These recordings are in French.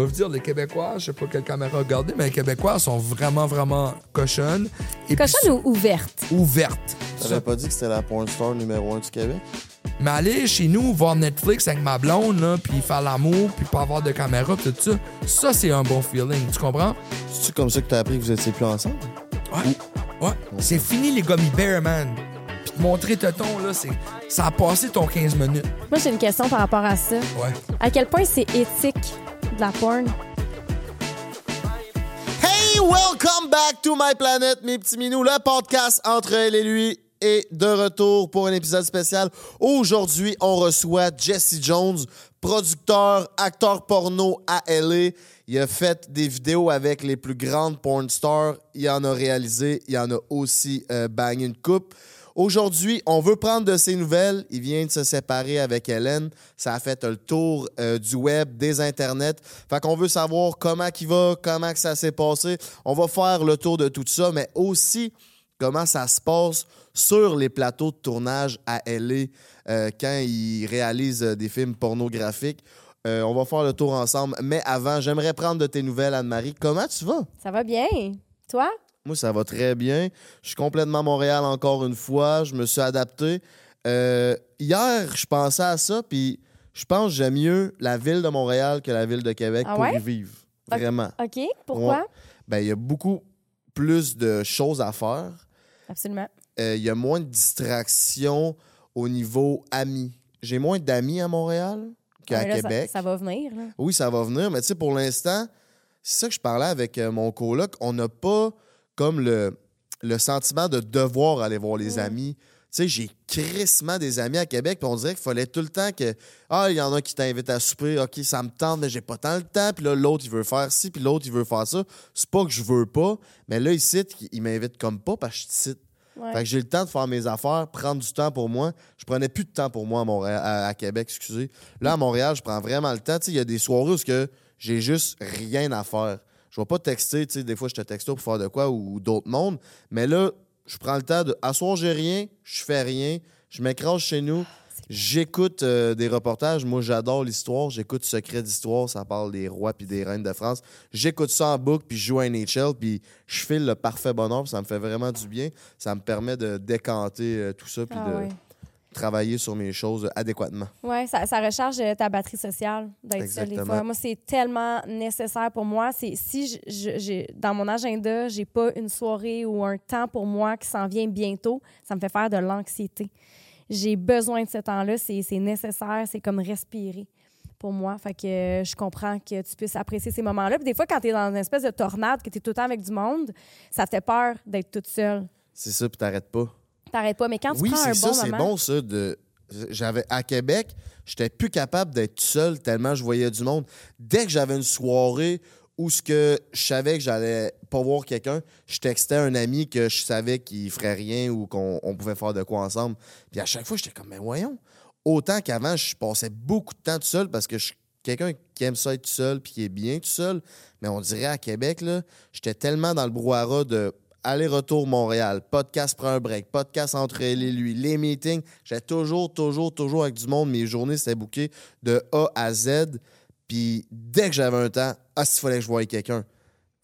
je vais vous dire, les Québécois, je sais pas quelle caméra regarder, mais les Québécois sont vraiment, vraiment cochonnes. Et puis Cochonne ou ouverte? ouvertes. T'avais pas dit que c'était la porn star numéro un du Québec? Mais aller chez nous voir Netflix avec ma blonde, là, puis faire l'amour, puis pas avoir de caméra, tout ça, ça, c'est un bon feeling. Tu comprends? C'est-tu comme ça que t'as appris que vous étiez plus ensemble? Ouais. Ouais. C'est fini les gummy bears, man. Puis te montrer tonton, là, c'est... ça a passé ton 15 minutes. Moi, j'ai une question par rapport à ça. Ouais. À quel point c'est éthique Hey, welcome back to my planet, mes petits minous. Le podcast entre elle et lui est de retour pour un épisode spécial. Aujourd'hui, on reçoit Jesse Jones, producteur, acteur porno à LA. Il a fait des vidéos avec les plus grandes porn stars. Il en a réalisé. Il en a aussi euh, une coupe. Aujourd'hui, on veut prendre de ses nouvelles. Il vient de se séparer avec Hélène. Ça a fait le tour euh, du web, des internets. Fait qu'on veut savoir comment il va, comment ça s'est passé. On va faire le tour de tout ça, mais aussi comment ça se passe sur les plateaux de tournage à LA euh, quand il réalise euh, des films pornographiques. On va faire le tour ensemble. Mais avant, j'aimerais prendre de tes nouvelles, Anne-Marie. Comment tu vas? Ça va bien? Toi? Moi, ça va très bien. Je suis complètement à Montréal encore une fois. Je me suis adapté. Euh, hier, je pensais à ça, puis je pense que j'aime mieux la ville de Montréal que la ville de Québec Ah pour ouais? y vivre. Vraiment. OK. Pourquoi? Ouais. Ben, il y a beaucoup plus de choses à faire. Absolument. Euh, Il y a moins de distractions au niveau amis. J'ai moins d'amis à Montréal qu'à Ouais, là, ça- Québec. Ça, va venir. là. Oui, ça va venir, mais tu sais, pour l'instant, c'est ça que je parlais avec euh, mon coloc. On n'a pas comme le, le sentiment de devoir aller voir les amis. Tu sais, j'ai crissement des amis à Québec, puis on dirait qu'il fallait tout le temps que. Ah, il y en a qui t'invitent à souper, OK, ça me tente, mais j'ai pas tant le temps, puis là, l'autre, il veut faire ci, puis l'autre, il veut faire ça. C'est pas que je veux pas, mais là, ici, il m'invite comme pas parce que je cite. Ouais. Fait que j'ai le temps de faire mes affaires, prendre du temps pour moi. Je prenais plus de temps pour moi à, Montréal, à, à Québec, excusez. Là, à Montréal, je prends vraiment le temps. Tu sais, Il y a des soirées où que j'ai juste rien à faire. Je vais pas texter, tu sais, des fois, je te texte pour faire de quoi ou, ou d'autres mondes. Mais là, je prends le temps de. À soir, j'ai rien, je fais rien, je m'écrase chez nous. J'écoute euh, des reportages. Moi, j'adore l'histoire. J'écoute Secret d'histoire. Ça parle des rois puis des reines de France. J'écoute ça en boucle, puis je joue à NHL, puis je file le parfait bonheur. puis Ça me fait vraiment du bien. Ça me permet de décanter euh, tout ça, puis Ah de. Travailler sur mes choses adéquatement. Ouais, ça, ça recharge euh, ta batterie sociale d'être seule des fois. Moi, c'est tellement nécessaire pour moi. C'est si j'ai dans mon agenda, j'ai pas une soirée ou un temps pour moi qui s'en vient bientôt, ça me fait faire de l'anxiété. J'ai besoin de ce temps-là, c'est c'est nécessaire, c'est comme respirer pour moi. Fait que euh, je comprends que tu puisses apprécier ces moments-là. Puis des fois, quand tu es dans une espèce de tornade, que tu es tout le temps avec du monde, ça te fait peur d'être toute seule. C'est ça, puis t'arrêtes pas. T'arrêtes pas. Mais quand tu oui, prends un c'est bon ça, c'est bon ça. De... J'avais à Québec, j'étais plus capable d'être seul tellement je voyais du monde. Dès que j'avais une soirée où ce que je savais que j'allais pas voir quelqu'un, je textais un ami que je savais qu'il ferait rien ou qu'on on pouvait faire de quoi ensemble. Puis à chaque fois, j'étais comme mais voyons. Autant qu'avant, je passais beaucoup de temps tout seul parce que je suis quelqu'un qui aime ça être tout seul puis qui est bien tout seul. Mais on dirait à Québec, là, j'étais tellement dans le brouhaha de aller-retour Montréal, podcast prend un break, podcast entre elle et lui, les meetings. J'étais toujours, toujours, toujours avec du monde. Mes journées, c'était bouqué de A à Z. Puis dès que j'avais un temps, ah, s'il fallait que je voyais quelqu'un.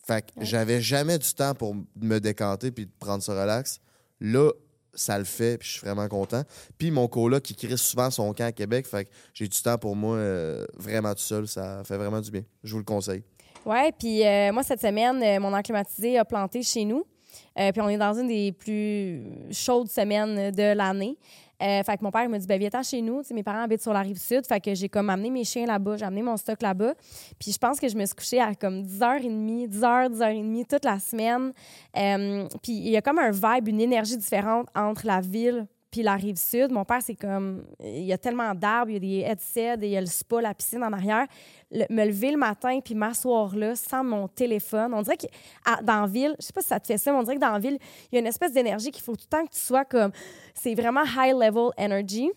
Fait que j'avais jamais du temps pour me décanter puis de prendre ça relax. Là, ça le fait, puis je suis vraiment content. Puis mon coloc qui crie souvent son camp à Québec, fait que j'ai du temps pour moi euh, vraiment tout seul. Ça fait vraiment du bien. Je vous le conseille. Oui, puis euh, moi, cette semaine, euh, mon encre climatisé a planté chez nous. Euh, puis on est dans une des plus chaudes semaines de l'année. Euh, fait que mon père m'a dit, ben, viens chez nous. Mes parents habitent sur la rive sud. Fait que j'ai comme amené mes chiens là-bas, j'ai amené mon stock là-bas. Puis je pense que je me suis couchée à comme 10h30, 10h, 10h30 toute la semaine. Euh, puis il y a comme un vibe, une énergie différente entre la ville puis la rive sud. Mon père, c'est comme, il y a tellement d'arbres, il y a des headsets, il y a le spa, la piscine en arrière. Me lever le matin puis m'asseoir là sans mon téléphone. On dirait que à- dans la ville, je sais pas si ça te fait ça, mais on dirait que dans la ville, il y a une espèce d'énergie qu'il faut tout le temps que tu sois comme, c'est vraiment high level energy.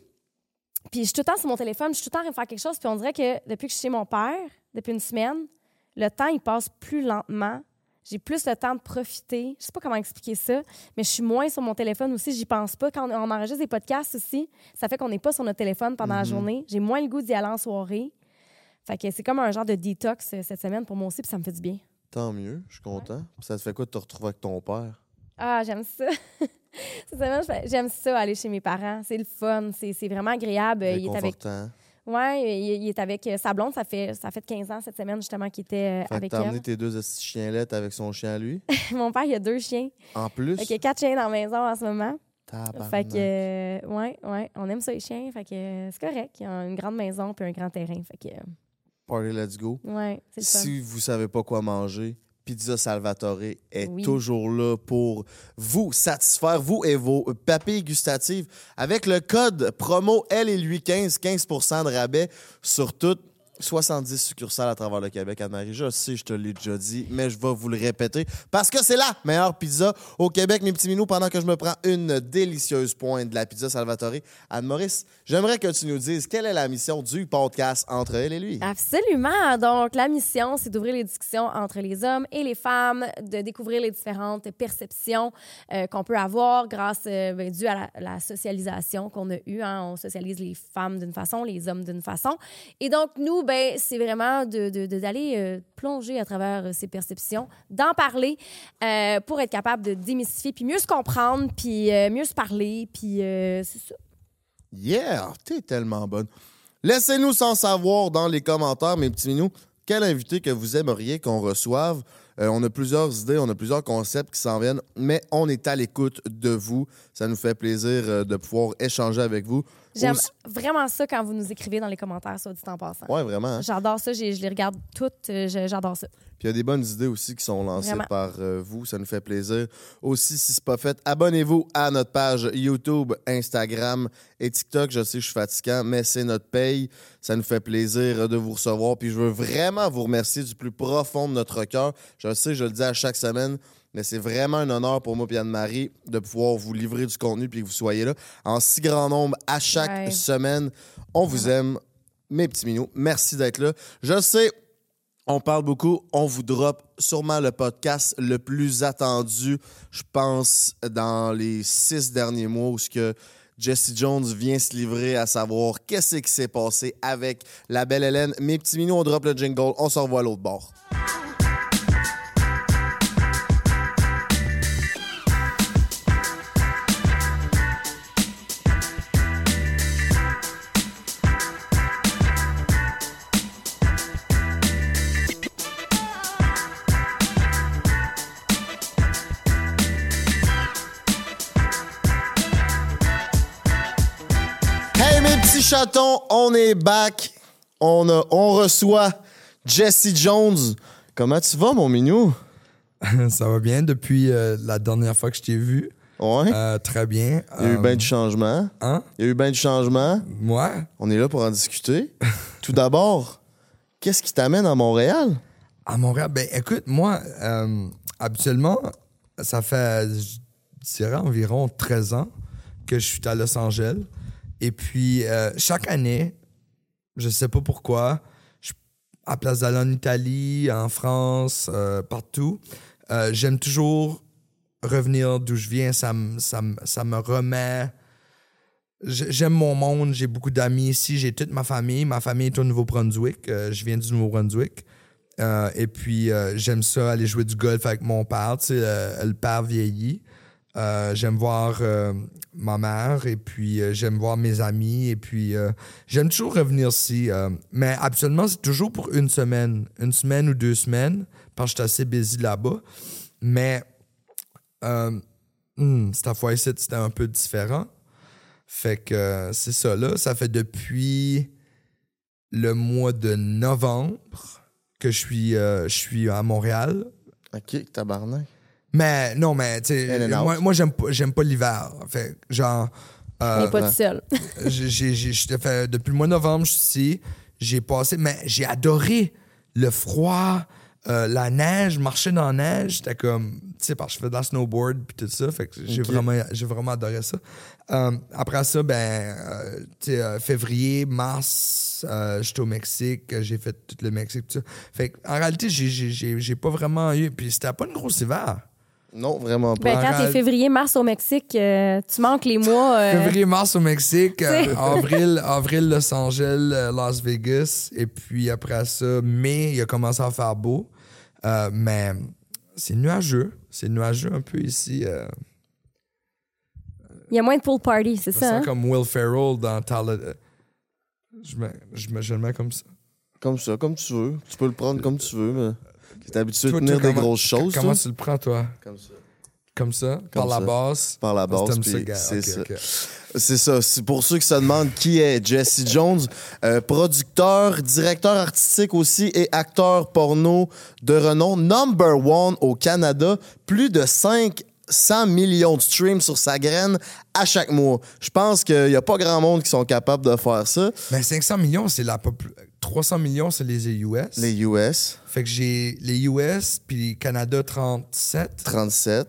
Puis je suis tout le temps sur mon téléphone, je suis tout le temps de faire quelque chose. Puis on dirait que depuis que je suis chez mon père, depuis une semaine, le temps, il passe plus lentement. J'ai plus le temps de profiter. Je sais pas comment expliquer ça, mais je suis moins sur mon téléphone aussi. J'y pense pas. Quand on enregistre des podcasts aussi, ça fait qu'on n'est pas sur notre téléphone pendant la journée. J'ai moins le goût d'y aller en soirée. Fait que c'est comme un genre de détox euh, cette semaine pour moi aussi, puis ça me fait du bien. Tant mieux, je suis content. Ça te fait quoi de te retrouver avec ton père? Ah, j'aime ça. j'aime ça, aller chez mes parents. C'est le fun, c'est c'est vraiment agréable. Il est avec, Ouais, il, il est avec euh, sa blonde. Ça fait, ça fait 15 ans cette semaine, justement, qu'il était euh, Fait avec t'as amené elle. tes deux chienlettes avec son chien à lui? Mon père, il a deux chiens. En plus, Fait qu'il y a quatre chiens dans la maison en ce moment. tabarnak. Fait que, euh, ouais, ouais, on aime ça, les chiens. Fait que euh, c'est correct. Il y a une grande maison puis un grand terrain. Fait que, euh, Party, let's go. ouais, c'est. Si vous savez pas quoi manger, Pizza Salvatore est Oui. toujours là pour vous satisfaire, vous et vos papilles gustatives. Avec le code promo L et lui 15, 15 de rabais sur toutes 70 succursales à travers le Québec. Anne-Marie, je sais, je te l'ai déjà dit, mais je vais vous le répéter parce que c'est la meilleure pizza au Québec, mes petits minous, pendant que je me prends une délicieuse pointe de la pizza Salvatore. Anne-Maurice, j'aimerais que tu nous dises quelle est la mission du podcast entre elle et lui. Absolument. Donc, la mission, c'est d'ouvrir les discussions entre les hommes et les femmes, de découvrir les différentes perceptions euh, qu'on peut avoir grâce, euh, ben, à la, la socialisation qu'on a eue. hein. On socialise les femmes d'une façon, les hommes d'une façon. Et donc, nous, ben, c'est vraiment d'aller euh, plonger à travers euh, ces perceptions, d'en parler euh, pour être capable de démystifier, puis mieux se comprendre, puis euh, mieux se parler, puis euh, c'est ça. Yeah, t'es tellement bonne. Laissez-nous sans savoir dans les commentaires, mes petits minous, quel invité que vous aimeriez qu'on reçoive. Euh, on a plusieurs idées, on a plusieurs concepts qui s'en viennent, mais on est à l'écoute de vous. Ça nous fait plaisir euh, de pouvoir échanger avec vous. J'aime Aussi- vraiment ça quand vous nous écrivez dans les commentaires, soit dit en passant. Ouais, vraiment. hein? J'adore ça, je les regarde toutes, euh, j'adore ça. Puis il y a des bonnes idées aussi qui sont lancées Vraiment. par euh, vous. Ça nous fait plaisir. Aussi, si c'est pas fait, abonnez-vous à notre page YouTube, Instagram et TikTok. Je sais, je suis fatigant, mais c'est notre paye. Ça nous fait plaisir de vous recevoir. Puis je veux vraiment vous remercier du plus profond de notre cœur. Je sais, je le dis à chaque semaine. Mais c'est vraiment un honneur pour moi et Anne-Marie de pouvoir vous livrer du contenu puis que vous soyez là en si grand nombre à chaque Ouais. semaine. On vous aime, mes petits minous. Merci d'être là. Je sais, on parle beaucoup, on vous drop sûrement le podcast le plus attendu, je pense, dans les six derniers mois où ce que Jesse Jones vient se livrer à savoir qu'est-ce qui s'est passé avec la belle Hélène. Mes petits minous, on drop le jingle, on se revoit à l'autre bord. Chatons, on est back. On, a- on reçoit Jesse Jones. Comment tu vas, mon minou? Ça va bien depuis euh, la dernière fois que je t'ai vu. Ouais. Euh, très bien. Il y a eu Euh, bien du changement. Hein? Il y a eu bien du changement. Moi? On est là pour en discuter. Tout d'abord, qu'est-ce qui t'amène à Montréal? À Montréal, ben écoute, moi, euh, habituellement, ça fait, je dirais, environ 13 ans que je suis à Los Angeles. Et puis, euh, chaque année, je sais pas pourquoi, à place d'aller en Italie, en France, euh, partout, euh, j'aime toujours revenir d'où je viens. Ça, me- ça, ça me remet. J'ai- J'aime mon monde, j'ai beaucoup d'amis ici, j'ai toute ma famille. Ma famille est au Nouveau-Brunswick. je viens du Nouveau-Brunswick. Et puis, j'aime ça, aller jouer du golf avec mon père. Euh, le père vieillit. Euh, j'aime voir euh, ma mère et puis euh, j'aime voir mes amis. Et puis, j'aime toujours revenir ici. mais absolument, c'est toujours pour une semaine. Une semaine ou deux semaines, parce que je suis assez busy là-bas. Mais hmm, cette fois-ci, c'était un peu différent. Fait que c'est ça, là. Ça fait depuis le mois de novembre que je suis, je suis à Montréal. OK, tabarnak. Mais non, mais tu sais, moi, moi j'aime pas, j'aime pas l'hiver. Fait que, genre, euh, Mais pas tout seul. j'ai- j'ai- j'ai- j'étais fait- depuis le mois de novembre, je suis ici. J'ai passé, mais j'ai adoré le froid, euh, la neige, marcher dans la neige. J'étais comme, tu sais, parce que je fais de la snowboard puis tout ça. Fait que j'ai vraiment, j'ai vraiment adoré ça. Euh, après ça, ben, euh, tu sais, euh, février, mars, euh, j'étais au Mexique. J'ai fait tout le Mexique, tout ça. Fait que, en réalité, j'ai- j'ai j'ai- j'ai pas vraiment eu. Puis c'était pas une grosse hiver. Non, vraiment pas. Ben, quand t'es février-mars au Mexique, euh, tu manques les mois. euh, Février-mars au Mexique, euh, avril, avril Los Angeles, euh, Las Vegas, et puis après ça, mai, il a commencé à faire beau. Euh, mais c'est nuageux. C'est nuageux un peu ici. euh. Il y a moins de pool party, c'est Je me ça? sens hein? comme Will Ferrell dans Talladega. Je, me, je, me, je le mets comme ça. Comme ça, comme tu veux. Tu peux le prendre comme tu veux, mais t'es habitué Toi, tenir des comment- grosses choses, Comment toi? tu le prends, toi? Comme ça. Comme ça? par la ça. base? Par la Ah, gars. c'est ça. C'est ça. C'est pour ceux qui se demandent qui est Jesse Jones, euh, producteur, directeur artistique aussi et acteur porno de renom, number one au Canada, plus de 500 millions de streams sur sa graine à chaque mois. Je pense qu'il n'y a pas grand monde qui sont capables de faire ça. Mais 500 millions, c'est la popul- 300 millions, c'est les US. Les US, Fait que j'ai les US, puis Canada 37. 37,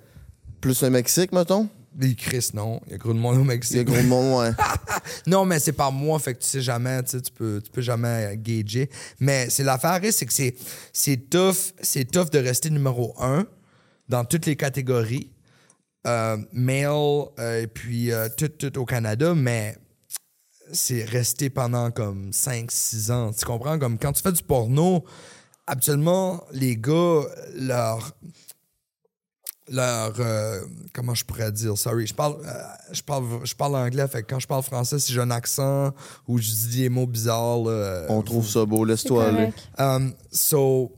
plus le Mexique, mettons? Les Chris, non. Il y a gros de monde au Il y a Mexique. gros de monde, ouais. Non, mais c'est par mois, fait que tu sais jamais, tu sais, tu peux, tu peux jamais euh, gager. Mais c'est l'affaire, c'est que c'est, c'est tough, c'est tough de rester numéro un dans toutes les catégories, euh, male, euh, et puis euh, tout, tout au Canada, mais c'est resté pendant comme 5-6 ans. Tu comprends? Comme quand tu fais du porno, habituellement, les gars, leur. Leur. euh, comment je pourrais dire? Sorry, je parle, euh, je parle, je parle anglais, fait que quand je parle français, si j'ai un accent ou je dis des mots bizarres, là, euh, On trouve ça beau, laisse-toi aller. Um, so,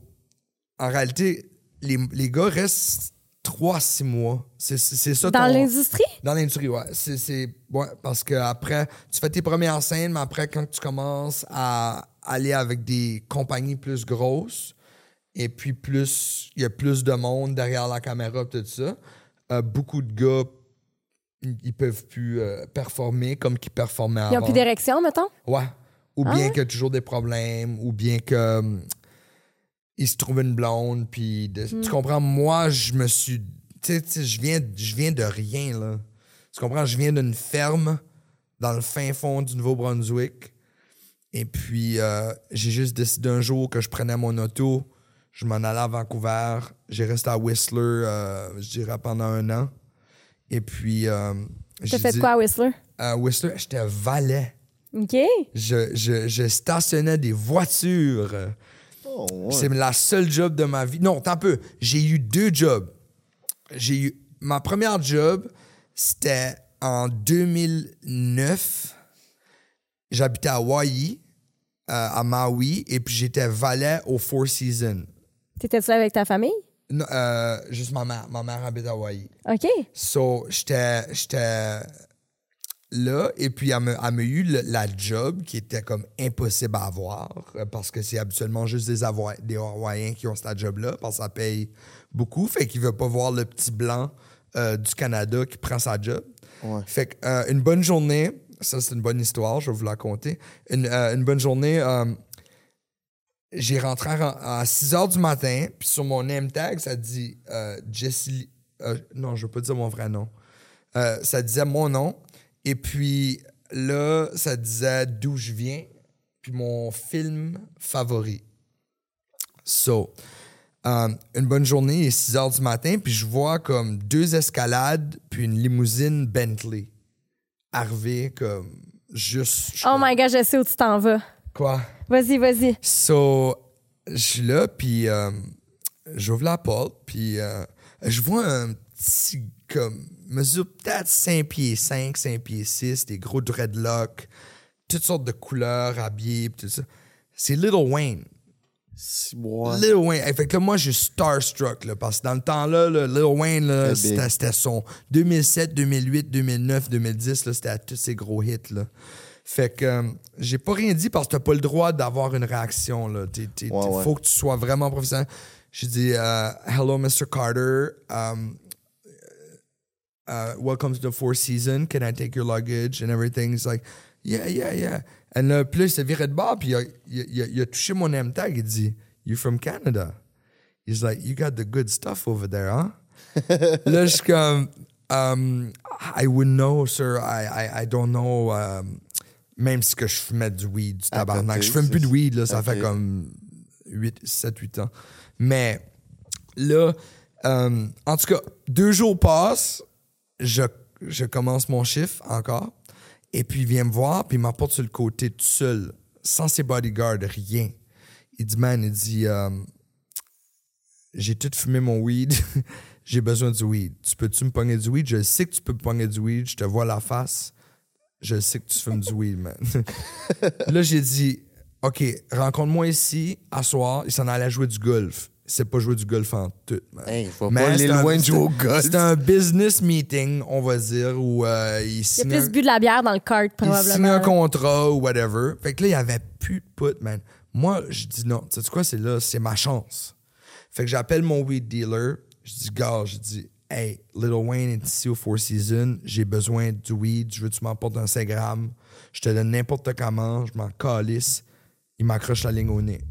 en réalité, les, les gars restent 3 à 6 mois. C'est ça Dans ton- l'industrie? Dans l'industrie, ouais. C'est, ouais. Parce que après, tu fais tes premières scènes, mais après, quand tu commences à aller avec des compagnies plus grosses, et puis plus, il y a plus de monde derrière la caméra, tout ça, euh, beaucoup de gars, ils ils peuvent plus euh, performer comme qu'ils performaient Ils avant. n'ont plus d'érection, mettons? Ouais. Ou Ah bien ouais? qu'il y a toujours des problèmes, ou bien que hum, il se trouve une blonde, puis de- tu comprends, moi, je me suis... Tu sais, je viens, je viens de rien, là. Tu comprends, je viens d'une ferme dans le fin fond du Nouveau-Brunswick, et puis euh, j'ai juste décidé un jour que je prenais mon auto, je m'en allais à Vancouver, j'ai resté à Whistler, euh, je dirais, pendant un an, et puis... euh, T'as fait dit- quoi à Whistler? À Whistler, j'étais valet OK. je, je, je stationnais des voitures. Oh, ouais. C'est la seule job de ma vie. Non, tant peu. J'ai eu deux jobs. J'ai eu ma première job, c'était en 2009. J'habitais à Hawaii, euh, à Maui, et puis j'étais valet au Four Seasons. T'étais-tu là avec ta famille? Non, euh, juste ma mère. Ma mère habite à Hawaii. OK. So, j'étais là, et puis elle m'a elle m'a eu le- la job qui était comme impossible à avoir, euh, parce que c'est habituellement juste des, Hawa- des Hawaïens qui ont cette job-là, parce que ça paye beaucoup, fait qu'il veut pas voir le petit blanc euh, du Canada qui prend sa job. Ouais. Fait que, euh, une bonne journée, ça c'est une bonne histoire, je vais vous la conter. Une, euh, une bonne journée, j'ai rentré à, à 6 h du matin, puis sur mon name tag, ça dit euh, non, je veux pas dire mon vrai nom. Ça disait mon nom, et puis là, ça disait d'où je viens, puis mon film favori. So, euh, une bonne journée, il est 6 h du matin, puis je vois comme deux escalades, puis une limousine Bentley arriver comme juste. Oh comme, my God, je sais où tu t'en vas. Quoi? Vas-y, vas-y. So, je suis là, puis euh, j'ouvre la porte, puis euh, je vois un petit, comme, mesure peut-être 5 pieds 5, 5 pieds 6, des gros dreadlocks, toutes sortes de couleurs, habillés, tout ça. C'est Little Wayne. Ouais. Lil Wayne. Fait que là, moi, je suis starstruck, là, parce que dans le temps-là, là, Lil Wayne, là, C'était son 2007, 2008, 2009, 2010, là, c'était à tous ces gros hits, là. Fait que euh, j'ai pas rien dit parce que t'as pas le droit d'avoir une réaction, là. Ouais, ouais. Faut que tu sois vraiment professionnel. J'ai dit, euh, Hello, Mr. Carter. Um, uh, welcome to the Four Seasons. Can I take your luggage and everything? He's like, yeah, yeah, yeah. And là, puis là, il s'est viré de bord, puis il a, il a- il a- il a touché mon name tag. Il dit, You from Canada? He's like, You got the good stuff over there, huh? là, je suis comme, um, I wouldn't know, sir. I, I, I don't know. um, même si que je fumais du weed, du tabarnak. côté, Je fume plus de weed, là, ça fait comme 7-8 ans. Mais là, Euh, en tout cas, deux jours passent, je, commence mon chiffre encore, et puis il vient me voir, puis il m'apporte sur le côté tout seul, sans ses bodyguards, rien. Il dit, man, il dit, euh, j'ai tout fumé mon weed, j'ai besoin du weed. Tu peux-tu me pogner du weed? Je sais que tu peux me pogner du weed, je te vois la face, je sais que tu fumes du weed, man. là, j'ai dit, OK, rencontre-moi ici, à soir, il s'en allait jouer du golf. Il sait pas jouer du golf en tout, man. Hey, faut Mais pas aller c'est un- loin de jouer au golf. C'était un business meeting, on va dire, où euh, il Il a plus bu de la bière dans le cart, il signe probablement. un contrat ou whatever. Fait que là, il y avait plus de put, man. Moi, je dis non. Tu sais quoi, c'est là, c'est ma chance. Fait que j'appelle mon weed dealer. Je dis, gars, je dis, hey, Little Wayne est ici au Four Seasons. J'ai besoin du weed. Je veux que tu m'emportes un 5 grammes? Je te donne n'importe comment. Je m'en calisse. Il m'accroche la ligne au nez.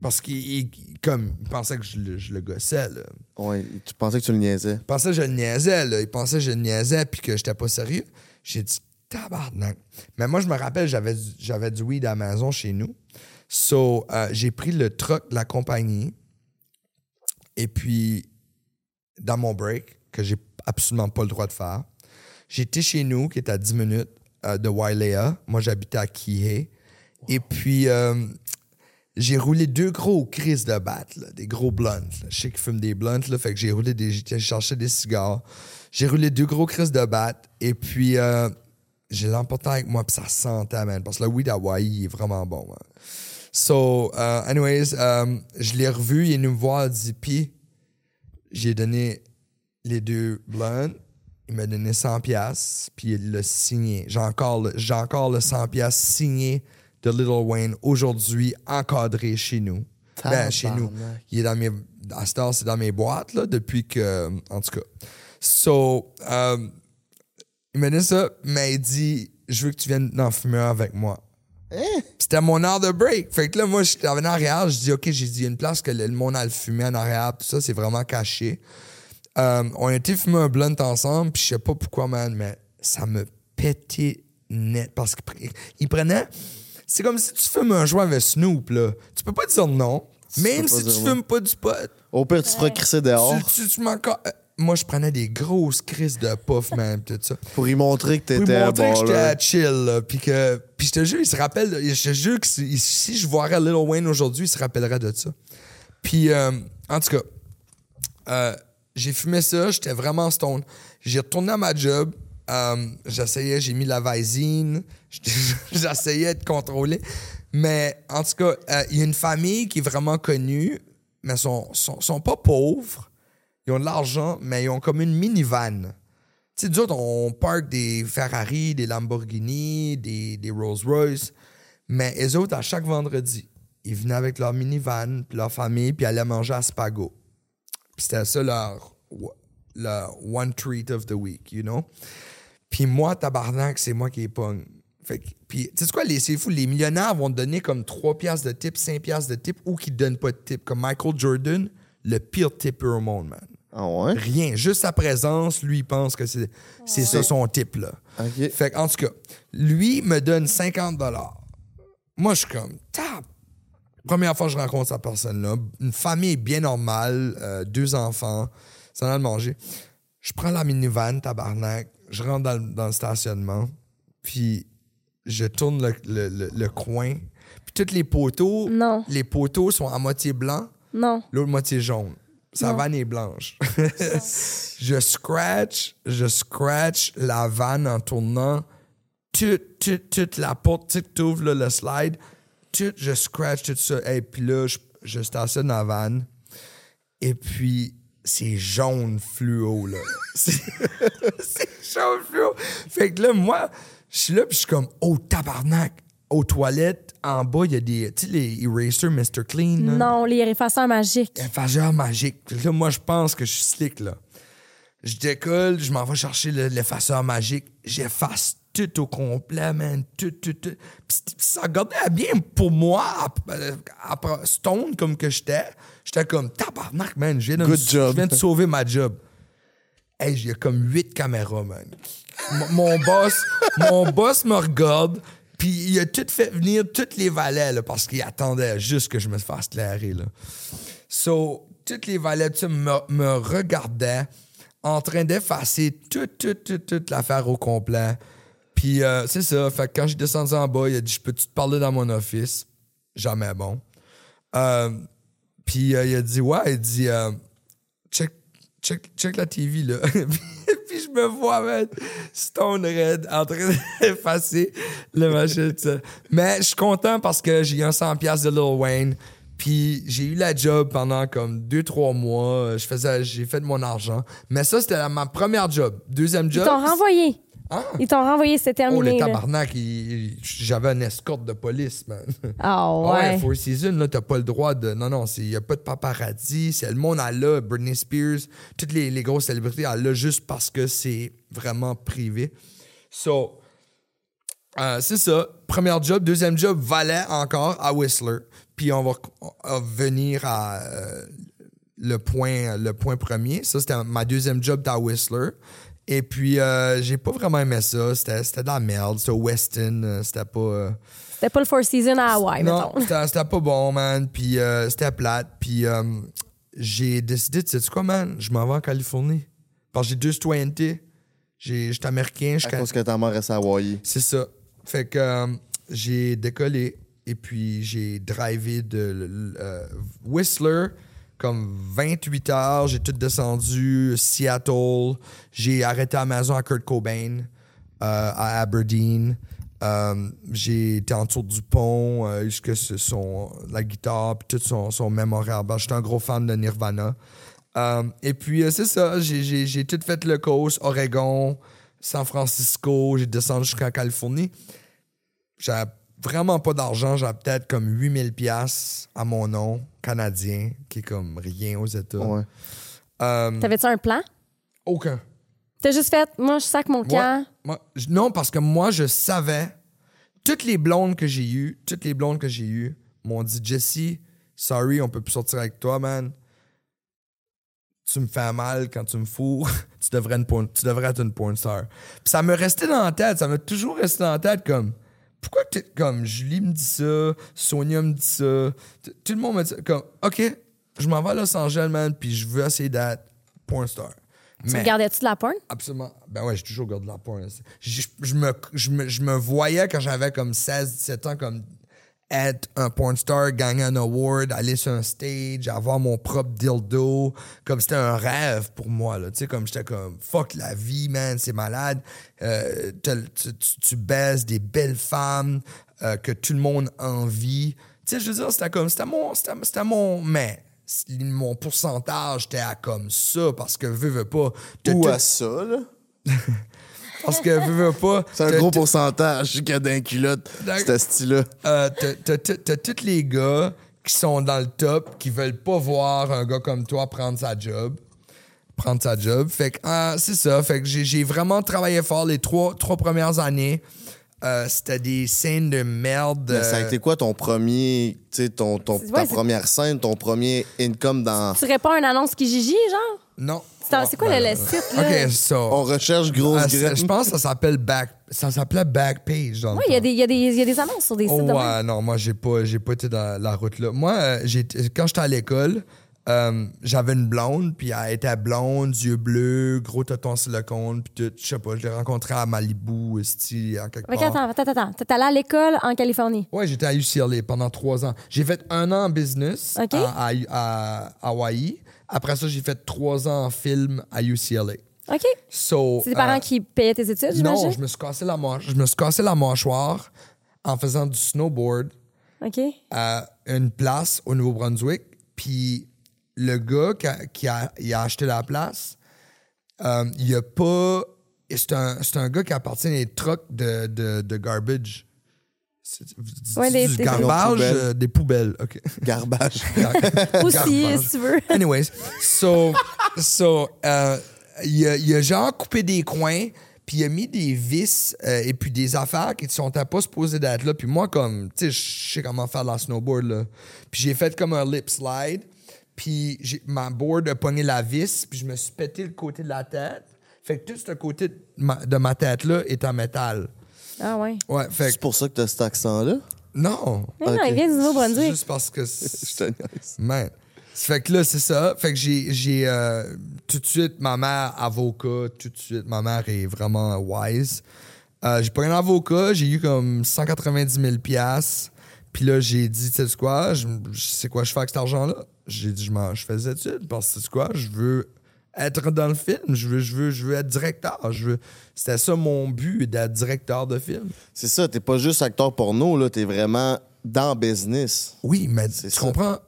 Parce qu'il il- comme, il pensait que je, le- je le gossais, là. Ouais, tu pensais que tu le niaisais. Il pensait que je le niaisais, là. Il pensait que je le niaisais puis que j'étais pas sérieux. J'ai dit, tabarnak. Mais moi, je me rappelle, j'avais du, j'avais du weed à la maison chez nous. So, euh, j'ai pris le truck de la compagnie. Et puis, dans mon break, que j'ai absolument pas le droit de faire, j'étais chez nous, qui est à 10 minutes euh, de Wailea. Moi, j'habitais à Kihei. Et puis, euh, j'ai roulé deux gros crises de batte, des gros blunts. Je sais qu'ils fument des blunts, là, fait que j'ai roulé des. J'ai cherché des cigares. J'ai roulé deux gros crises de batte. Et puis, euh, j'ai l'emporté avec moi, puis ça sentait, man. Parce que le weed Hawaii, il est vraiment bon, man. So, uh, anyways, um, je l'ai revu, il est venu me voir, il dit, puis j'ai donné les deux blunts, il m'a donné 100 pièces puis il l'a signé. J'ai encore, j'ai encore le 100 pièces signé de Little Wayne aujourd'hui, encadré chez nous. Ben, chez nous. Il est dans mes, à cette heure, c'est dans mes boîtes, là, depuis que, en tout cas. So, um, il m'a dit ça, mais il dit, je veux que tu viennes en fumer un avec moi. C'était mon heure de break. Fait que là, moi, j'étais en arrière, je dis, OK, j'ai dit, il y a une place que le, le monde a le fumé en arrière, tout ça, c'est vraiment caché. Euh, on a été fumer un blunt ensemble, puis je sais pas pourquoi, man, mais ça me pétait net. Parce qu'il prenait. C'est comme si tu fumes un joint avec Snoop, là. Tu peux pas dire non. Même si tu non. fumes pas du pot. Au pire, tu te feras crisser dehors Tu, tu, euh, Moi, je prenais des grosses crises de puff, man, pis tout ça. pour y montrer que Pour lui t'étais un montrer que j'étais chill, là, puis que... Puis je te jure, il se rappelle... Je te jure que si, si je voirais Lil Wayne aujourd'hui, il se rappellerait de ça. Puis, euh, en tout cas, euh, j'ai fumé ça, j'étais vraiment stone. J'ai retourné à ma job, euh, j'essayais, j'ai mis la Visine, j'essayais de contrôler. Mais en tout cas, euh, il y a une famille qui est vraiment connue, mais ils sont, sont, sont pas pauvres. Ils ont de l'argent, mais ils ont comme une minivan. Tu sais, nous autres, on park des Ferrari, des Lamborghini, des, des Rolls-Royce. Mais les autres, à chaque vendredi, ils venaient avec leur minivan, puis leur famille, puis allaient manger à Spago. Puis c'était ça leur, leur one treat of the week, you know? Puis moi, tabarnak, c'est moi qui les pogne. Fait que- puis, tu sais quoi, c'est fou, les millionnaires vont te donner comme 3 piastres de tip, 5 piastres de tip, ou qui te donnent pas de tip. Comme Michael Jordan, le pire tipper au monde, man. Ah ouais? Rien. Juste sa présence, lui, il pense que c'est ça son type, là. Fait en tout cas, lui me donne 50 Moi, je suis comme, tab. Première fois que je rencontre cette personne-là, une famille bien normale, euh, deux enfants, ça en de manger. Je prends la minivan, tabarnak, je rentre dans, dans le stationnement, puis je tourne le, le- le- le coin, puis tous les poteaux, Non. les poteaux sont à moitié blancs, Non. l'autre moitié jaune. Sa Non. vanne est blanche. je scratch, je scratch la vanne en tournant. Toute, toute, toute la porte, tu sais, ouvres le slide. Tout, je scratch tout ça. Et puis là, je, je stationne la vanne. Et puis, c'est jaune fluo, là. c'est jaune fluo. Fait que là, moi, je suis là, puis je suis comme, oh, tabarnak. Aux toilettes, en bas, il y a des, tu sais, les erasers Mr. Clean. là. Non, les effaceurs magiques. Effaceur magique. Là, moi, je pense que je suis slick, là. Je décolle, je m'en vais chercher le- l'effaceur magique. J'efface tout au complet, man. Tout, tout, tout. Puis c- ça regardait bien pour moi, ap- après stone comme que j'étais. J'étais comme, tabarnak, man. Je viens de, me- Good job. je viens de sauver ma job. Hey, j'ai comme huit caméras, man. Mon boss, mon boss me regarde, puis il a tout fait venir tous les valets, parce qu'il attendait juste que je me fasse clairer, là. So, toutes les valets me, me regardaient en train d'effacer toute, toute, toute, toute l'affaire au complet. Puis euh, c'est ça. Fait quand j'ai descendu en bas, il a dit Je peux-tu te parler dans mon office? Jamais bon. Euh, puis euh, il a dit Ouais, il dit euh, check, check, la TV, là. puis je me vois, man, Stone Red en train d'effacer le machin. Mais je suis content parce que j'ai eu un 100$ de Lil Wayne. Puis j'ai eu la job pendant comme deux, trois mois. Je faisais, j'ai fait de mon argent. Mais ça, c'était ma première job. Deuxième Ils job. t'ont renvoyé. Hein? Ils t'ont renvoyé, c'est Oh, le terminé. tabarnak, il- j'avais une escorte de police, man. Ah Ah ouais. ouais, Four Seasons, là, t'as pas le droit de. Non, non, il y a pas de paparazzi. C'est le monde à là, Britney Spears, toutes les, les grosses célébrités à là juste parce que c'est vraiment privé. So, euh, c'est ça. Premier job. Deuxième job, valet encore à Whistler. Puis on va, on va venir à euh, le, point, le point premier. Ça, c'était ma deuxième job à Whistler. Et puis, euh, j'ai pas vraiment aimé ça. C'était c'était de la merde. C'était Weston. euh, C'était pas. euh, C'était pas le Four Seasons à Hawaii, non, mettons. c'était c'était pas bon, man. Puis euh, c'était plate. Puis euh, j'ai décidé, tu sais quoi, man? Je m'en vais en Californie. Parce que j'ai deux citoyennetés. J'ai- J'étais américain. je À ca- cause que ta mère reste à Hawaii. C'est ça. Fait que euh, j'ai décollé et puis j'ai drivé de euh, Whistler comme 28 heures. J'ai tout descendu, Seattle. J'ai arrêté maison à Kurt Cobain, euh, à Aberdeen. Euh, j'ai été en dessous du pont euh, jusque son, la guitare puis tout son, son. J'étais un gros fan de Nirvana. Euh, et puis, euh, c'est ça, j'ai- tout fait le coast, Oregon, San Francisco, j'ai descendu jusqu'en Californie. Vraiment pas d'argent, j'avais peut-être comme 8000 pièces à mon nom, canadien, qui est comme rien aux États. Ouais. Euh, T'avais-tu un plan? aucun. T'as juste fait, moi, je sac mon camp. Moi- moi- j- non, parce que moi, je savais, toutes les blondes que j'ai eues, toutes les blondes que j'ai eues m'ont dit Jesse, sorry, on peut plus sortir avec toi, man. Tu me fais mal quand tu me fous. tu, devrais une porn- tu devrais être une porn star. Puis ça me restait dans la tête, ça m'a toujours resté dans la tête comme. Pourquoi t'es comme Julie me dit ça, Sonia me dit ça, tout le monde me dit ça, comme OK, je m'en vais à Los Angeles, man, puis je veux essayer d'être porn star. Tu Mais- regardais-tu de la porn? Absolument. Ben ouais, j'ai toujours gardé la porn. Je, je me, je, me, je me voyais quand j'avais comme 16, 17 ans comme être un porn star, gagner un award, aller sur un stage, avoir mon propre dildo. Comme c'était un rêve pour moi. Là. Tu sais, comme j'étais comme fuck la vie, man, c'est malade. Euh, tu, tu, tu baises des belles femmes euh, que tout le monde envie. Tu sais, je veux dire, c'était comme, c'était mon, c'était, c'était mon, mais mon pourcentage était à comme ça parce que veux, veux pas. tout- à ça, là? parce que veux, veux pas. C'est un gros pourcentage qu'il y a d'un culotte, ce style-là. euh, t'as- tous les gars qui sont dans le top, qui veulent pas voir un gars comme toi prendre sa job. Prendre sa job. Fait que, ah, c'est ça. Fait que j'ai j'ai vraiment travaillé fort les trois, trois premières années. Euh, C'était des scènes de merde. Mais ça a euh, été quoi ton premier, tu sais, ton, ton, ta première scène, ton premier income dans. Tu réponds à une annonce qui Gigi, genre? Non. C'est quoi Ben, le- le site, là? OK, so. On recherche grosse euh, graine. je pense que ça s'appelle Back. Ça s'appelait Backpage. Oui, il y, a temps. des- il y, a des- il y a des annonces sur des sites Oh, de ouais, non, moi, j'ai pas, j'ai pas été dans la route là. Moi, euh, j'ai, quand j'étais à l'école, euh, j'avais une blonde, puis elle était blonde, yeux bleus, gros tonton silicone, puis tout. Je sais pas, je l'ai rencontrée à Malibu, esti, à quelque part. attends, attends, attends. T'es allé à l'école en Californie? Ouais, j'étais à UCLA pendant trois ans. J'ai fait un an en business à, à- à Hawaii. Après ça, j'ai fait trois ans en film à UCLA. OK. So, C'est tes parents euh, qui payaient tes études, Non, j'imagine? je me suis cassé la je me suis cassé la mâchoire en faisant du snowboard à une place au Nouveau-Brunswick. Puis le gars qui a, qui a- il a acheté la place, euh, il a pas. C'est un, c'est un gars qui appartient à des trucks de, de, de garbage. Ouais, des- du des- garbage, Poubelles. euh, des poubelles. OK. Garbage. Aussi, Garbage. si tu veux. Anyways, so, so euh, il, a, il a genre coupé des coins, puis il a mis des vis euh, et puis des affaires qui sont pas supposées d'être là. Puis moi, comme, tu sais, je sais comment faire de la snowboard, là. Puis j'ai fait comme un lip slide, puis j'ai- ma board a pogné la vis, puis je me suis pété le côté de la tête. Fait que tout ce côté de ma, de ma tête-là est en métal. Ah ouais. Ouais, fait C'est que, pour ça que t'as cet accent-là? non. Mais non, il vient du C'est Nouveau-Brunswick. Juste parce que... Niaise. Man. Fait que là, c'est ça. Fait que j'ai, j'ai euh, tout de suite ma mère avocat, tout de suite ma mère est vraiment wise. Euh, j'ai pris un avocat, j'ai eu comme 190 000 piastres. Puis là, j'ai dit, tu sais quoi, je, je sais quoi je fais avec cet argent-là? J'ai dit, je, je fais des études parce que tu sais quoi, je veux être dans le film, je veux, je veux, je veux être directeur. Je veux... C'était ça mon but, d'être directeur de film. C'est ça, t'es pas juste acteur porno, là, t'es vraiment dans le business. Oui, mais tu ça. comprends?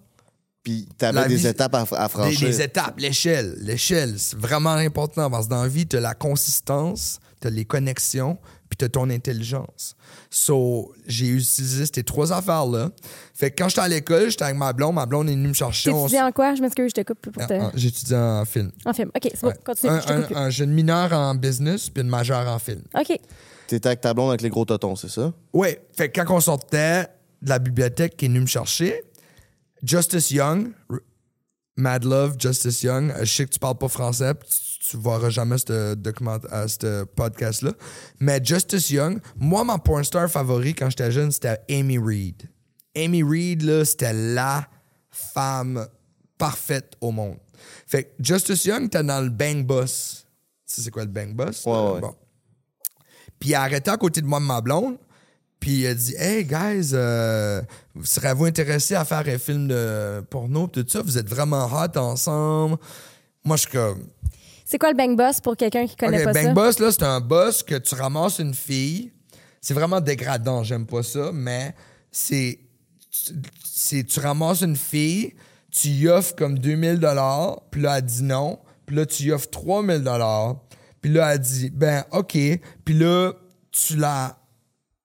Puis t'avais des vie- étapes à, franchir. les étapes, l'échelle. L'échelle, c'est vraiment important parce que dans la vie, tu as la consistance, tu as les connexions, puis tu as ton intelligence. So, j'ai utilisé ces trois affaires-là. Fait que quand j'étais à l'école, j'étais avec ma blonde. Ma blonde est venue me chercher. on T'étudies en quoi? Je m'excuse, je te coupe pour s- te... Ah, ah, J'étudie en film. En film. OK, c'est bon. Ouais. Continue, Un, je te coupe plus. un- un jeune mineur en business, puis une majeure en film. OK. T'étais avec ta blonde avec les gros totons, c'est ça? Oui, fait que quand on sortait de la bibliothèque qui est venu me chercher, Justice Young, Mad Love, Justice Young, euh, je sais que tu parles pas français, tu, tu verras jamais ce euh, ce podcast-là, mais Justice Young, moi, ma porn star favori quand j'étais jeune, c'était Amy Reed. Amy Reed, là, c'était la femme parfaite au monde. Fait que Justice Young, t'es dans le Bang Boss. Tu sais c'est quoi le Bang Boss? Ouais, ouais. Bon. Puis il a arrêté à côté de moi, de ma blonde. Puis il a dit Hey, guys, euh, serez-vous intéressés à faire un film de porno? pis Tout ça, vous êtes vraiment hot ensemble. Moi, je suis comme. C'est quoi le Bang Boss pour quelqu'un qui connaît OK, pas Bang ça? Boss, là, c'est un boss que tu ramasses une fille. C'est vraiment dégradant, j'aime pas ça, mais c'est. c'est tu ramasses une fille, tu y offres comme 2000 puis là, elle dit non. Puis là, tu y offres 3000 Puis là, elle dit, ben, OK. Puis là, tu la.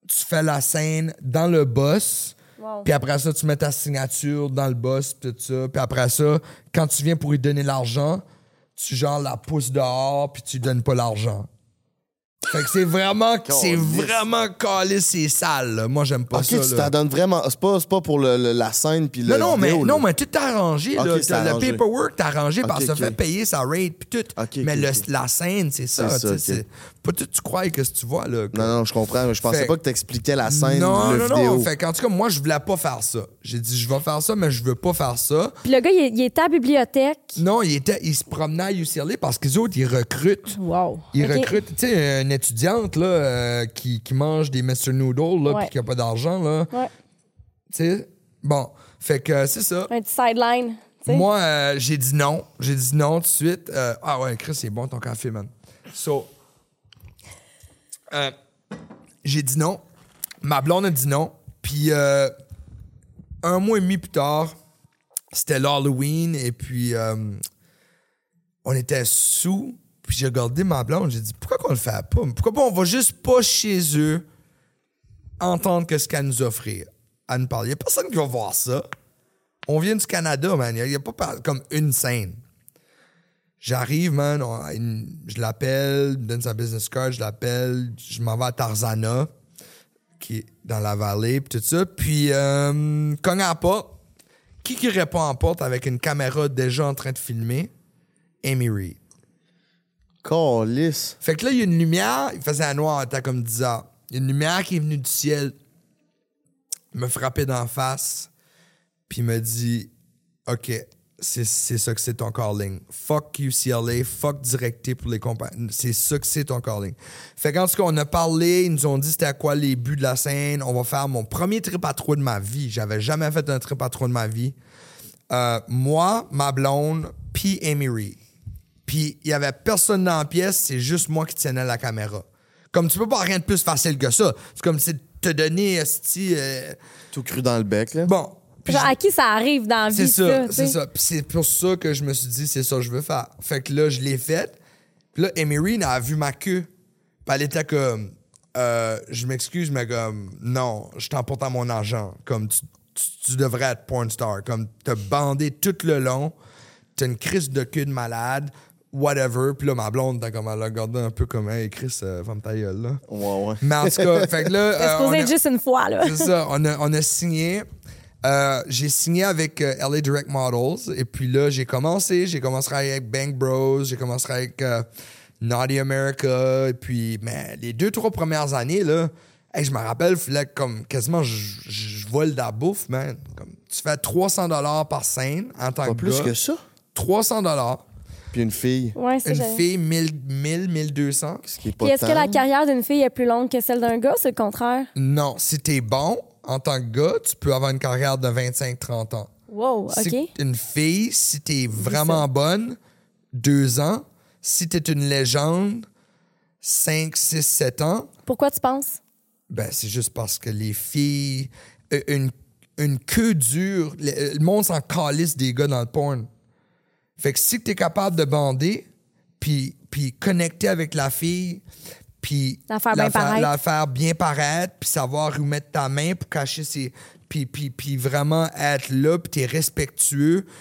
Tu fais la scène dans le boss. Wow. Puis après ça, tu mets ta signature dans le boss, tout ça. Puis après ça, quand tu viens pour lui donner l'argent, tu genre la pousses dehors, puis tu lui donnes pas l'argent. Fait que c'est vraiment, c'est vraiment calé, c'est sale. là. Moi, j'aime pas ok, ça. tu là. t'en donnes vraiment. C'est pas, c'est pas pour le- le- la scène puis le. Non, non, mais, vidéo, là. non, mais tout est arrangé. Ok, là. c'est T'as le arrangé. paperwork, t'es arrangé parce que ça ok. fait payer sa rate, puis tout. Ok, mais ok, le- ok. la scène, c'est ça. C'est ça, tu sais, ok. c'est- Pas tout tu crois que ce que tu vois. Là, Non, non, je comprends, mais je pensais Fait- pas que t'expliquais la scène non, le non, vidéo. non. Fait qu'en tout cas, moi, je voulais pas faire ça. J'ai dit, je vais faire ça, mais je veux pas faire ça. Puis le gars, il, est- il était à la bibliothèque. Non, il, était, il se promenait à UCLA parce qu'ils autres, ils recrutent. Wow. Ils OK. recrutent, tu sais, une étudiante là, euh, qui, qui mange des Mr. Noodles là, puis qui a pas d'argent. là. Ouais. Tu sais, bon, fait que c'est ça. Un petit sideline. Moi, euh, j'ai dit non. J'ai dit non tout de suite. Euh, ah ouais, Chris, c'est bon ton café, man. So, euh, j'ai dit non. Ma blonde a dit non. Puis, un mois et demi plus tard, c'était l'Halloween et puis on était sous. Puis j'ai regardé ma blonde, j'ai dit pourquoi qu'on le fait pas? Pourquoi pas on va juste pas chez eux entendre ce qu'elle nous offrir à nous parler? Il a personne qui va voir ça. On vient du Canada, man. Il n'y a, pas comme une scène. J'arrive, man. je l'appelle, me donne sa business card, je l'appelle. Je m'en vais à Tarzana, qui est dans la vallée, puis tout ça. Puis, euh, cogne à. Qui qui répond la porte avec une caméra déjà en train de filmer? Amy Reed. Calice. Fait que là, il y a une lumière. Il faisait un noir, il était comme 10 heures. Il y a une lumière qui est venue du ciel, me frapper d'en face, puis me dit OK, c'est ça que c'est ton calling. Fuck UCLA, fuck directé pour les compagnies. C'est ça que c'est ton calling. Fait qu'en tout cas, on a parlé, ils nous ont dit c'était à quoi les buts de la scène. On va faire mon premier trip à trois de ma vie. J'avais jamais fait un trip à trois de ma vie. Euh, moi, ma blonde, puis Amy. Puis il y avait personne dans la pièce, c'est juste moi qui tenais la caméra. Comme tu peux pas rien de plus facile que ça. C'est comme si te donner esti, euh, Tout cru dans le bec, là. bon. Puis Genre, je- à qui ça arrive dans la vie, c'est ça, c'est ça. Puis c'est pour ça que je me suis dit c'est ça que je veux faire. Fait que là je l'ai fait. Puis là Emery a vu ma queue. Puis elle était comme euh, je m'excuse mais comme non, je t'emporte à mon argent. Comme tu, tu- tu devrais être porn star. Comme t'as bandé tout le long. T'as une crise de queue de malade. Whatever. Puis là, ma blonde, t'as comme elle a regardé un peu comme Hey Chris, euh, ferme ta gueule, là. Ouais, ouais. Mais en tout cas, fait que là. C'est euh, on a- juste une fois, là. c'est ça. On a, on a signé. Euh, j'ai signé avec euh, LA Direct Models. Et puis là, j'ai commencé. J'ai commencé avec Bang Bros. J'ai commencé avec euh, Naughty America. Et puis, mais les deux, trois premières années, là, Hey, je me rappelle, fallait comme quasiment je, je vole de la bouffe, man. Comme, tu fais 300 dollars par scène en tant Pas que plus gars. que ça? 300 dollars. Puis une fille, Ouais, c'est Une fille, 1000, 1000, 1200. ce qui est pas Puis est-ce que la carrière d'une fille est plus longue que celle d'un gars, c'est le contraire? Non, si t'es bon en tant que gars, tu peux avoir une carrière de 25-30 ans. Wow, OK. une fille, si t'es vraiment bonne, deux ans. Si t'es une légende, 5, 6, 7 ans. Pourquoi tu penses? Ben, c'est juste parce que les filles. euh, Une, une queue dure. Le, le monde s'en calisse des gars dans le porn. Fait que si t'es capable de bander, puis, puis connecter avec la fille, puis La faire bien paraître. la faire bien paraître, puis savoir où mettre ta main pour cacher ses. Puis, puis, puis vraiment être là, puis t'es respectueux. Tu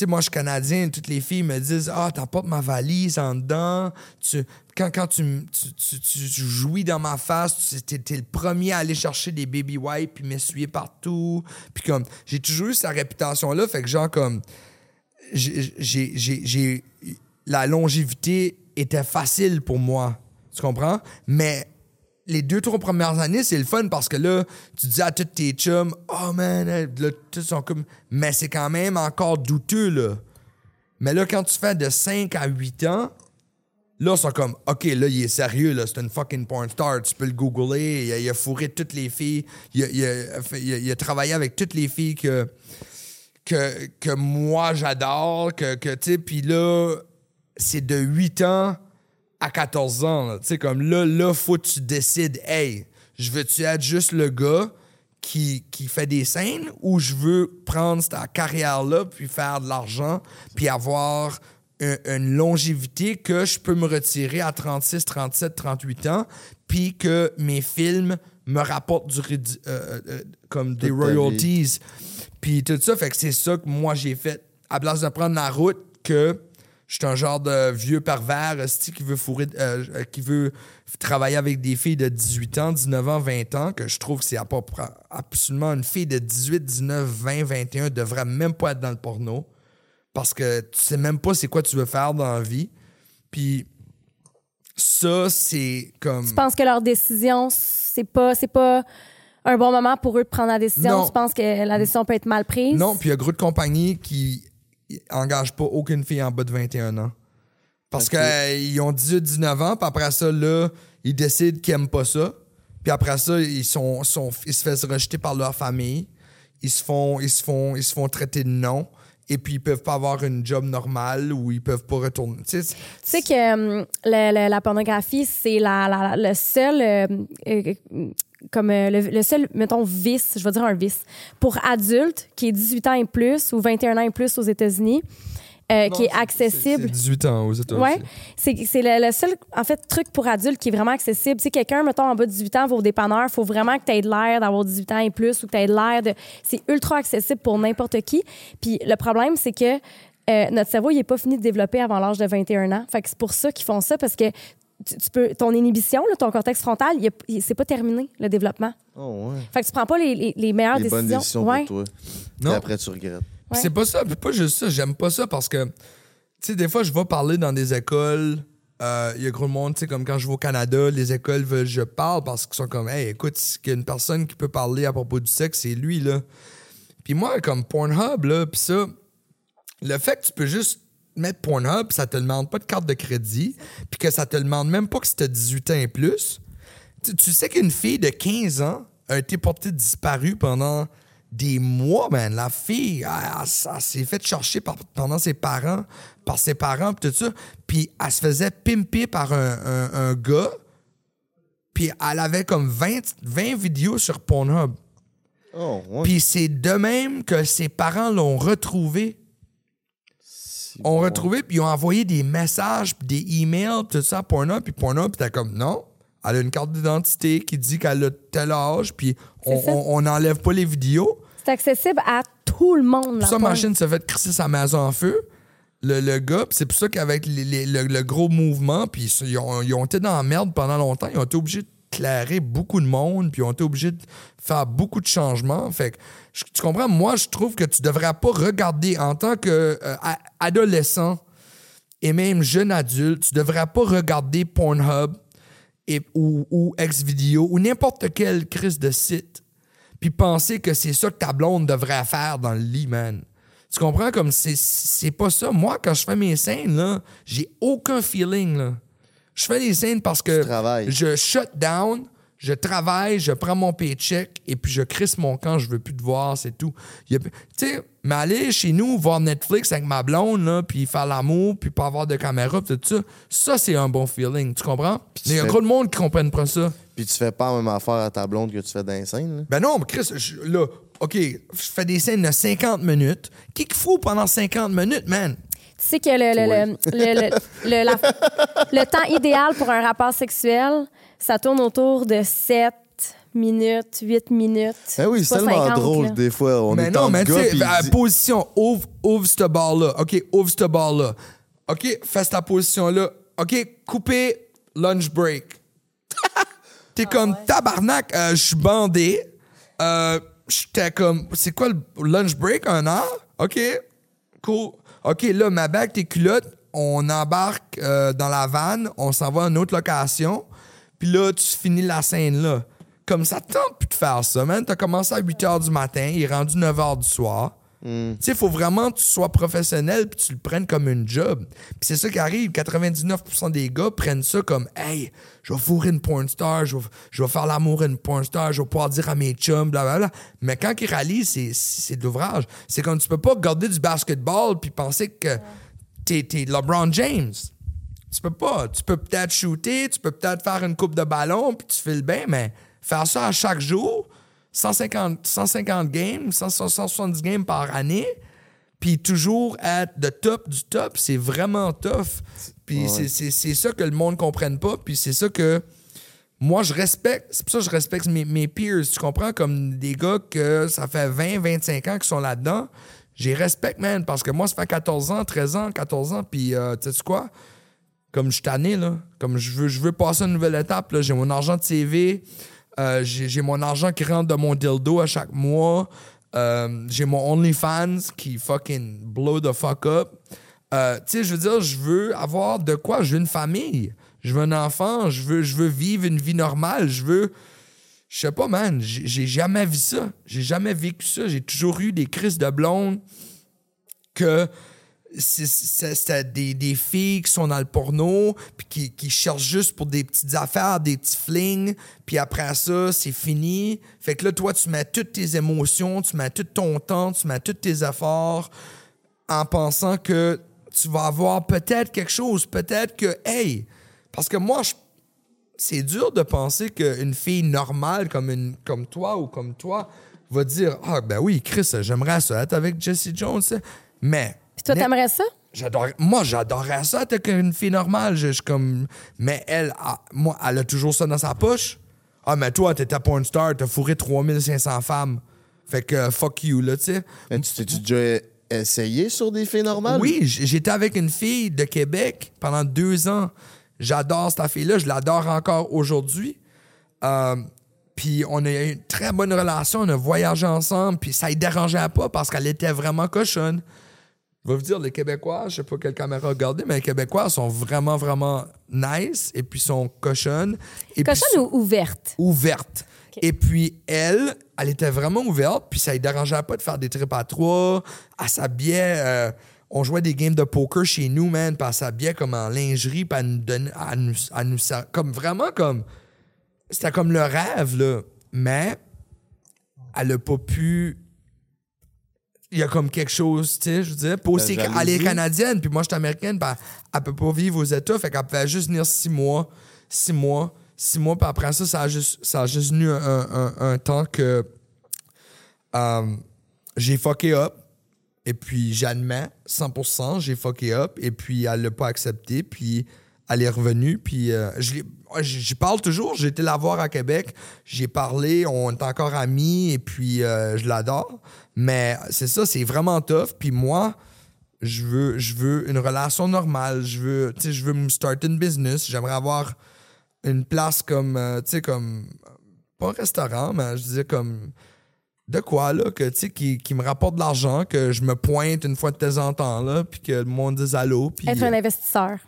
sais, moi, je suis Canadien, toutes les filles me disent Ah, t'apportes ma valise en dedans. Tu, quand quand tu, tu, tu- tu- tu jouis dans ma face, tu t'es, t'es le premier à aller chercher des baby wipes puis m'essuyer partout. Puis comme, j'ai toujours eu cette réputation-là, fait que genre, comme, j'ai, la longévité était facile pour moi. Tu comprends? Mais les deux, trois premières années, c'est le fun parce que là, tu dis à tous tes chums, oh man, euh, là, tous sont comme. Mais c'est quand même encore douteux, là. Mais là, quand tu fais de 5 à 8 ans, là, ils sont comme, OK, là, il est sérieux, là, c'est une fucking porn star. Tu peux le googler. Il a, fourré toutes les filles. Il il a travaillé avec toutes les filles que, que, que moi, j'adore. Que, que tu sais, puis là, c'est de 8 ans à 14 ans. Tu sais, comme là, là, faut que tu décides, hey, je veux-tu être juste le gars qui, qui fait des scènes ou je veux prendre cette carrière-là puis faire de l'argent puis avoir un- une longévité que je peux me retirer à 36, 37, 38 ans puis que mes films me rapportent du, rédi- euh, euh, comme des vie. Puis tout ça, fait que c'est ça que moi j'ai fait. À place de prendre la route que je suis un genre de vieux pervers qui veut fourrer, euh, euh, qui veut travailler avec des filles de 18 ans, 19 ans, 20 ans, que je trouve que c'est absolument une fille de 18, 19, 20, 21 devrait même pas être dans le porno parce que tu sais même pas c'est quoi tu veux faire dans la vie. Puis ça, c'est comme. Tu penses que leur décision, c'est pas, c'est pas un bon moment pour eux de prendre la décision? Non. Tu penses que la décision peut être mal prise? Non, puis il y a gros de compagnies qui engagent pas aucune fille en bas de 21 ans. Parce qu'ils ont 18-19 ans, puis après ça, là, ils décident qu'ils aiment pas ça. Puis après ça, ils, sont, sont- ils se font rejeter par leur famille. Ils se font, ils se font, ils se font traiter de non. Et puis, ils peuvent pas avoir une job normale ou ils peuvent pas retourner. Tu sais, Tu sais que hum, le- le- la pornographie, c'est la, la- le seul, euh, euh, comme euh, le, le seul, mettons, vice, je vais dire un vice, pour adultes qui est 18 ans et plus ou 21 ans et plus aux États-Unis, euh, qui est accessible. C'est 18 ans aux États-Unis. Ouais, c'est c'est le, le seul en fait truc pour adultes qui est vraiment accessible. Tu sais quelqu'un mettons en bas de 18 ans va au dépanneur, faut vraiment que tu aies de l'air d'avoir 18 ans et plus ou que tu aies de l'air de c'est ultra accessible pour n'importe qui. Puis le problème c'est que euh, notre cerveau il est pas fini de développer avant l'âge de 21 ans. Fait que c'est pour ça qu'ils font ça parce que tu, tu peux ton inhibition, là, ton cortex frontal, c'est pas terminé le développement. Oh, ouais. Fait que tu prends pas les, les- les meilleures Les bonnes décisions. décisions Ouais. pour toi. Non. Puis après, tu regrettes. C'est pas ça, pas juste ça. J'aime pas ça parce que, tu sais, des fois, je vais parler dans des écoles. euh, Il y a gros monde, tu sais, comme quand je vais au Canada, les écoles veulent que je parle parce qu'ils sont comme, hey, écoute, s'il y a une personne qui peut parler à propos du sexe, c'est lui, là. Puis moi, comme Pornhub, là, puis ça, le fait que tu peux juste mettre Pornhub, ça te demande pas de carte de crédit, puis que ça te demande même pas que si t'as 18 ans et plus, tu, tu sais qu'une fille de 15 ans a été portée disparue pendant des mois, man. La fille, elle, elle- elle s'est faite chercher par, pendant ses parents, par ses parents, puis tout ça. Puis elle se faisait pimper par un, un- un gars, puis elle avait comme 20, 20 vidéos sur Pornhub. Oh, ouais. Puis c'est de même que ses parents l'ont retrouvée. Ont retrouvé, puis ils ont envoyé des messages, puis des emails, tout ça à Pornhub, puis Pornhub, puis t'es comme, non, elle a une carte d'identité qui dit qu'elle a tel âge, puis on n'enlève pas les vidéos. C'est accessible à tout le monde. Pour ça, machine se fait crisser sa maison en feu. Le, le gars, puis c'est pour ça qu'avec les- les- le, le gros mouvement, puis ils, ils ont, ils ont été dans la merde pendant longtemps, ils ont été obligés de clairer beaucoup de monde, puis ont été obligés de faire beaucoup de changements. Fait que, tu comprends, moi, je trouve que tu devrais pas regarder en tant qu'adolescent et même jeune adulte, tu devrais pas regarder Pornhub ou, ou Xvideo ou n'importe quel crise de site, puis penser que c'est ça que ta blonde devrait faire dans le lit, man. Tu comprends? Comme c'est, pas ça. Moi, quand je fais mes scènes, j'ai aucun feeling, là. Je fais des scènes parce que je shut down, je travaille, je prends mon paycheck et puis je crisse mon camp, je veux plus te voir, c'est tout. Tu sais, mais aller chez nous voir Netflix avec ma blonde, là, puis faire l'amour, puis pas avoir de caméra, puis tout ça, ça, c'est un bon feeling, tu comprends? Mais il y a fais- gros de monde qui comprennent pas ça. Puis tu fais pas la même affaire à ta blonde que tu fais dans les scènes, là? Ben non, mais Chris, je- là, OK, je fais des scènes de 50 minutes. Qui qu'il faut pendant 50 minutes, man? Tu sais que le, le, le, le, le- le- la- le temps idéal pour un rapport sexuel, ça tourne autour de 7 minutes, 8 minutes. Ben oui, c'est tellement 50, drôle, là. des fois. On mais est non, mais tu sais, position, ouvre, ouvre cette barre-là. OK, ouvre cette barre-là. OK, fais ta position-là. OK, coupez lunch break. T'es comme tabarnak, euh, je suis bandé. Euh, J'étais comme, c'est quoi le lunch break? Un heure? OK, cool. OK, là, ma bague, tes culottes, on embarque euh, dans la vanne, on s'en va à une autre location, puis là, tu finis la scène là. Comme ça te tente plus de faire ça, man. T'as commencé à 8 h du matin, il est rendu 9 h du soir. Tu sais, il faut vraiment que tu sois professionnel puis tu le prennes comme une job. Puis c'est ça qui arrive. 99% des gars prennent ça comme Hey, je vais fourrer une porn star, je vais, je vais faire l'amour à une porn star, je vais pouvoir dire à mes chums, blablabla. Mais quand ils réalisent, c'est, de l'ouvrage. C'est comme tu peux pas regarder du basketball puis penser que t'es, t'es LeBron James. Tu peux pas. Tu peux peut-être shooter, tu peux peut-être faire une coupe de ballon, puis tu files bien, mais faire ça à chaque jour, 150, 150 games, 100, 170 games par année, puis toujours être de top du top, c'est vraiment tough. Puis c'est- ça que le monde ne comprenne pas, puis c'est ça que moi, je respecte. C'est pour ça que je respecte mes, mes peers. Tu comprends? Comme des gars que ça fait 20, 25 ans qui sont là-dedans. J'ai respect, man, parce que moi, ça fait 14 ans, 13 ans, 14 ans, puis euh, tu sais quoi? Comme je suis tanné, là. Comme je veux, je veux passer une nouvelle étape, là. J'ai mon argent de CV. Euh, j'ai mon argent qui rentre de mon dildo à chaque mois. euh, j'ai mon OnlyFans qui fucking blow the fuck up. Euh, tu sais, je veux dire, je veux avoir de quoi? Je veux une famille. Je veux un enfant. Je veux, je veux vivre une vie normale. Je veux. Je sais pas, man. J'ai jamais vu ça. J'ai jamais vécu ça. J'ai toujours eu des crises de blonde que c'était des, des filles qui sont dans le porno, puis qui, qui cherchent juste pour des petites affaires, des petits flings, puis après ça, c'est fini. Fait que là, toi, tu mets toutes tes émotions, tu mets tout ton temps, tu mets tous tes efforts en pensant que tu vas avoir peut-être quelque chose, peut-être que, hey, parce que moi, je- c'est dur de penser qu'une fille normale comme, une, comme toi ou comme toi va dire Ah, ben oui, Chris, j'aimerais ça être avec Jesse Jones. Mais. Puis toi, t'aimerais ça? J'adore, moi, j'adorerais ça être avec une fille normale. Je, comme. Mais elle, moi, elle a toujours ça dans sa poche. Ah, mais toi, t'es ta porn star, t'as fourré 3500 femmes. Fait que fuck you, là, tu sais. Mais tu t'es-tu déjà essayé sur des filles normales? Oui, j'étais avec une fille de Québec pendant deux ans. J'adore cette fille-là, je l'adore encore aujourd'hui. Euh, puis on a eu une très bonne relation, on a voyagé ensemble, puis ça ne dérangeait pas parce qu'elle était vraiment cochonne. Je vais vous dire, les Québécois, je sais pas quelle caméra regarder, mais les Québécois sont vraiment, vraiment nice et puis sont cochonnes. Et puis Cochonne ou ouverte? ouverte. Et puis, elle, elle était vraiment ouverte, puis ça ne dérangeait pas de faire des trips à trois. Elle s'habillait. euh, on jouait des games de poker chez nous, man, puis elle s'habillait comme en lingerie, puis elle nous donnait. Elle nous, elle nous comme vraiment comme. C'était comme le rêve, là. Mais elle n'a pas pu. Il y a comme quelque chose, tu sais, je veux dire. Puis aussi, La elle est canadienne, puis moi, je suis américaine, puis elle, elle peut pas vivre aux États, fait qu'elle pouvait juste venir six mois, six mois, six mois, puis après ça, ça a juste, ça a juste venu un, un- un temps que euh, j'ai fucké up, et puis j'admets 100%, j'ai fucké up, et puis elle l'a pas accepté, puis elle est revenue, puis euh, je j'y parle toujours, j'ai été la voir à Québec, j'ai parlé, on est encore amis, et puis euh, je l'adore, mais c'est ça, c'est vraiment tough, puis moi, je veux, je veux une relation normale, je veux, je veux me start une business, j'aimerais avoir une place comme, euh, tu sais, comme, pas un restaurant, mais je disais comme, de quoi, là, que, tu sais, qui, qui me rapporte de l'argent, que je me pointe une fois de temps en temps, là, puis que le monde dise allô, puis... Être un investisseur.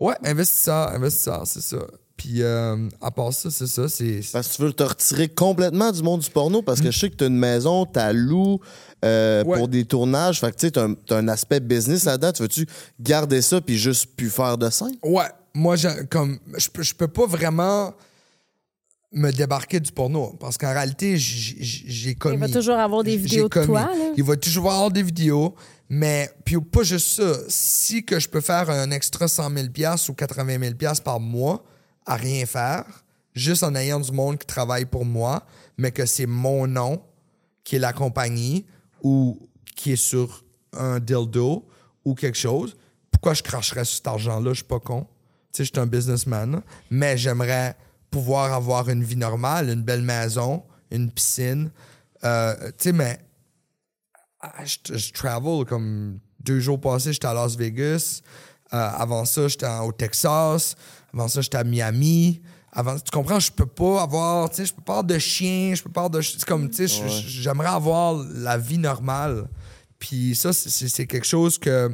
Ouais, investisseur, investisseur, c'est ça. Puis euh, à part ça, c'est ça. C'est, c'est- Parce que tu veux te retirer complètement du monde du porno parce que je sais que tu as une maison, tu loues euh, Ouais. pour des tournages. Fait que tu sais, tu as, un aspect business là-dedans. Tu veux-tu garder ça puis juste plus faire de scène? Ouais, moi, j'ai- comme, je, peux- je peux pas vraiment me débarquer du porno parce qu'en réalité, j'ai commis. Il va toujours avoir des vidéos de toi, là. Il va toujours avoir des vidéos, mais puis pas juste ça. Si que je peux faire un extra 100 000 ou 80 000 par mois à rien faire, juste en ayant du monde qui travaille pour moi, mais que c'est mon nom qui est la compagnie ou qui est sur un dildo ou quelque chose, pourquoi je cracherais cet argent-là? Je suis pas con. Tu sais, je suis un businessman, mais j'aimerais pouvoir avoir une vie normale, une belle maison, une piscine. Euh, tu sais, mais ah, je, je travel comme deux jours passés, j'étais à Las Vegas. Euh, avant ça, j'étais au Texas. Avant ça, j'étais à Miami. Avant, tu comprends, je peux pas avoir, tu sais, je peux pas avoir de chien, je peux pas avoir de, c'est comme, tu sais, j'aimerais avoir la vie normale. Puis ça, c'est- quelque chose que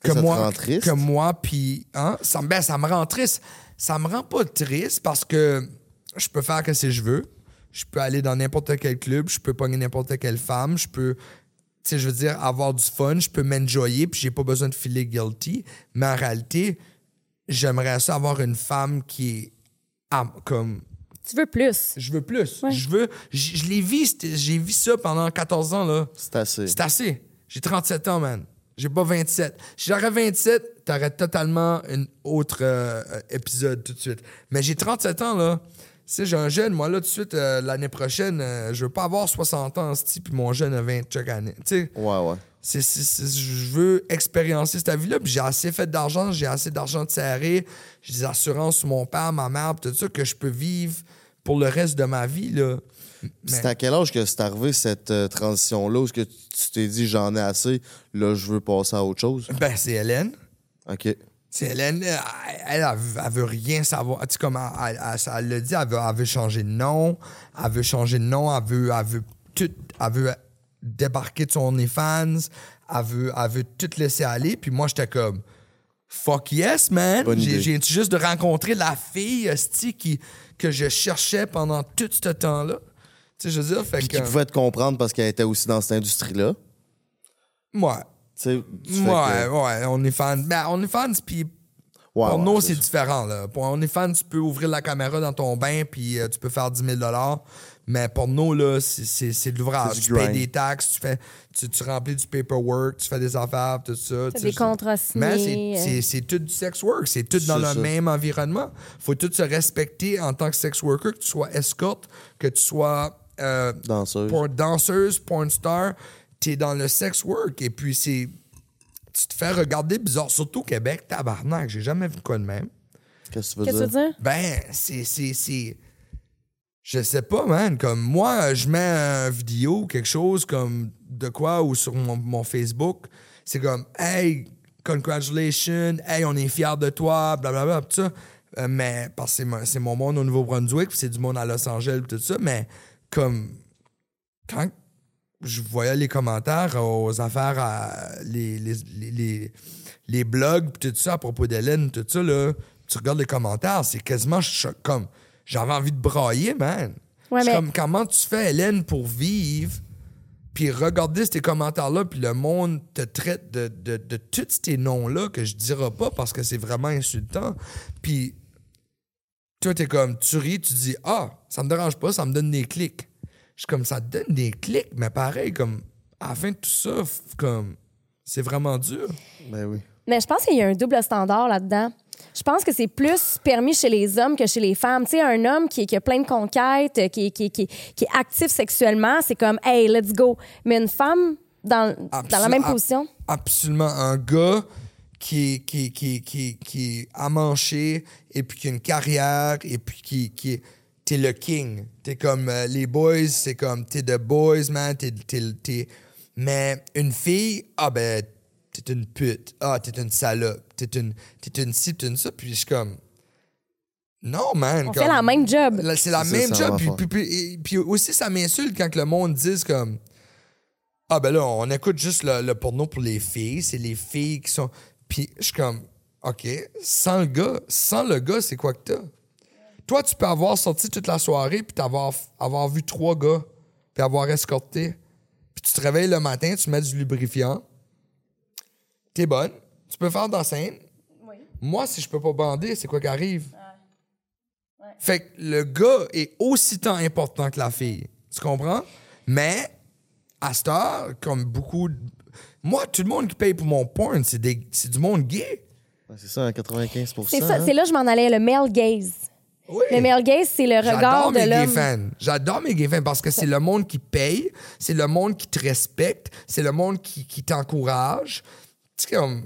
que, ça te rend triste? que moi, puis hein, ça, me- ben, ça me rend triste. Ça me rend pas triste parce que je peux faire que je veux. Je peux aller dans n'importe quel club, je peux pogner n'importe quelle femme, je peux, tu sais, je veux dire, avoir du fun, je peux m'enjoyer, puis j'ai pas besoin de filer guilty. Mais en réalité, j'aimerais ça avoir une femme qui est ah, comme Tu veux plus. je veux plus. Ouais. Je veux. Je l'ai vu, j'ai vu ça pendant 14 ans, là. C'est assez. C'est assez. J'ai 37 ans, man. J'ai pas 27. Si j'aurais 27, t'aurais totalement un autre euh, euh, épisode tout de suite. Mais j'ai 37 ans, là. Tu sais, j'ai un jeune, moi, là, tout de suite, euh, l'année prochaine, euh, je veux pas avoir 60 ans, ce puis mon jeune a 20 chaque année. Tu sais, Ouais, ouais. Je veux expériencer cette vie-là, puis j'ai assez fait d'argent, j'ai assez d'argent de serré, j'ai des assurances sur mon père, ma mère, tout ça, que je peux vivre pour le reste de ma vie, là. Mais- C'est à quel âge que c'est arrivé cette euh, transition-là est-ce que tu t'es dit j'en ai assez, là je veux passer à autre chose? Ben, c'est Hélène. OK. C'est Hélène, elle, elle, elle, veut- elle veut rien savoir. Tu sais, comme elle, l'a dit, elle veut, elle veut changer de nom. Elle veut changer de nom. Elle veut, elle veut tout. Elle veut débarquer de son OnlyFans. Elle veut, elle veut tout laisser aller. Puis moi, j'étais comme, fuck yes, man. J'ai juste de rencontrer la fille, esti, qui, que je cherchais pendant tout ce temps-là. Tu sais, je veux dire, fait Puis que. qui pouvait te comprendre parce qu'elle était aussi dans cette industrie-là. Ouais. Tu sais, tu fais Ouais, que- ouais, on est fans. Ben, on est fans, puis Ouais, Porno, ouais, c'est différent. Là. Pour OnlyFans, tu peux ouvrir la caméra dans ton bain puis euh, tu peux faire 10 000 Mais porno, là, c'est- c'est c'est de l'ouvrage. Tu payes des taxes, tu, fais, tu, tu remplis du paperwork, tu fais des affaires, tout ça. des contrats Mais c'est- euh. c'est c'est tout du sex work. C'est tout dans le ça. même environnement. faut tout se respecter en tant que sex worker, que tu sois escorte, que tu sois euh, Danseuse. pour danseuse, porn star. Tu es dans le sex work. Et puis, c'est. Tu te fais regarder bizarre, surtout au Québec, tabarnak. J'ai jamais vu quoi de même. Qu'est-ce que tu veux Qu'est-ce que tu dire? veux dire? Ben, c'est. Je sais pas, man. Comme moi, je mets une vidéo, quelque chose comme de quoi, ou sur mon, Facebook. C'est comme, hey, congratulations, hey, on est fiers de toi, blablabla, tout ça. Euh, mais, parce que c'est mon- monde au Nouveau-Brunswick, c'est du monde à Los Angeles, tout ça. Mais, comme, quand je voyais les commentaires aux affaires, à- les, les, les, les, blogs, tout ça, à propos d'Hélène, tout ça, là, tu regardes les commentaires, c'est quasiment comme. J'avais envie de brailler, man. Ouais, Je suis mais- comme, comment tu fais, Hélène, pour vivre, puis regarder ces commentaires-là, puis le monde te traite de, de, de tous ces noms-là que je dirai pas parce que c'est vraiment insultant. Puis toi, t'es comme, tu ris, tu dis, ah, ça me dérange pas, ça me donne des clics. Je suis comme, ça te donne des clics, mais pareil, comme, à la fin de tout ça, comme, c'est vraiment dur. Ben oui. Mais je pense qu'il y a un double standard là-dedans. Je pense que c'est plus permis chez les hommes que chez les femmes. Tu sais, un homme qui, qui a plein de conquêtes, qui, qui, qui, qui est actif sexuellement, c'est comme, hey, let's go. Mais une femme, dans, dans la même position, Absolument. Un gars qui est, qui, qui, qui, qui est amanché et puis qui a une carrière et puis qui, qui est. T'es le king. T'es comme euh, les boys, c'est comme t'es the boys, man. T'es, t'es- t'es- Mais une fille, ah ben, t'es une pute. Ah, t'es une salope. T'es une, t'es une ci, t'es une ça. Puis je suis comme. Non, man. on comme- fait la même job. C'est la même ça job. Puis, puis- puis- et- puis aussi, ça m'insulte quand que le monde dise comme Ah ben là, on écoute juste le, le porno pour les filles. C'est les filles qui sont. Puis je suis comme OK, sans le gars, sans le gars, c'est quoi que t'as? Toi, tu peux avoir sorti toute la soirée puis t'avoir avoir vu trois gars puis avoir escorté. Puis tu te réveilles le matin, tu mets du lubrifiant. T'es bonne. Tu peux faire de la scène. Oui. Moi, si je peux pas bander, c'est quoi qui arrive? Fait que le gars est aussi tant important que la fille. Tu comprends? Mais, à cette heure, comme beaucoup. de- Moi, tout le monde qui paye pour mon porn, c'est des- c'est du monde gay. Ouais, C'est ça, à 95 C'est ça, hein? c'est là que je m'en allais, le male gaze. Oui. Le male gaze, c'est le regard J'adore de mes gay l'homme. fans. J'adore mes gay fans parce que c'est le monde qui paye, c'est le monde qui te respecte, c'est le monde qui, qui t'encourage. Sais, comme.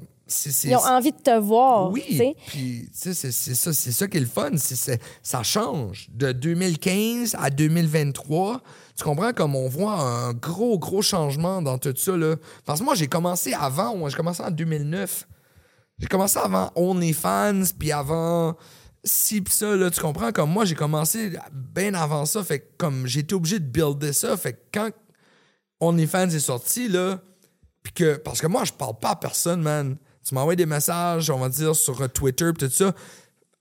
Ils ont envie de te voir. Oui, puis tu sais, c'est ça, c'est ça qui est le fun. c'est- ça change de 2015 à 2023. Tu comprends comme on voit un gros, gros changement dans tout ça. Là. Parce que moi, j'ai commencé avant, moi, j'ai commencé en 2009. J'ai commencé avant OnlyFans, puis avant ci, pis ça, là, tu comprends? Comme moi, j'ai commencé bien avant ça, fait que comme j'ai été obligé de builder ça, fait que quand OnlyFans est sorti, là, puis que, parce que moi, je parle pas à personne, man. Tu m'envoies des messages, on va dire, sur euh, Twitter, pis tout ça.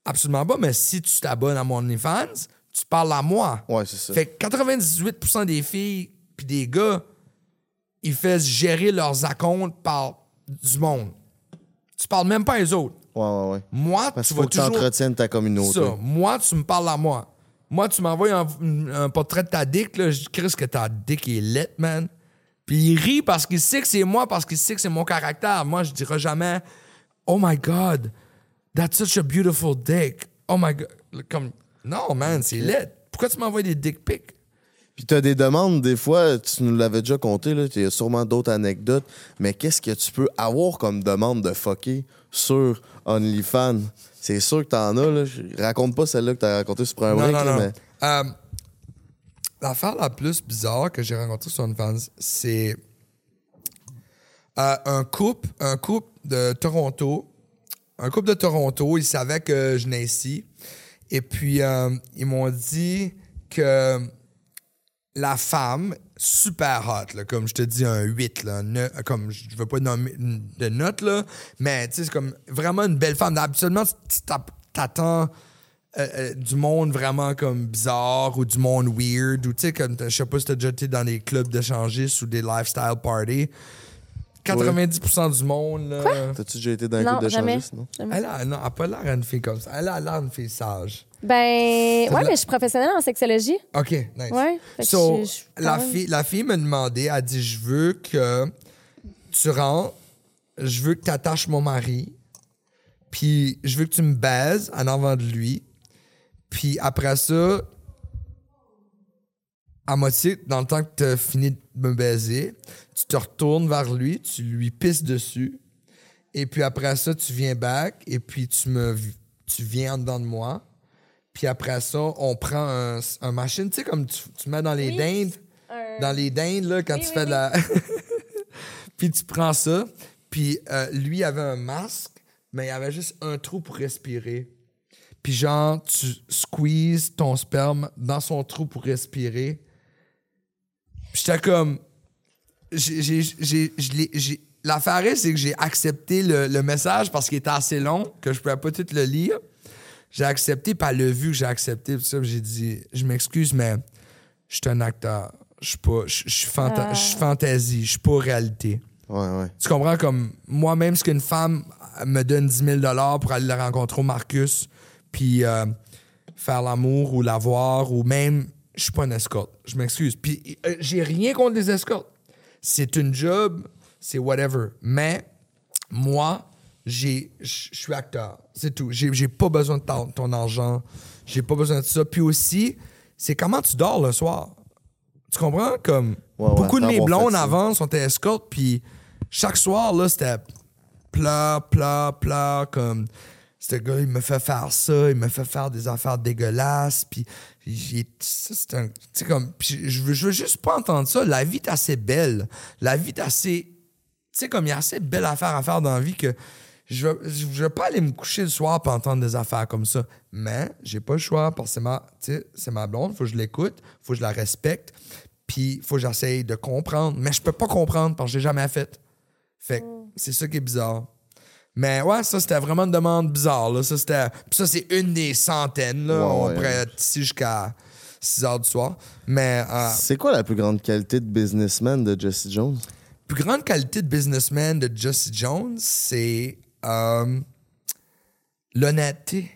Absolument pas, mais si tu t'abonnes à mon OnlyFans, tu parles à moi. Ouais, c'est ça. Fait que 98% des filles puis des gars, ils font gérer leurs accounts par du monde. Tu parles même pas aux autres. Ouais, ouais, ouais. Moi, Parce tu faut vas que toujours... entretiennes ta communauté. Ça, moi, tu me parles à moi. Moi, tu m'envoies un, un portrait de ta dick, là, je dis, Chris, que ta dick est lit, man. Puis il rit parce qu'il sait que c'est moi, parce qu'il sait que c'est mon caractère. Moi, je dirais jamais, oh my God, that's such a beautiful dick. Oh my God. Comme, non, man, c'est lit. Pourquoi tu m'envoies des dick pics? Puis t'as des demandes, des fois, tu nous l'avais déjà compté, là, il y a sûrement d'autres anecdotes, mais qu'est-ce que tu peux avoir comme demande de fucker sur OnlyFans? C'est sûr que t'en as, là. Je- Raconte pas celle-là que t'as racontée sur un Non, break, non, là, non. mais... Euh, L'affaire la plus bizarre que j'ai rencontrée sur OnlyFans, c'est euh, un couple, un couple de Toronto. Un couple de Toronto, ils savaient que je venais ici. Et puis, euh, ils m'ont dit que la femme, super hot, comme je te dis, un 8, là, neuf- comme je veux pas nommer de note, là, mais c'est comme vraiment une belle femme. Habituellement, tu t'attends euh, euh, du monde vraiment comme bizarre ou du monde weird, ou tu sais, comme, je sais pas si t'as déjà été dans des clubs d'échangistes ou des lifestyle parties. 90% du monde, là. T'as-tu déjà été dans un club d'échangistes, non? Jamais. Elle a, non, elle a pas l'air d'une fille comme ça. Elle a l'air d'une fille sage. Ben, ouais, la- mais je suis professionnelle en sexologie. OK, nice. Ouais, fait que So, je- je- la, fille, la fille m'a demandé, elle dit Je veux que tu rentres, je veux que tu attaches mon mari, puis je veux que tu me baises en avant de lui, puis après ça, à moitié, dans le temps que tu as fini de me baiser, tu te retournes vers lui, tu lui pisses dessus, et puis après ça, tu viens back, et puis tu me tu viens en dedans de moi. Puis après ça, on prend un, un machine, tu sais, comme tu, tu mets dans les Oui. dindes. Dans les dindes, là, quand Oui, tu oui, fais de la. puis tu prends ça. Puis euh, lui avait un masque, mais il avait juste un trou pour respirer. Puis genre, tu squeezes ton sperme dans son trou pour respirer. Puis j'étais comme. j'ai- j'ai- j'ai- je l'ai- j'ai- L'affaire, est, c'est que j'ai accepté le, le message parce qu'il était assez long, que je pouvais pas tout le lire. J'ai accepté, puis elle l'a vu que j'ai accepté, puis ça, j'ai dit, je m'excuse, mais je suis un acteur. Je suis pas, je suis fanta- Ah. suis fantaisie, je suis pas réalité. Ouais, ouais. Tu comprends comme moi-même, ce qu'une femme me donne 10 000 pour aller le rencontrer au Marcus, puis euh, faire l'amour ou la voir, ou même, je suis pas une escorte. Je m'excuse. Puis euh, j'ai rien contre les escortes. C'est une job, c'est whatever. Mais moi, je suis acteur. C'est tout. J'ai, pas besoin de ton, ton argent. J'ai pas besoin de ça. Puis aussi, c'est comment tu dors le soir. Tu comprends? Comme Ouais, ouais, beaucoup de mes blondes avant sont escortes, puis chaque soir, là, c'était plat, plat, plat, comme ce gars, il me fait faire ça, il me fait faire des affaires dégueulasses, puis C'est un. Tu sais, comme. puis je veux, je veux juste pas entendre ça. La vie est assez belle. La vie est assez. Tu sais, comme il y a assez de belles affaires à faire dans la vie que je veux, je veux pas aller me coucher le soir pour entendre des affaires comme ça. Mais j'ai pas le choix parce que c'est ma, tu sais, c'est ma blonde, faut que je l'écoute, faut que je la respecte, puis faut que j'essaye de comprendre. Mais je peux pas comprendre parce que j'ai jamais fait. Fait que c'est ça qui est bizarre. Mais ouais, ça, c'était vraiment une demande bizarre. Là. Ça, c'était... Puis ça, c'est une des centaines. Là. On pourrait être ici jusqu'à 6 heures du soir. Mais euh, C'est quoi la plus grande qualité de businessman de Jesse Jones? plus grande qualité de businessman de Jesse Jones, c'est euh, l'honnêteté.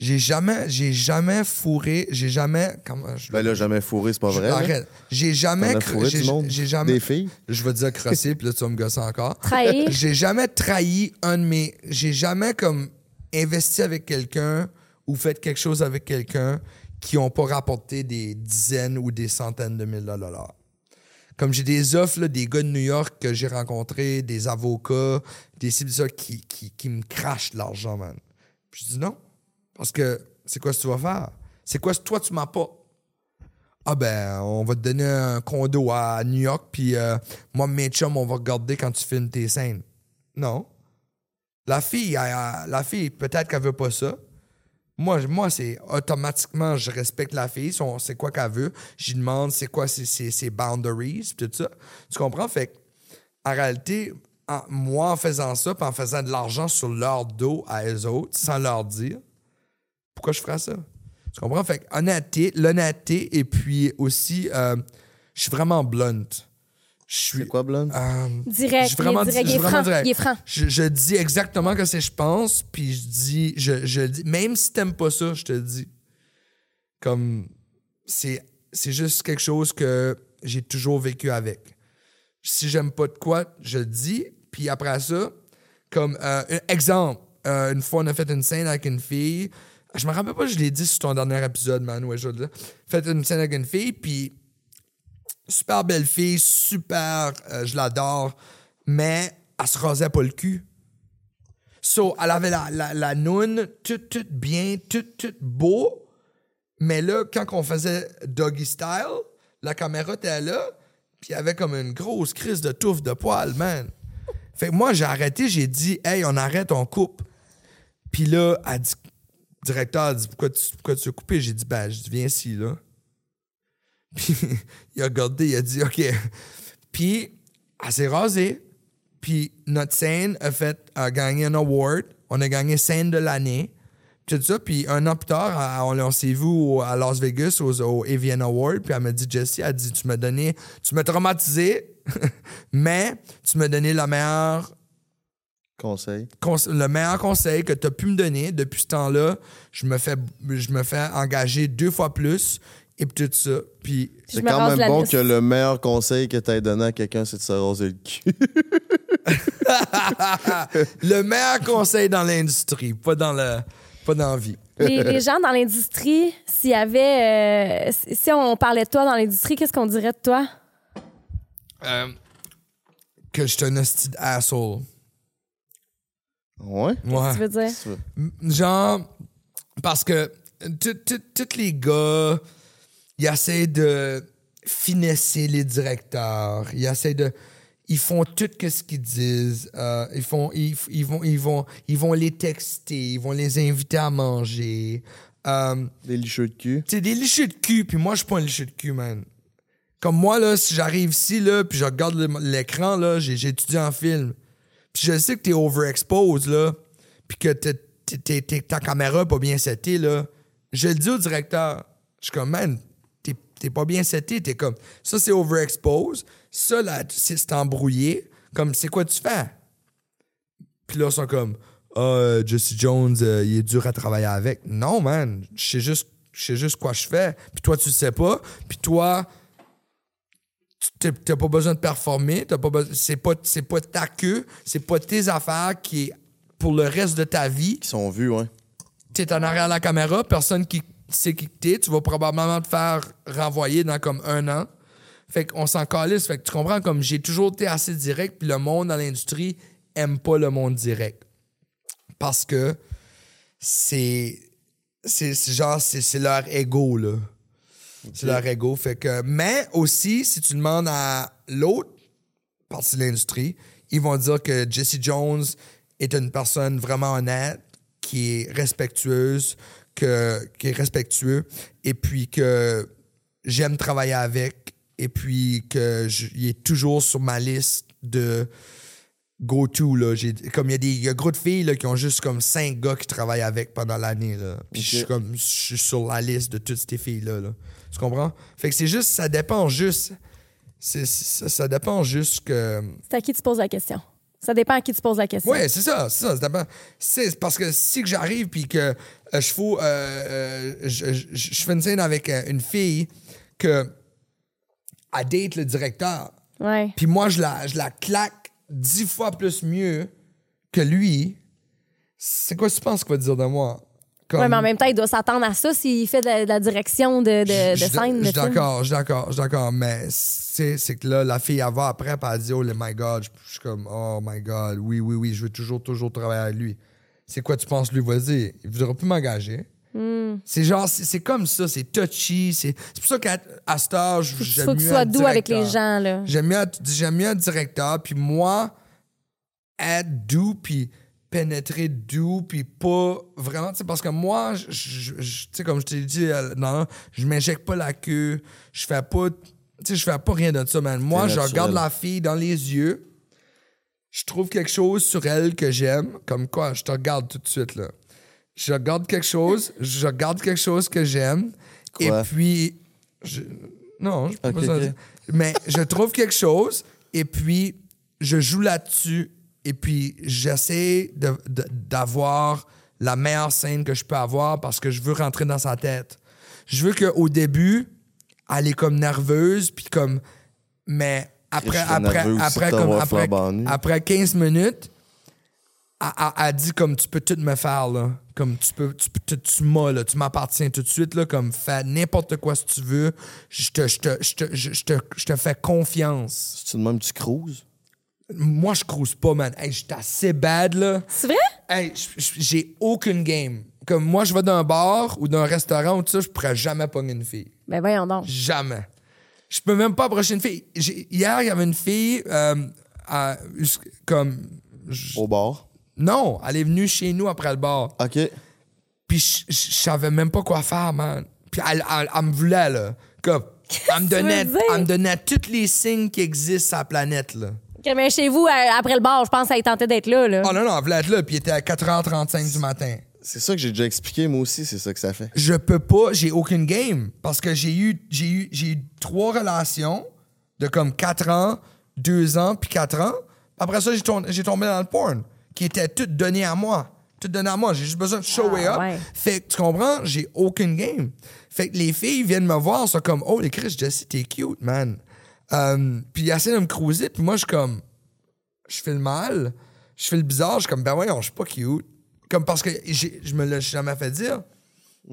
J'ai jamais, j'ai jamais fourré, j'ai jamais, comment je Ben là, jamais fourré, c'est pas vrai. Arrête. J'ai jamais, fourré j'ai du monde? j'ai jamais, Des filles? je vais dire crosser, puis là tu vas me gosser encore. Trahir. J'ai jamais trahi un de mes, j'ai jamais comme investi avec quelqu'un ou fait quelque chose avec quelqu'un qui ont pas rapporté des dizaines ou des centaines de milliers de dollars. Comme j'ai des offres, là, des gars de New York que j'ai rencontrés, des avocats, des civilisateurs qui, qui, qui me crachent de l'argent, man. Puis je dis non. Parce que c'est quoi ce que tu vas faire? C'est quoi ce que toi tu m'as pas? Ah ben, on va te donner un condo à New York, puis euh, moi, mes chums, on va regarder quand tu filmes tes scènes. Non. La fille, la fille, peut-être qu'elle veut pas ça. Moi, moi c'est automatiquement, je respecte la fille, c'est quoi qu'elle veut. Je demande c'est quoi ses, boundaries, tout ça. Tu comprends? Fait que, en réalité, moi, en faisant ça, puis en faisant de l'argent sur leur dos à eux autres, sans leur dire, pourquoi je ferais ça? Tu comprends? Fait que honnêteté, l'honnêteté, et puis aussi, euh, je suis vraiment blunt. Je suis. C'est quoi, Blonde? euh, Direct. je suis Il vraiment est direct. je Il est vraiment franc. direct. Il est franc. Je, je dis exactement ce que je pense, puis je dis, je, je dis, même si t'aimes pas ça, je te le dis. Comme, c'est, c'est juste quelque chose que j'ai toujours vécu avec. Si j'aime pas de quoi, je le dis, puis après ça, comme, euh, un exemple, euh, une fois on a fait une scène avec une fille, je me rappelle pas, je l'ai dit sur ton dernier épisode, man, ouais, je vais le dire. Fait une scène avec une fille, puis super belle fille, super, euh, je l'adore, mais elle se rasait pas le cul. So, elle avait la, la, la noune, tout, tout bien, tout, tout beau, mais là, quand on faisait doggy style, la caméra était là, puis il y avait comme une grosse crise de touffe de poils, man. Fait que moi, j'ai arrêté, j'ai dit, hey, on arrête, on coupe. Puis là, elle dit, directeur a dit, pourquoi tu, pourquoi tu as coupé? J'ai dit, ben, je viens ici, là. Puis il a regardé, il a dit OK. Puis elle s'est rasée. Puis notre scène a fait a gagné un award. On a gagné scène de l'année. Tout ça. Puis un an plus tard, on, on s'est vu à Las Vegas au, Avian Award. Puis elle m'a dit Jessie, elle dit Tu m'as donné, tu m'as traumatisé, mais tu m'as donné la meilleure Conseil? conse- le meilleur conseil que tu as pu me donner depuis ce temps-là, je me fais je me fais engager deux fois plus et puis tout ça. Puis C'est me quand même bon liste. que le meilleur conseil que tu aies donné à quelqu'un, c'est de se raser le cul. le meilleur conseil dans l'industrie, pas dans le pas dans la vie. Les, les gens dans l'industrie, s'il y avait. euh, si on parlait de toi dans l'industrie, qu'est-ce qu'on dirait de toi? Euh, que je suis un asshole. Ouais? Ouais. Tu veux dire? Tu veux- M- Genre, parce que tous les gars, ils essaient de finesser les directeurs. Ils essaient de. Ils font tout ce qu'ils disent. Euh, ils, font, ils, ils vont, ils, vont, ils vont les texter. Ils vont les inviter à manger. Euh, Des licheux de cul. c'est des licheux de cul, puis moi, je suis pas un licheux de cul, man. Comme moi, là, si j'arrive ici, là, puis je regarde l'écran, là, j'ai j'ai étudié en film. Puis je sais que t'es overexposed, là, puis que ta caméra pas bien setée, là. Je le dis au directeur. Je suis comme, man, t'es pas bien seté. T'es comme, ça, c'est overexposed. Ça, là, c'est embrouillé. Comme, c'est quoi tu fais? Puis là, ils sont comme, ah, euh, Jesse Jones, euh, il est dur à travailler avec. Non, man. Je sais juste, juste quoi je fais. Puis toi, tu le sais pas. Puis toi, t'as pas besoin de performer. T'as pas c'est pas, c'est pas ta queue. C'est pas tes affaires qui est pour le reste de ta vie. Qui sont vus, ouais. T'es en arrière de la caméra, personne qui sait qui t'es. Tu vas probablement te faire renvoyer dans comme un an. Fait qu'on s'en calisse. Fait que tu comprends, comme j'ai toujours été assez direct, puis le monde dans l'industrie aime pas le monde direct. Parce que c'est. C'est c'est genre, c'est c'est leur ego, là. C'est leur ego. Fait que. Mais aussi, si tu demandes à l'autre partie de l'industrie, ils vont dire que Jesse Jones est une personne vraiment honnête, qui est respectueuse, que, qui est respectueux, et puis que j'aime travailler avec, et puis qu'il est toujours sur ma liste de go-to, là. J'ai- Comme il y a des y a gros de filles, là, qui ont juste comme cinq gars qui travaillent avec pendant l'année, là. Puis je suis comme, je suis sur la liste de toutes ces filles-là, là. Tu comprends? Fait que c'est juste, ça dépend juste. c'est- ça, ça dépend juste que. C'est à qui tu poses la question. Ça dépend à qui tu poses la question. Ouais, c'est ça, c'est ça. ça dépend. C'est parce que si que j'arrive puis que euh, je fous, euh, euh, je, je- je fais une scène avec euh, une fille que elle date le directeur, Ouais. puis moi je la, je la claque dix fois plus mieux que lui. C'est quoi tu penses qu'il va dire de moi? Comme- Ouais, mais en même temps, il doit s'attendre à ça s'il fait de la, de la direction de, de, Je- scène. Je suis d'accord, je suis d'accord, je suis d'accord. Mais c'est que là, la fille, elle va après, puis elle dit, oh my God. Je je suis comme, oh my God, oui, oui, oui, je veux toujours, toujours travailler avec lui. C'est quoi tu penses, lui, vas-y? Il voudra plus m'engager. Hmm. C'est genre, c'est c'est comme ça, c'est touchy. C'est c'est pour ça qu'à à cet âge, Il j'aime faut mieux que tu sois être doux avec les directeur. gens, là. J'aime mieux, être- j'aime mieux être directeur, puis moi, être doux, puis pénétrer doux, puis pas vraiment, sais, parce que moi, je- je- je- tu sais, comme je t'ai dit, euh, non, je m'injecte pas la queue, je fais pas, tu sais, je fais pas rien de ça, man. Moi, je regarde la fille dans les yeux, je trouve quelque chose sur elle que j'aime, comme quoi, je te regarde tout de suite, là. Je regarde quelque chose, je regarde quelque chose que j'aime, et puis, je- non, je peux Ok, pas ça ok. dire. Mais je trouve quelque chose et puis je joue là-dessus et puis j'essaie de- de- d'avoir la meilleure scène que je peux avoir parce que je veux rentrer dans sa tête. Je veux qu'au début, elle est comme nerveuse puis comme mais après après après comme après, après 15 minutes elle, elle- elle dit comme tu peux tout me faire là comme tu peux tu, tu, tu m'as là tu m'appartiens tout de suite là comme fais n'importe quoi si tu veux je te je te je te, je- je te, je te fais confiance C'est-tu de même que tu cruises? moi je crouse pas man hey, j'étais assez bad là C'est vrai? hey, j'ai aucune game comme moi je vais dans un bar ou dans un restaurant ou tout ça je pourrais jamais pogner une fille Ben voyons donc. Jamais. Je peux même pas approcher une fille. Hier, il y avait une fille euh, à- comme. Au bar? Non, elle est venue chez nous après le bar. OK. Puis je- je je savais même pas quoi faire, man. Puis elle, elle- elle me voulait, là. Comme. Elle me, donnait, dire? elle me donnait tous les signes qui existent sur la planète, là. Ok, Mais chez vous, euh, après le bar, je pense qu'elle tentait d'être là. là. Oh non, non, elle voulait être là, puis il était à 4h35 du matin. C'est ça que j'ai déjà expliqué, moi aussi, c'est ça que ça fait. je peux pas, j'ai aucune game. Parce que j'ai eu, j'ai eu, j'ai eu trois relations de comme 4 ans, 2 ans, puis 4 ans. Après ça, j'ai tombé, j'ai tombé dans le porn, qui était tout donné à moi. Tout donné à moi. J'ai juste besoin de show Ah, up. ouais. Fait que, tu comprends? J'ai aucune game. Fait que les filles viennent me voir, sont comme, oh, les Chris, Jesse, t'es cute, man. Euh, puis ils essaient de me cruiser, puis moi, je suis comme, je fais le mal, je fais le bizarre, je suis comme, ben voyons, je suis pas cute. Comme parce que je me l'ai jamais fait dire.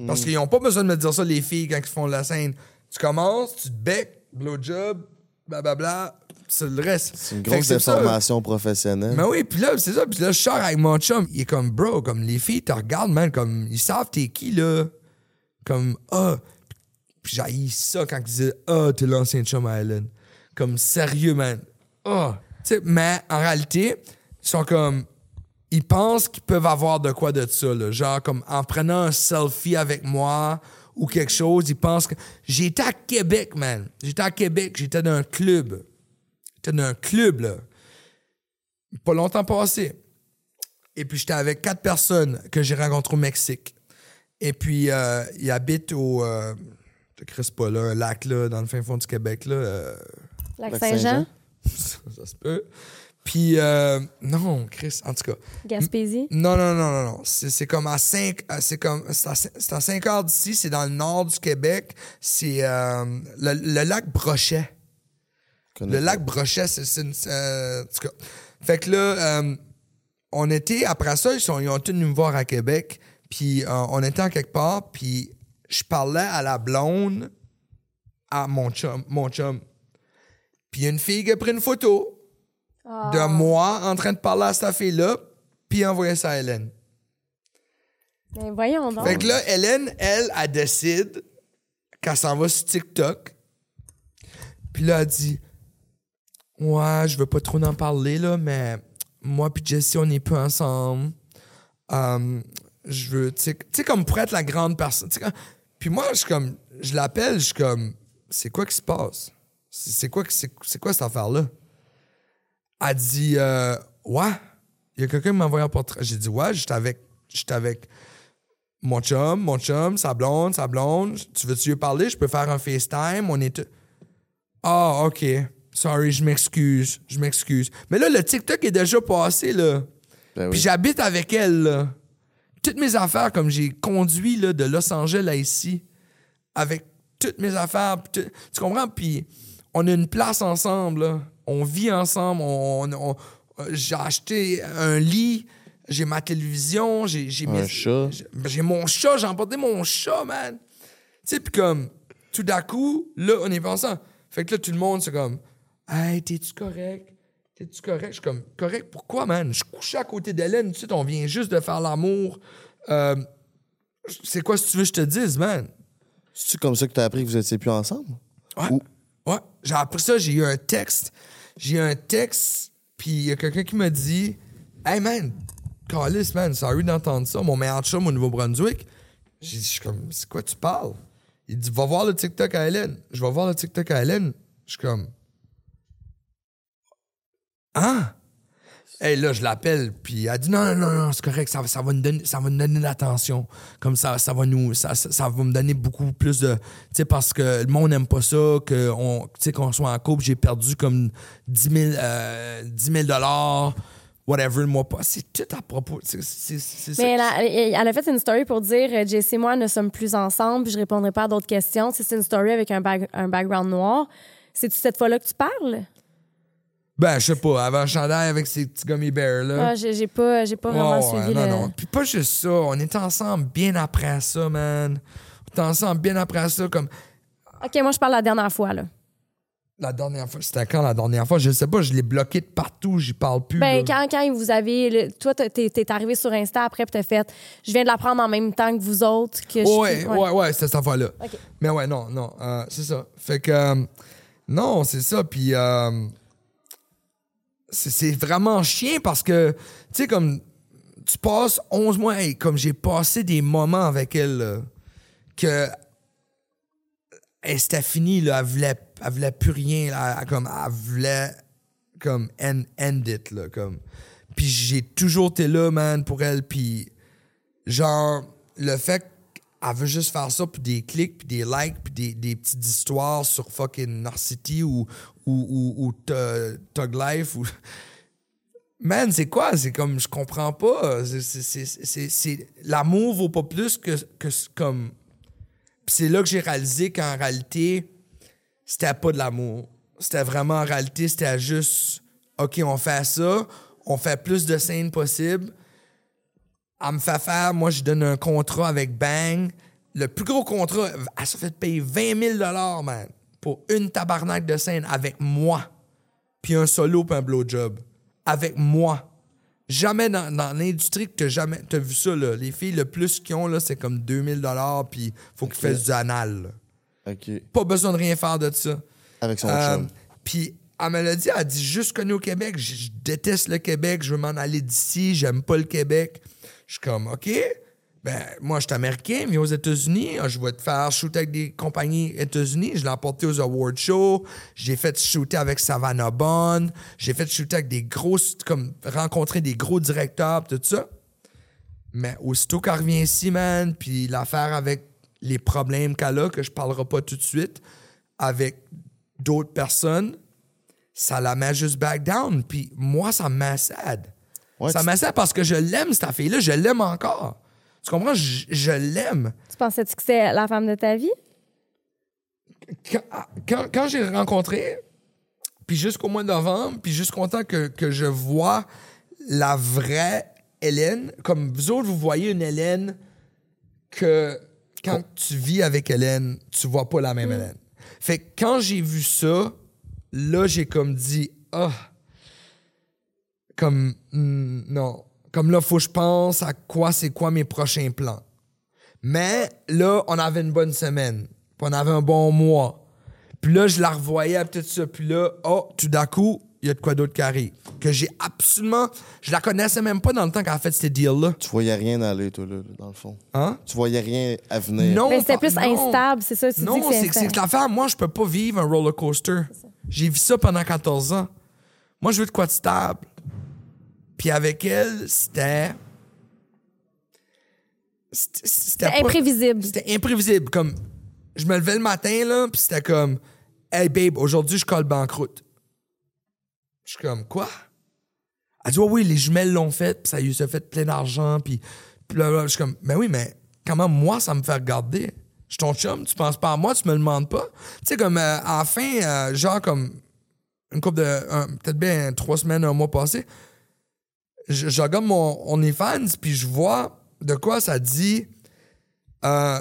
Parce qu'ils n'ont pas besoin de me dire ça, les filles, quand ils font la scène. Tu commences, tu te bec, blowjob, blablabla, c'est le reste. C'est une grosse déformation professionnelle. Mais oui, puis là, c'est ça. Puis là, je sors avec mon chum. Il est comme, bro, comme les filles te regardent, man, comme, ils savent t'es qui, là. Comme, ah. Puis j'ai ça quand ils disaient, ah, t'es l'ancien chum à Ellen. Comme, sérieux, man. Ah. Tu sais, mais en réalité, ils sont comme, ils pensent qu'ils peuvent avoir de quoi de ça, là. Genre, comme, en prenant un selfie avec moi ou quelque chose, ils pensent que. J'étais à Québec, man. J'étais à Québec, j'étais dans un club. J'étais dans un club, là pas longtemps passé. Et puis, j'étais avec quatre personnes que j'ai rencontrées au Mexique. Et puis, euh, ils habitent au. Euh, je te pas là, un lac là, dans le fin fond du Québec. Là, euh, Lac Saint-Jean, Saint-Jean? ça, ça se peut. Puis, euh, non, Chris, en tout cas. Gaspésie? Non, non, non, non, non. C'est, c'est comme à 5 c'est comme c'est à, cin- c'est à 5 heures d'ici, c'est dans le nord du Québec. C'est euh, le, le lac Brochet. Le lac Brochet, c'est, une. euh, en tout cas. Fait que là, euh, on était, après ça, ils, sont, ils ont tous venu me voir à Québec. Puis euh, on était en quelque part, puis je parlais à la blonde à mon chum. Mon chum. Puis il y a une fille qui a pris une photo Ah. de moi en train de parler à cette fille-là, puis envoyé ça à Hélène. Mais voyons donc. Fait que là, Hélène, elle, elle décide qu'elle s'en va sur TikTok. Puis là, elle dit Ouais, je veux pas trop en parler, là, mais moi puis Jessie, on n'est plus ensemble. Um, je veux, tu sais- comme pour être la grande personne. Puis moi, je suis comme, je l'appelle, je suis comme, c'est quoi qui se passe? C'est quoi, c'est quoi cette affaire-là? Elle dit, euh, ouais. Il y a quelqu'un qui m'a envoyé un portrait. J'ai dit, ouais, j'étais avec, j'étais avec mon chum, mon chum, sa blonde, sa blonde. Tu veux-tu lui parler? Je peux faire un FaceTime. On est. Ah, OK. Sorry, je m'excuse. Je m'excuse. Mais là, le TikTok est déjà passé, là. Ben Puis j'habite avec elle, là. Toutes mes affaires, comme j'ai conduit là, de Los Angeles à ici, avec toutes mes affaires. tout- tu comprends? Puis on a une place ensemble, là. On vit ensemble. On, on- j'ai acheté un lit, j'ai ma télévision, j'ai, j'ai Un mes- chat. j'ai- J'ai mon chat, j'ai emporté mon chat, man. Tu sais, puis comme, tout d'un coup, là, on est pensant. Fait que là, tout le monde, c'est comme, hey, t'es-tu correct? T'es-tu correct? Je suis comme, correct, pourquoi, man? Je couchais à côté d'Hélène, tu sais, on vient juste de faire l'amour. Euh, c'est quoi, si tu veux, que je te dise, man? C'est-tu comme ça que t'as appris que vous étiez plus ensemble? Ouais. Ou- Ouais. J'ai appris ça, j'ai eu un texte. J'ai un texte, puis il y a quelqu'un qui m'a dit Hey man, Carlis, man, sorry d'entendre ça. Mon meilleur chum au Nouveau-Brunswick. J'ai dit, je suis comme, c'est quoi tu parles? Il dit, va voir le TikTok à Hélène. Je vais voir le TikTok à Hélène. Je suis comme, hein? Et là, je l'appelle, puis elle dit non, non, non, c'est correct, ça, va- ça va nous donner, ça va donner de l'attention. Comme ça, ça va nous, ça, ça, va me donner beaucoup plus de, tu sais, parce que le monde n'aime pas ça, qu'on soit en couple, j'ai perdu comme 10 000, euh, 10 000 dollars, whatever, le mois pas. C'est tout à propos. Mais elle a, elle- fait une story pour dire euh, Jess et moi ne sommes plus ensemble, puis je répondrai pas à d'autres questions. C'est une story avec un, un background noir. C'est-tu cette fois-là que tu parles? Ben, je sais pas, avant un chandail avec ses petits gummy bears, là. Ah, j'ai j'ai pas, j'ai pas vraiment Ouais, ouais, suivi non, le. non. Puis pas juste ça, on était ensemble bien après ça, man. On était ensemble bien après ça, comme OK, moi, je parle la dernière fois, là. la dernière fois. C'était quand la dernière fois? Je sais pas, je l'ai bloqué de partout, j'y parle plus. Ben, là. quand, quand vous avez. le- toi, t'es- t'es arrivé sur Insta après, puis t'as fait. Je viens de l'apprendre en même temps que vous autres. Que je Ouais, suis- ouais, ouais, c'était cette fois-là. Mais ouais, non, non, euh, c'est ça. Fait que, euh, non, c'est ça. Puis, euh, c'est vraiment chien parce que, tu sais, comme, tu passes 11 mois, hey, comme j'ai passé des moments avec elle, là, que, hey, c'était fini, là, elle voulait, elle voulait plus rien, là, elle, comme, elle voulait, comme, end, end it, là, comme. Puis j'ai toujours été là, man, pour elle, puis genre, le fait qu'elle veut juste faire ça pour des clics, puis des likes, puis des, des petites histoires sur fucking Narcity ou, ou, ou, ou Tu- Tug Life ou... Man, c'est quoi? C'est comme, je comprends pas. C'est- L'amour vaut pas plus que, que comme... C'est là que j'ai réalisé qu'en réalité, c'était pas de l'amour. C'était vraiment, en réalité, c'était juste, OK, on fait ça, on fait plus de scènes possible, elle me fait faire, moi, je donne un contrat avec Bang. Le plus gros contrat, elle se fait payer 20 000 man, pour une tabarnak de scène avec moi. Puis un solo puis un blowjob. Avec moi. Jamais dans, dans l'industrie que jamais t'as vu ça, là. Les filles, le plus qu'ils ont, là, c'est comme 2000 puis faut qu'ils fassent du anal. là. OK. Pas besoin de rien faire de ça. Avec son Euh. Puis elle me l'a dit, elle a dit juste connu au Québec, je, je déteste le Québec, je veux m'en aller d'ici, j'aime pas le Québec. Je suis comme OK, ben moi je suis américain, mais aux États-Unis, je vais te faire shooter avec des compagnies États-Unis. Je l'ai emporté aux Award Show, j'ai fait shooter avec Savannah Bond, j'ai fait shooter avec des grosses, comme rencontrer des gros directeurs, tout ça. Mais aussitôt qu'elle revient ici, man, puis l'affaire avec les problèmes qu'elle a, que je parlerai pas tout de suite, avec d'autres personnes, ça la met juste back down. Puis moi, ça me. Ouais, ça sad parce que je l'aime, cette fille-là. Je l'aime encore. Tu comprends? Je, je l'aime. Tu pensais-tu que c'était la femme de ta vie? Quand, quand, quand j'ai rencontré, puis jusqu'au mois de novembre, puis juste content que, que je vois la vraie Hélène, comme vous autres, vous voyez une Hélène que quand tu vis avec Hélène, tu vois pas la même Hélène. Fait que quand j'ai vu ça, là, j'ai comme dit, ah, comme, hmm, non. Comme là, faut que je pense à quoi, c'est quoi mes prochains plans. Mais là, on avait une bonne semaine. Puis on avait un bon mois. Puis là, je la revoyais, puis tout ça. Puis là, oh, tout d'un coup, il y a de quoi d'autre qui arrive. Que j'ai absolument... Je la connaissais même pas dans le temps qu'elle a fait ces deals-là. Tu voyais rien aller, toi, là, dans le fond. Hein? Tu voyais rien à venir. Non, Mais c'était plus non. instable, c'est ça? Tu Non, c'est que que l'affaire, moi, je peux pas vivre un roller coaster. J'ai vu ça pendant 14 ans. Moi, je veux de quoi de stable. Puis avec elle, c'était. C'était imprévisible. C'était imprévisible. Comme, je me levais le matin, là, puis c'était comme, hey babe, aujourd'hui, je colle banqueroute. Je suis comme, quoi? Elle dit, ouais, oui, les jumelles l'ont fait, puis ça lui a fait plein d'argent, puis puis là, là, je suis comme, mais oui, mais comment moi, ça me fait regarder? Je suis ton chum, tu penses pas à moi, tu me le demandes pas? Tu sais, comme, euh, à la fin, euh, genre, comme, une couple de, peut-être bien trois semaines, un mois passé, je, je regarde mon OnlyFans, puis je vois de quoi ça dit euh,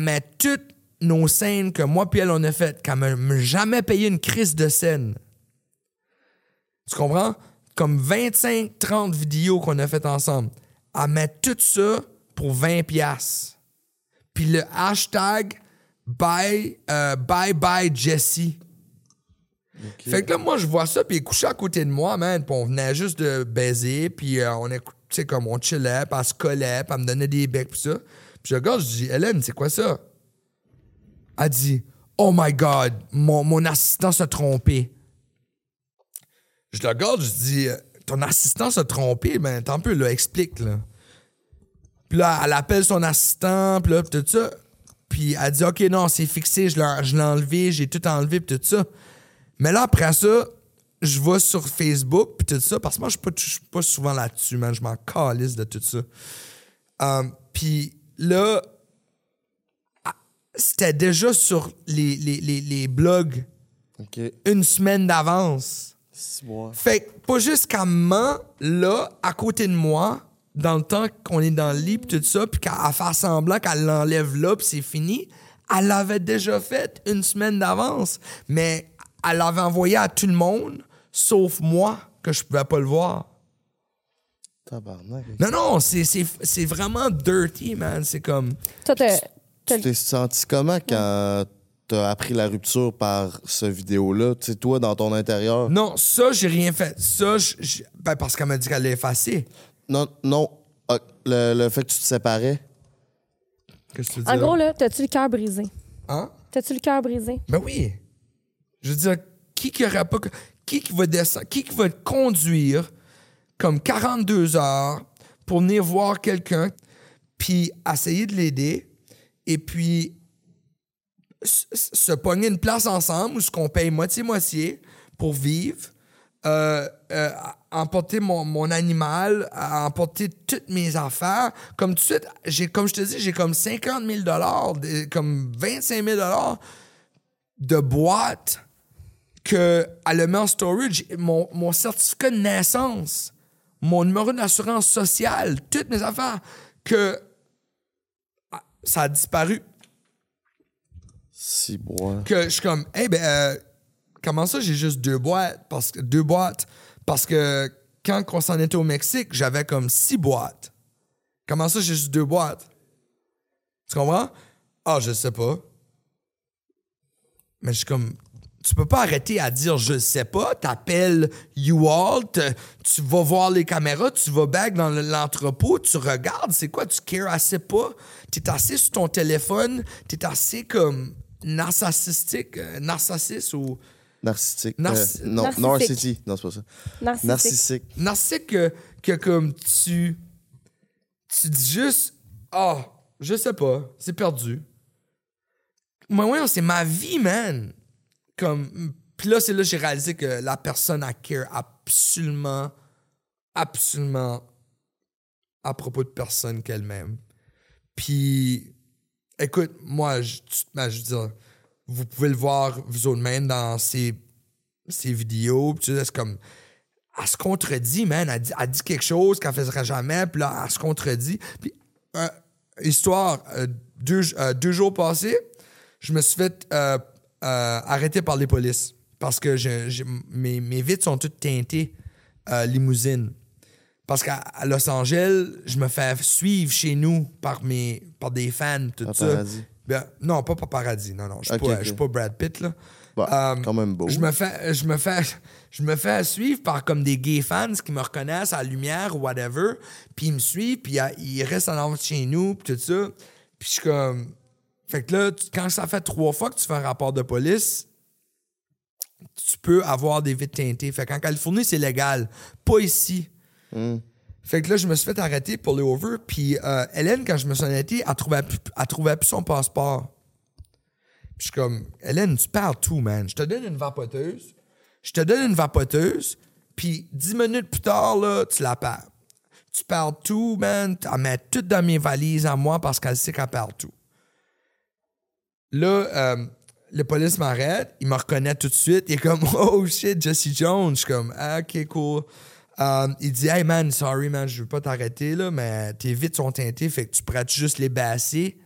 met toutes nos scènes que moi puis elle on a faites, qu'elle m'a m'a jamais payé une crise de scène. Tu comprends? Comme 25-30 vidéos qu'on a faites ensemble. Elle met tout ça pour 20 piastres. Puis le hashtag bye, euh, bye bye Jessie. Fait que là, moi, je vois ça, puis il couché à côté de moi, man. Puis on venait juste de baiser, puis euh, on sais, comme on chillait, puis elle se collait, puis elle me donnait des becs, puis ça. Puis je regarde, je dis, Hélène, c'est quoi ça? Elle dit, Oh my God, mon, assistant s'est trompé. Je la regarde, je dis, euh, ton assistant s'est trompé, ben, tant peu, là, explique, là. Puis là, elle appelle son assistant, puis là, puis tout ça. Puis elle dit, OK, non, c'est fixé, je l'ai enlevé, j'ai tout enlevé, puis tout ça. Mais là, après ça, je vais sur Facebook, puis tout ça, parce que moi, je je suis pas souvent là-dessus, man. Je m'en calisse de tout ça. Euh, puis là, ah, c'était déjà sur les, les, les, les blogs une semaine d'avance. Fait que pas juste qu'elle ment là, à côté de moi, dans le temps qu'on est dans le lit, pis tout ça, puis qu'elle fait semblant qu'elle l'enlève là, puis c'est fini. Elle l'avait déjà fait une semaine d'avance, mais elle l'avait envoyé à tout le monde, sauf moi, que je pouvais pas le voir. Tabarnak. Non, non, c'est, c'est, c'est vraiment dirty, man. C'est comme. Toi, t'as- t'as- Tu t'es senti comment quand t'as appris la rupture par ce vidéo-là? Tu sais, toi, dans ton intérieur? Non, ça, j'ai rien fait. Ça, je- je- ben, parce qu'elle m'a dit qu'elle l'a effacé. Non, non. Ah, le, le fait que tu te séparais? Qu'est-ce que tu veux En dire? gros, là, t'as-tu le cœur brisé? Hein? T'as-tu le cœur brisé? Ben oui. Je veux dire, qui qui pas. Qui qui va descendre. Qui qui va conduire comme 42 heures pour venir voir quelqu'un, puis essayer de l'aider, et puis se pogner une place ensemble où ce qu'on paye moitié-moitié pour vivre, euh, euh, emporter mon, mon animal, emporter toutes mes affaires. Comme tout de suite, j'ai, comme je te dis, j'ai comme 50 000 de- comme 25 000 de boîtes que elle a mis en storage. Mon, mon certificat de naissance, mon numéro d'assurance sociale, toutes mes affaires, que ah, ça a disparu Six mois. que je suis comme, hey, ben, euh, comment ça, j'ai juste deux boîtes? Parce que, deux boîtes. Parce que quand on s'en était au Mexique, j'avais comme six boîtes. Comment ça, j'ai juste deux boîtes? Tu comprends? Ah, je sais pas. Mais je suis comme, tu peux pas arrêter à dire je sais pas, t'appelles te- tu vas voir les caméras, tu vas back dans le- l'entrepôt, tu regardes, c'est quoi, tu cares assez pas, t'es assez sur ton téléphone, t'es assez comme narcissistique, euh, narcissiste ou Narcissique. Narci- Euh, non, Narcissique. narcissique. Non, c'est pas ça. Narcissique. Narcissique. narcissique que, que comme tu tu dis juste ah je sais pas c'est perdu mais ouais c'est ma vie man comme puis là c'est là que j'ai réalisé que la personne a care absolument absolument à propos de personne qu'elle-même puis écoute moi je, ben, veux dire vous pouvez le voir vous autres même dans ces vidéos tu sais, c'est comme elle se contredit, man. Elle dit, elle dit quelque chose qu'elle ne ferait jamais, puis là, elle se contredit. Puis, euh, histoire, euh, deux, euh, deux jours passés, je me suis fait euh, arrêter par les polices parce que je- mes, mes vitres sont toutes teintées euh, limousine. Parce qu'à Los Angeles, je me fais suivre chez nous par, mes, par des fans, tout ça. Ben, non, pas paparazzi, non, non. Je suis pas, je suis pas Brad Pitt, là. Bah, Euh, quand même beau. Je me fais, je me fais, je me fais suivre par comme des gay fans qui me reconnaissent à la lumière ou whatever, puis ils me suivent, puis ils restent en avant de chez nous, puis tout ça. Puis je suis comme, fait que là, tu- quand ça fait trois fois que tu fais un rapport de police, tu peux avoir des vitres teintées. Fait qu'en Californie, c'est légal. Pas ici. Fait que là, je me suis fait arrêter pour le over. Puis euh, Hélène, quand je me suis arrêté, elle trouvait plus, elle trouvait plus son passeport. Puis je suis comme, Hélène, tu perds tout, man. Je te donne une vapoteuse. Je te donne une vapoteuse. Puis dix minutes plus tard, là, tu la perds. Tu perds tout, man. Elle met tout dans mes valises à moi parce qu'elle sait qu'elle perd tout. Là, euh, le police m'arrête, il me reconnaît tout de suite. Il est comme, oh shit, Jesse Jones. Je suis comme, ah, ok, cool. Euh, il dit, hey man, sorry man, je veux pas t'arrêter là, mais tes vitres sont teintées, fait que tu pourrais juste les basser.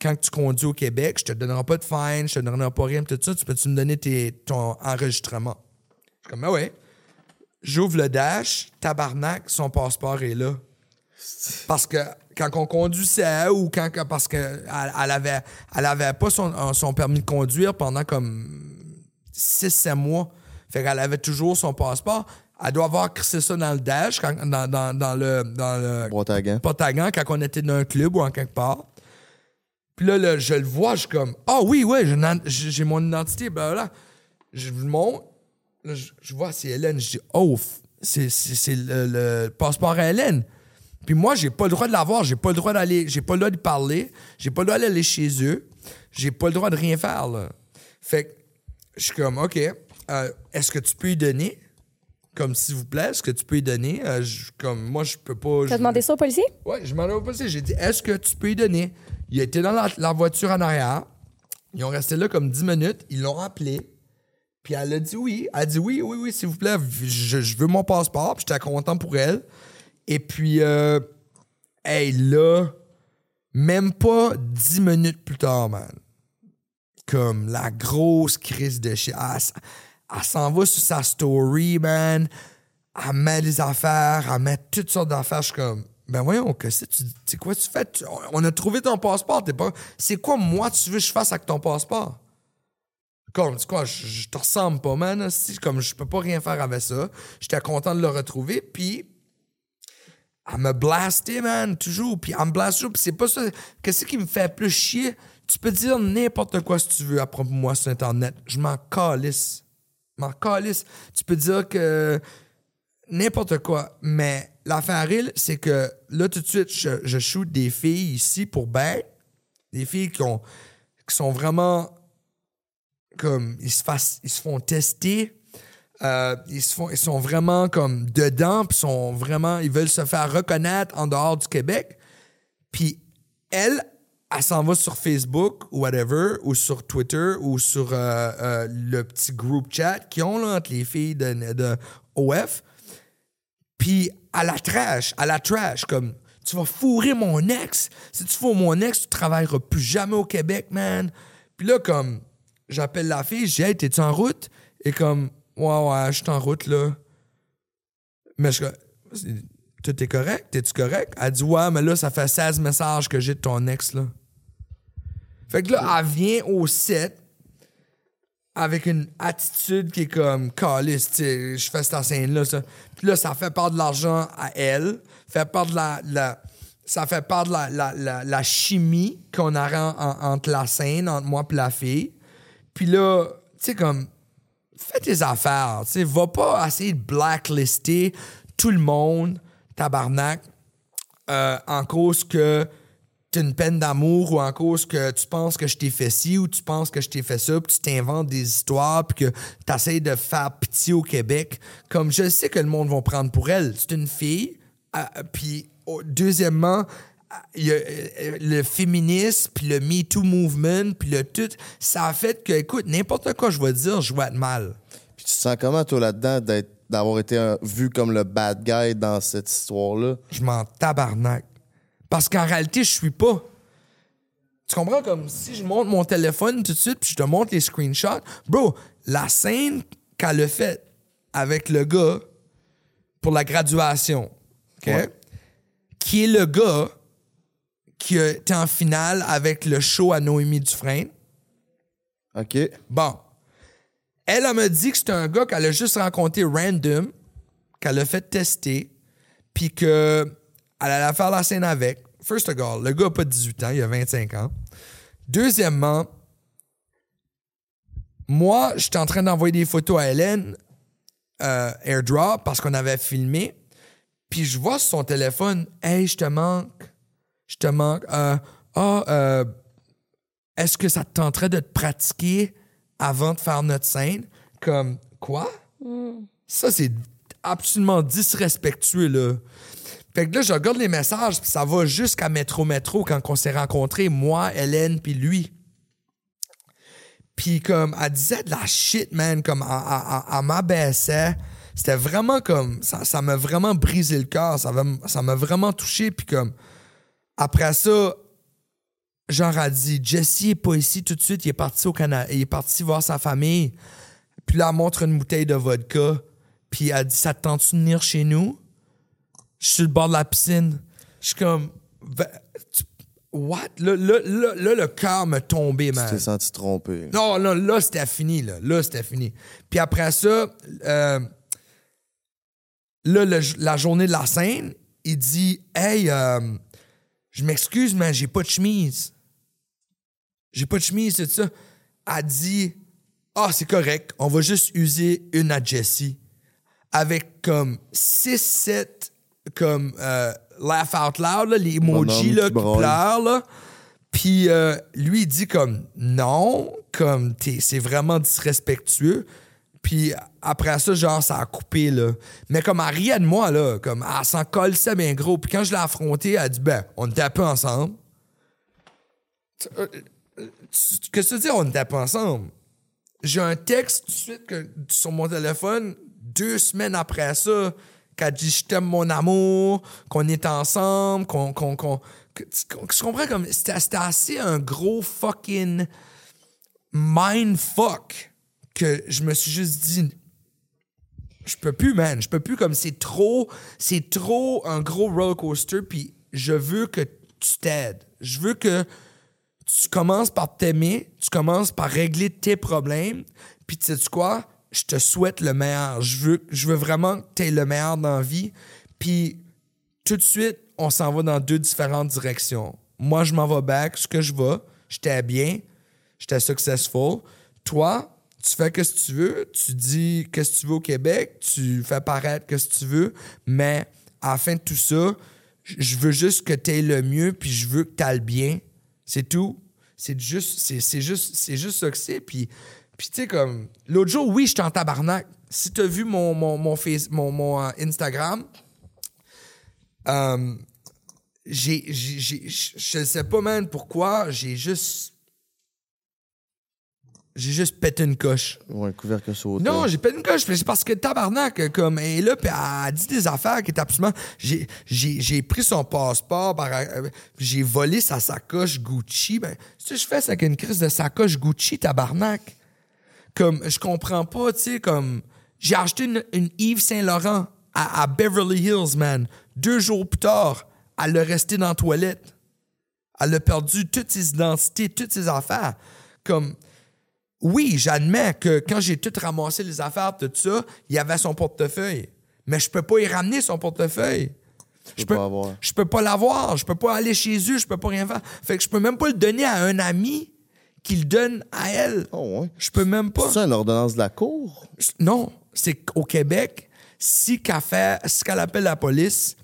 Quand tu conduis au Québec, je te donnerai pas de fine, je te donnerai pas rien, tout ça. Tu peux-tu me donner tes- ton enregistrement? Je suis comme, ah ouais. J'ouvre le dash, tabarnak, son passeport est là. Parce que quand on conduisait ou quand parce que elle, elle avait elle avait pas son, son permis de conduire pendant comme 6-7 mois. Fait qu'elle avait toujours son passeport. Elle doit avoir crissé ça dans le dash, quand- dans, dans, dans le dans le quand on était dans un club ou en quelque part. Puis là, là, je le vois, je suis comme Ah oui, ouais, j'ai mon identité, blablabla. Je le montre. Là, je, je vois, c'est Hélène. Je dis Oh, c'est le, le passeport à Hélène. Puis moi, j'ai pas le droit de l'avoir, j'ai pas le droit d'aller, j'ai pas le droit de parler, j'ai pas le droit d'aller chez eux, j'ai pas le droit de rien faire, là. Fait que je suis comme, OK, euh, est-ce que tu peux y donner? Comme, s'il vous plaît, est-ce que tu peux y donner? Euh, je- comme, moi, je peux pas. T'as demandé ça au policier? Ouais, je m'en ai passé. J'ai dit, est-ce que tu peux y donner? Il était dans la, la voiture en arrière. Ils ont resté là comme 10 minutes. Ils l'ont appelé. Puis elle a dit oui. Elle a dit oui, oui, oui, s'il vous plaît. Je, je veux mon passeport. Puis j'étais content pour elle. Et puis, euh, hey, là, même pas 10 minutes plus tard, man. Comme la grosse crise de shit. Elle, s'en va sur sa story, man. Elle met des affaires, elle met toutes sortes d'affaires. Je suis comme, ben voyons, que c'est, tu c'est quoi tu fais? Tu- on a trouvé ton passeport, t'es pas. C'est quoi, moi, tu veux que je fasse avec ton passeport? Comme, c'est quoi, je, je te ressemble pas, man. Comme, je peux pas rien faire avec ça. J'étais content de le retrouver, puis elle me blastait, man, toujours. Puis elle me blaste toujours. Puis c'est pas ça. Qu'est-ce qui me fait plus chier? Tu peux dire n'importe quoi si tu veux à propos de moi sur Internet. Je m'en calisse. Je m'en calisse. Tu peux dire que n'importe quoi. Mais l'affaire, c'est que là, tout de suite, je, je shoot des filles ici pour ben. Des filles qui, ont, qui sont vraiment comme. Ils se, fassent, ils se font tester. Euh, ils, se font, ils sont vraiment comme dedans, puis sont vraiment. Ils veulent se faire reconnaître en dehors du Québec. Puis elle, elle s'en va sur Facebook ou whatever, ou sur Twitter, ou sur euh, euh, le petit groupe chat qui ont là, entre les filles de, de OF. Puis à la trash, à la trash, comme tu vas fourrer mon ex. Si tu fourres mon ex, tu travailleras plus jamais au Québec, man. Puis là, comme, j'appelle la fille, je dis, hey, t'es-tu en route? Et comme, ouais, ouais, je suis en route, là. Mais je tout est correct? T'es-tu correct? Elle dit, ouais, mais là, ça fait 16 messages que j'ai de ton ex, là. Fait que là, elle vient au set avec une attitude qui est comme sais, je fais cette scène-là, ça. Puis là, ça fait part de l'argent à elle, fait part de la. la- ça fait part de la, la, la, chimie qu'on a en- en- entre la scène, entre moi et la fille. Puis là, tu sais, comme, fais tes affaires, tu va pas essayer de blacklister tout le monde, tabarnak, euh, en cause que t'as une peine d'amour ou en cause que tu penses que je t'ai fait ci ou tu penses que je t'ai fait ça, puis tu t'inventes des histoires, puis que t'essayes de faire pitié au Québec. Comme je sais que le monde va prendre pour elle. C'est une fille, euh, puis oh, deuxièmement, le féminisme, puis le Me Too movement, puis le tout, ça a fait que, écoute, n'importe quoi je vais dire, je vais être mal. Puis tu te sens comment, toi, là-dedans, d'être- d'avoir été un- vu comme le bad guy dans cette histoire-là? je m'en tabarnak. Parce qu'en réalité, je suis pas. Tu comprends? Comme si je monte mon téléphone tout de suite puis je te montre les screenshots. Bro, la scène qu'elle a faite avec le gars pour la graduation, OK? Ouais. Qui est le gars qui a été en finale avec le show à Noémie Dufresne. OK. Bon. Elle, elle m'a dit que c'était un gars qu'elle a juste rencontré random, qu'elle a fait tester, puis que elle allait faire la scène avec. First of all, le gars n'a pas 18 ans, il a 25 ans. Deuxièmement, moi, j'étais en train d'envoyer des photos à Hélène, euh, airdrop, parce qu'on avait filmé. Puis je vois sur son téléphone, hey, je te manque. Je te manque. Euh, ah, euh, est-ce que ça te tenterait de te pratiquer avant de faire notre scène? Comme, quoi? Ça, c'est absolument disrespectueux, là. Fait que là, je regarde les messages, puis ça va jusqu'à Métro Métro quand on s'est rencontrés, moi, Hélène, puis lui. Puis comme, elle disait de la shit, man, comme, elle, m'abaissait. C'était vraiment comme, ça ça m'a vraiment brisé le cœur, ça m'a ça m'a vraiment touché, puis comme, après ça, genre, elle dit, Jesse est pas ici tout de suite, il est parti au Canada, il est parti voir sa famille. Puis là, elle montre une bouteille de vodka, puis elle dit, ça te tente de venir chez nous? Je suis sur le bord de la piscine. Je suis comme, tu- what? Là, là, là, là, le cœur me tombé, Tu man. t'es senti trompé. Non, non, là, c'était fini, là. Là, c'était fini. Puis après ça, euh, là, le- la journée de la scène, il dit Hey, euh, je m'excuse, mais j'ai pas de chemise. J'ai pas de chemise, c'est ça. Elle dit Ah, c'est correct, on va juste user une à Jessie. Avec comme 6-7 comme euh, laugh out loud, là, les emojis là, qui braille. pleurent. Là. Puis euh, lui, il dit comme non, comme t'es- c'est vraiment disrespectueux. Puis après ça, genre, ça a coupé, là. Mais comme elle riait de moi, là, comme elle s'en ça bien gros. Puis quand je l'ai affronté, elle a dit, ben, on était un ensemble. Tu- euh, Qu'est-ce que tu veux dire, on était pas ensemble? J'ai un texte tout de suite sur mon téléphone, deux semaines après ça, qu'elle dit je t'aime mon amour, qu'on est ensemble, qu'on. qu'on, tu comprends comme. C'était assez un gros fucking mindfuck que je me suis juste dit. Je peux plus, man. Je peux plus comme c'est trop. C'est trop un gros roller coaster, puis je veux que tu t'aides. Je veux que tu commences par t'aimer, tu commences par régler tes problèmes, puis tu sais quoi? Je te souhaite le meilleur. Je veux, vraiment que tu aies le meilleur dans la vie. Puis tout de suite, on s'en va dans deux différentes directions. Moi, je m'en vais back, ce que je vais. J'étais bien, j'étais successful. Toi, tu fais ce que tu veux, tu dis qu'est-ce que tu veux au Québec, tu fais paraître ce que tu veux, mais à la fin de tout ça, je veux juste que tu aies le mieux, puis je veux que tu le bien. C'est tout. C'est juste, c'est, juste, juste ça que c'est. Puis, puis tu sais, comme, l'autre jour, oui, j'étais en tabarnak. Si tu as vu mon, mon, mon, euh, Instagram, euh, j'ai, je sais pas, man, pourquoi, j'ai juste. J'ai juste pété une coche. Ouais, couvercle sauté. Non, j'ai pété une coche, mais c'est parce que tabarnak, comme, elle est là, puis elle a dit des affaires qui étaient absolument. J'ai, j'ai, j'ai pris son passeport, euh, j'ai volé sa sacoche Gucci. Ben, si je fais ça avec une crise de sacoche Gucci, tabarnak. Comme, je comprends pas, tu sais, comme. J'ai acheté une, une Yves Saint-Laurent à, à Beverly Hills, man. Deux jours plus tard, elle a resté dans la toilette. Elle a perdu toutes ses identités, toutes ses affaires. Comme, oui, j'admets que quand j'ai tout ramassé les affaires, tout ça, il y avait son portefeuille. Mais je peux pas y ramener son portefeuille. Je peux. Je peux pas l'avoir. Je peux pas aller chez eux. Je peux pas rien faire. Fait que je peux même pas le donner à un ami qui le donne à elle. Oh, ouais. Je peux même pas. C'est ça une ordonnance de la cour? Non, c'est qu'au Québec, si qu'elle fait, si qu'elle appelle la police,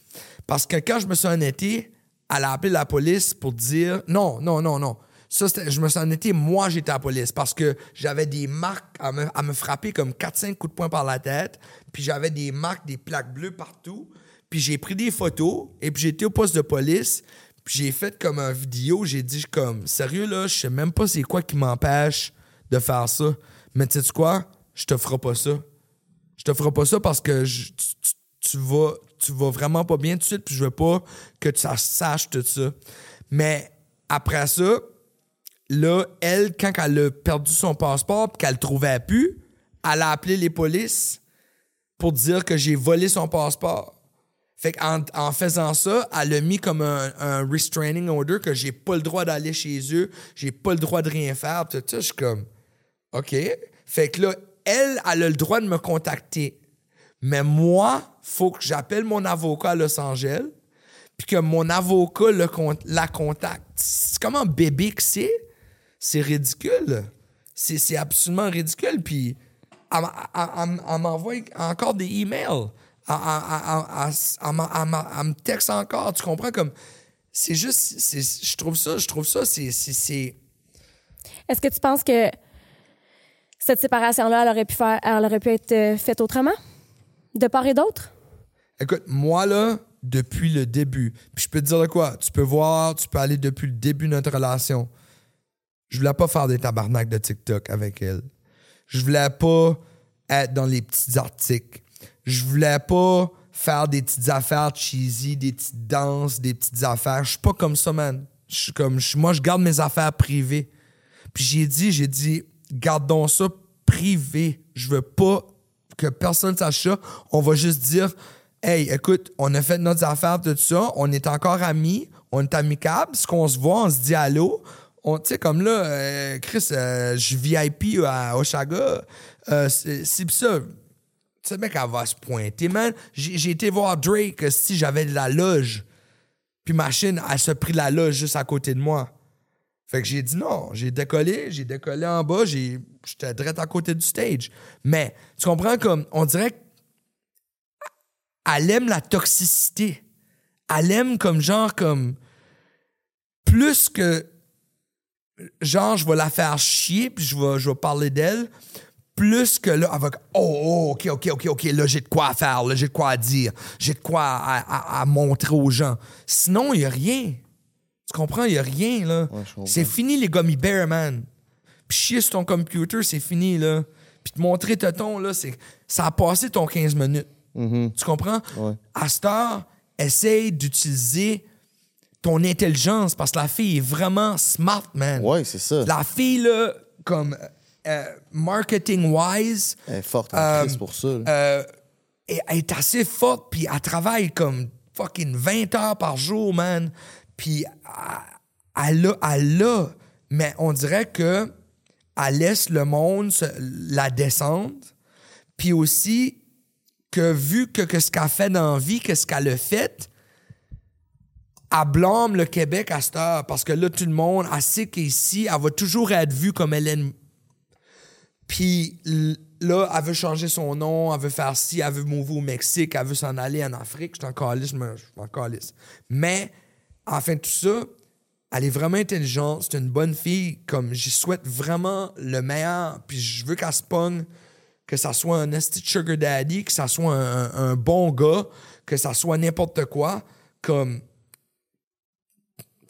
parce que quand je me suis en été, elle a appelé la police pour dire non, non, non, non. Ça, je me suis en été, moi, j'étais à la police parce que j'avais des marques à me, à me frapper comme 4-5 coups de poing par la tête, puis j'avais des marques, des plaques bleues partout, puis j'ai pris des photos, et puis j'étais au poste de police, puis j'ai fait comme un vidéo, j'ai dit comme, sérieux là, je sais même pas c'est quoi qui m'empêche de faire ça, mais tu sais quoi, je te ferai pas ça. Je te ferai pas ça parce que tu, tu- vas, tu vas vraiment pas bien tout de suite, puis je veux pas que tu sa- saches tout ça. Mais après ça, là, elle, quand elle a perdu son passeport puis qu'elle le trouvait plus, elle a appelé les polices pour dire que j'ai volé son passeport. Fait qu'en en faisant ça, elle a mis comme un, restraining order que j'ai pas le droit d'aller chez eux, j'ai pas le droit de rien faire. Tout ça, je suis comme, OK. Fait que là, elle, elle a le droit de me contacter. Mais moi, faut que j'appelle mon avocat à Los Angeles, puis que mon avocat la contacte. C'est comme un bébé que c'est. C'est ridicule. C'est absolument ridicule. Puis, elle, m'a- elle- elle- elle m'envoie encore des emails. Elle, me texte encore. Tu comprends? Comme, c'est juste, je trouve ça, je trouve ça, c'est- Est-ce que tu penses que cette séparation-là, elle aurait pu faire, elle aurait pu être euh, faite autrement? De part et d'autre? Écoute, moi, là, depuis le début, puis je peux te dire de quoi, tu peux voir, tu peux aller depuis le début de notre relation. Je voulais pas faire des tabarnaks de TikTok avec elle. Je voulais pas être dans les petits articles. Je voulais pas faire des petites affaires cheesy, des petites danses, des petites affaires. Je suis pas comme ça, man. Je suis comme, moi, je garde mes affaires privées. Puis j'ai dit, j'ai dit, gardons ça privé. Je veux pas que personne sache ça. On va juste dire, hey, écoute, on a fait notre affaire, tout ça. On est encore amis. On est amicables. Ce qu'on se voit, on se dit allô. On, tu sais, comme là, euh, Chris, euh, je VIP à Oshaga. Euh, c'est ça. Tu mec, elle va se pointer, man. J'ai été voir Drake euh, si j'avais de la loge. Puis ma chaîne, elle se pris la loge juste à côté de moi. Fait que j'ai dit non. J'ai décollé, j'ai décollé en bas, j'ai- j'étais direct à côté du stage. Mais, tu comprends comme, on dirait qu'elle aime la toxicité. Elle aime comme genre, comme, plus que, genre, je vais la faire chier, puis je vais, je vais parler d'elle, plus que là, elle va, oh, oh, ok, ok, ok, ok, là, j'ai de quoi à faire, là, j'ai de quoi à dire, j'ai de quoi à, à- à montrer aux gens. Sinon, il n'y a rien. Tu comprends? Il n'y a rien, là. Ouais, c'est fini, les gummy bears, man. Puis chier sur ton computer, c'est fini, là. Puis te montrer tonton, là, c'est, ça a passé ton 15 minutes. Tu comprends? Ouais. À cette heure, essaye d'utiliser ton intelligence parce que la fille est vraiment smart, man. Ouais, c'est ça. La fille, là, comme euh, marketing-wise, Elle est forte en Euh, crise pour ça. là. euh, elle elle est assez forte, puis elle travaille comme fucking 20 heures par jour, man. Puis elle- elle a, elle a, mais on dirait que elle laisse le monde se- la descendre. Puis aussi que vu que, que ce qu'elle fait dans la vie, que ce qu'elle a fait, elle blâme le Québec à cette heure. Parce que là, tout le monde, elle sait qu'ici, elle va toujours être vue comme Hélène puis là, elle veut changer son nom, elle veut faire ci, elle veut mouver au Mexique, elle veut s'en aller en Afrique. Je suis en calice, je suis en calice. Mais, à la fin de tout ça, elle est vraiment intelligente, c'est une bonne fille. Comme, j'y souhaite vraiment le meilleur. Puis je veux qu'elle se pogne, que ça soit un esti sugar daddy, que ça soit un- un bon gars, que ça soit n'importe quoi. Comme,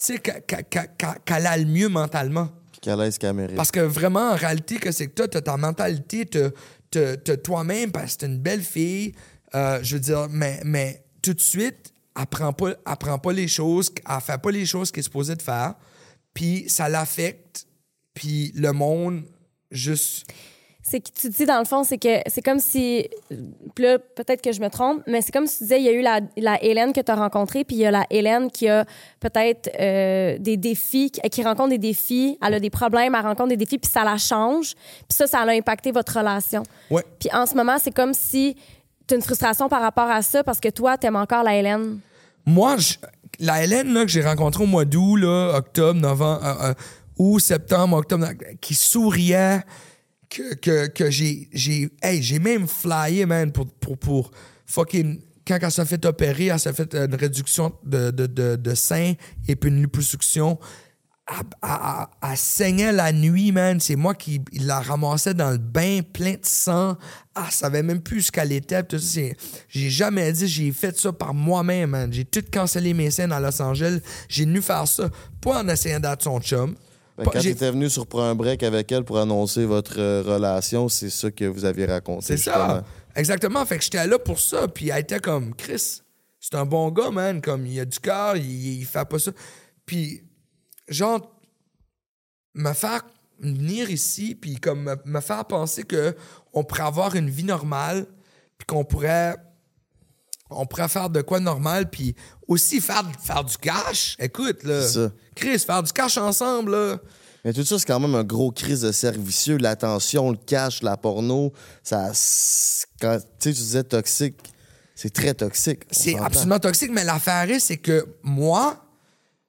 tu sais, qu'elle qu'elle- qu'elle- qu'elle a le mieux mentalement. Puis qu'elle aise qu'elle mérite. Parce que vraiment, en réalité, que c'est que toi, t'as ta mentalité, t'as- toi-même, parce que t'es une belle fille. euh, je veux dire, mais, mais tout de suite, elle prend pas, elle prend pas les choses, elle fait pas les choses qu'elle est supposée de faire. Puis ça l'affecte. Puis le monde, juste. C'est que tu dis, dans le fond, c'est que c'est comme si. Là, peut-être que je me trompe, mais c'est comme si tu disais, il y a eu la, la Hélène que tu as rencontrée, puis il y a la Hélène qui a peut-être euh, des défis, qui, qui rencontre des défis, elle a des problèmes, elle rencontre des défis, puis ça la change. Puis ça, ça a impacté votre relation. Ouais. Puis en ce moment, c'est comme si tu as une frustration par rapport à ça parce que toi, tu aimes encore la Hélène. Moi, je- la Hélène là, que j'ai rencontrée au mois d'août, là, octobre, novembre, euh, euh, août, septembre, octobre, qui souriait, que, que, que j'ai, j'ai, hey, même flyé, man, pour, pour, pour fucking. Quand elle s'est fait opérer, elle s'est fait une réduction de, de, de, sein et puis une liposuction. Elle, elle- saignait la nuit, man. C'est moi qui la ramassais dans le bain plein de sang. Elle savait même plus ce qu'elle était. J'ai jamais dit, j'ai fait ça par moi-même, man. J'ai tout cancellé mes scènes à Los Angeles. J'ai venu faire ça, pas en essayant d'être son chum. Que quand j'ai- tu étais venu sur un break avec elle pour annoncer votre euh, relation, c'est ça que vous aviez raconté. C'est ça. Exactement. Fait que j'étais là pour ça. Puis elle était comme, Chris, c'est un bon gars, man. Comme, il a du cœur, il, il fait pas ça. Puis, genre, me faire venir ici, puis comme me, me faire penser que on pourrait avoir une vie normale, puis qu'on pourrait on pourrait faire de quoi normal, puis aussi faire, faire du cash. Écoute, là. C'est ça. Chris, faire du cash ensemble, là. Mais tout ça, c'est quand même un gros crise de servicieux. L'attention, le cash, la porno, ça. Quand tu sais, tu disais toxique, c'est très toxique. C'est absolument toxique, mais l'affaire est, c'est que moi,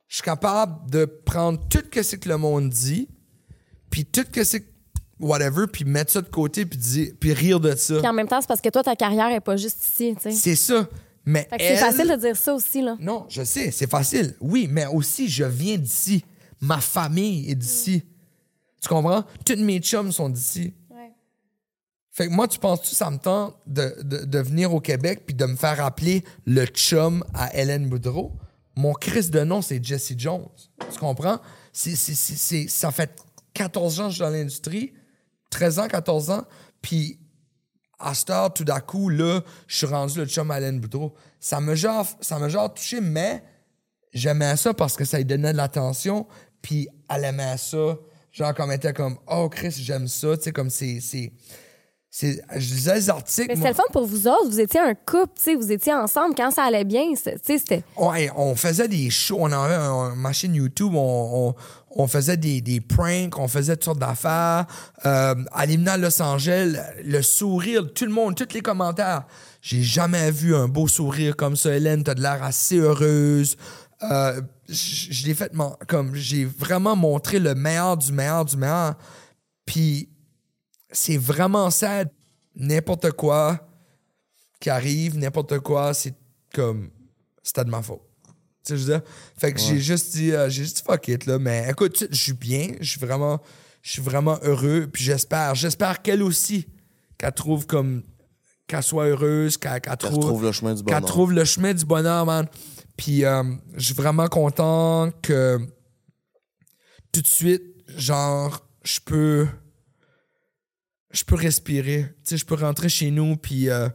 je suis capable de prendre tout ce que c'est que le monde dit, puis tout ce que c'est que whatever, puis mettre ça de côté, puis, dire, puis rire de ça. Puis en même temps, c'est parce que toi, ta carrière est pas juste ici, tu sais. C'est ça. Mais Fait que c'est facile de dire ça aussi, là. Non, je sais, c'est facile. Oui, mais aussi, je viens d'ici. Ma famille est d'ici. Tu comprends? Toutes mes chums sont d'ici. Fait que moi, tu penses-tu que ça me tente de, de, de venir au Québec puis de me faire appeler le chum à Hélène Boudreau? Mon Chris de nom, c'est Jesse Jones. Tu comprends? C'est, c'est, c'est, c'est- ça fait 14 ans que je suis dans l'industrie, 13 ans, 14 ans, puis à cette heure, tout d'un coup, là, je suis rendu le chum à Hélène Boudreau. Ça me genre, ça me genre touché, mais j'aimais ça parce que ça lui donnait de l'attention, puis elle aimait ça. Genre, comme elle était comme, oh Chris, j'aime ça, tu sais, comme c'est. je lisais les articles. Mais c'était le fun pour vous autres. Vous étiez un couple, tu sais, vous étiez ensemble. Quand ça allait bien, tu sais, c'était. Ouais, on faisait des shows, on avait un- ma chaîne YouTube, on, on, on faisait des, pranks, on faisait toutes sortes d'affaires. Euh, à Los Angeles, le sourire, tout le monde, tous les commentaires. J'ai jamais vu un beau sourire comme ça, Hélène, t'as de l'air assez heureuse. Euh, je l'ai fait comme j'ai vraiment montré le meilleur du meilleur du meilleur. Puis c'est vraiment sad. N'importe quoi qui arrive, n'importe quoi, c'est comme c'était de ma faute. Tu sais, je veux dire? Fait que j'ai juste dit, euh, j'ai juste fuck it, là. Mais écoute, je suis bien, je suis vraiment, je suis vraiment heureux. Puis j'espère, j'espère qu'elle aussi, qu'elle trouve comme, qu'elle soit heureuse, qu'elle qu'elle Qu'elle trouve, retrouve le chemin du qu'elle bonheur. trouve le chemin du bonheur, man. Puis euh, je suis vraiment content que tout de suite, genre, je peux, je peux respirer. Tu sais, je peux rentrer chez nous, puis euh,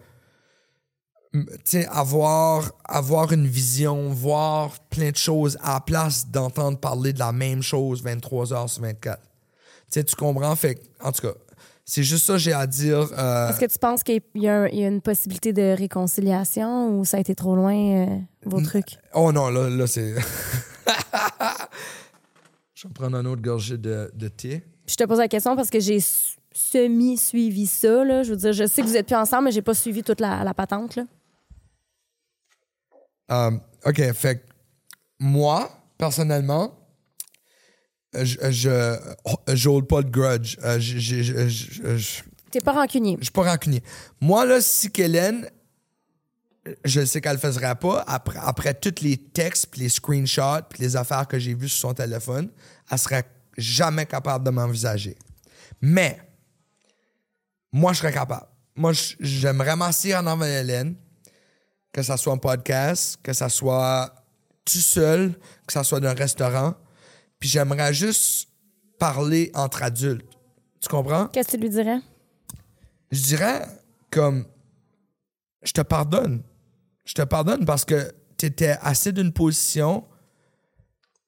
avoir, avoir une vision, voir plein de choses à la place d'entendre parler de la même chose 23 heures sur 24. Tu sais, tu comprends? Fait en tout cas, c'est juste ça que j'ai à dire. euh, Est-ce que tu penses qu'il y, a y une possibilité de réconciliation ou ça a été trop loin, euh, vos trucs? Oh non, là, là c'est. je vais prendre un autre gorgée de, de thé. Je te pose la question parce que j'ai semi-suivi ça, là. Je veux dire, je sais que vous êtes plus ensemble, mais j'ai pas suivi toute la, la patente, là. Euh, OK, fait moi, personnellement, euh, je je je pas grudge. Euh, je- je- je- je- je- T'es pas rancunier. je suis pas rancunier. Moi, là, si qu'Hélène, je sais qu'elle le faisait pas, après, après tous les textes, puis les screenshots, puis les affaires que j'ai vues sur son téléphone, elle serait jamais capable de m'envisager. Mais, moi, je serais capable. Moi, j'aimerais m'asseoir en avant d'Hélène, que ça soit un podcast, que ça soit tout seul, que ça soit dans un restaurant, puis j'aimerais juste parler entre adultes. Tu comprends? Qu'est-ce que tu lui dirais? je dirais comme je te pardonne. Je te pardonne parce que tu étais assez d'une position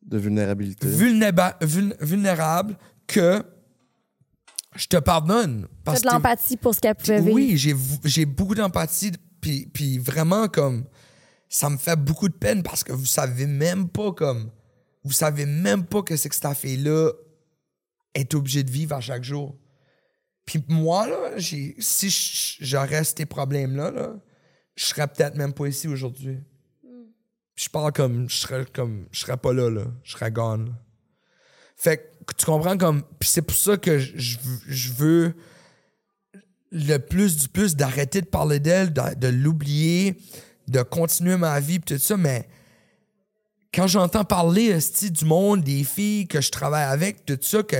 De vulnérabilité. vulnéba- vul- vulnérable que je te pardonne. T'as Parce de l'empathie pour ce qu'elle pouvait vivre. oui, j'ai j'ai beaucoup d'empathie puis puis vraiment comme ça me fait beaucoup de peine parce que vous savez même pas comme vous savez même pas que c'est que cette fille là est obligée de vivre à chaque jour. Puis moi là, j'ai si j'aurais ces problèmes là là, je serais peut-être même pas ici aujourd'hui. Puis je parle comme je serais comme je serais pas là là, je serais gone. là. Fait que tu comprends comme puis c'est pour ça que je veux le plus du plus d'arrêter de parler d'elle, de, de l'oublier, de continuer ma vie, pis tout ça, mais quand j'entends parler du monde, des filles que je travaille avec, tout ça, que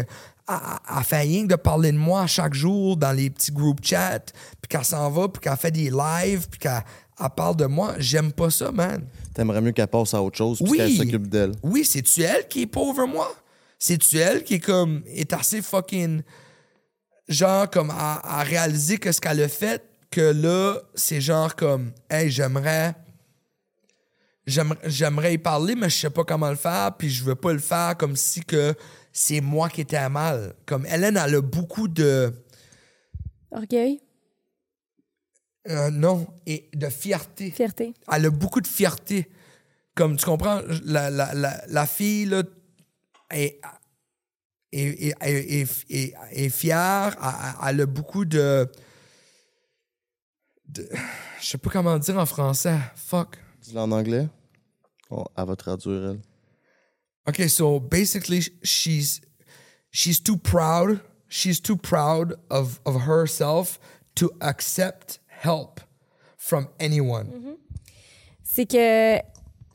elle fait rien que de parler de moi chaque jour dans les petits group chats, puis qu'elle s'en va, puis qu'elle fait des lives, puis qu'elle elle parle de moi, j'aime pas ça, man. T'aimerais mieux qu'elle passe à autre chose puis Oui. qu'elle s'occupe d'elle. Oui, c'est-tu elle qui est pauvre, moi? C'est-tu elle qui est comme, est assez fucking, genre, comme, à, à réaliser que ce qu'elle a fait, que là, c'est genre comme, hey, j'aimerais, j'aimerais, y parler, mais je sais pas comment le faire, puis je veux pas le faire comme si que c'est moi qui étais à mal. Comme, Hélène, elle a beaucoup de, Orgueil, euh, non, et de fierté. fierté. elle a beaucoup de fierté. Comme tu comprends, la, la, la, la fille là, est, est, est, est- est- fière, elle, a beaucoup de, de- Je sais pas comment dire en français. Fuck. Dis-le en anglais. Oh, elle va traduire, elle. Okay, so basically she's she's too proud. she's too proud of, of herself to accept help from anyone. C'est que.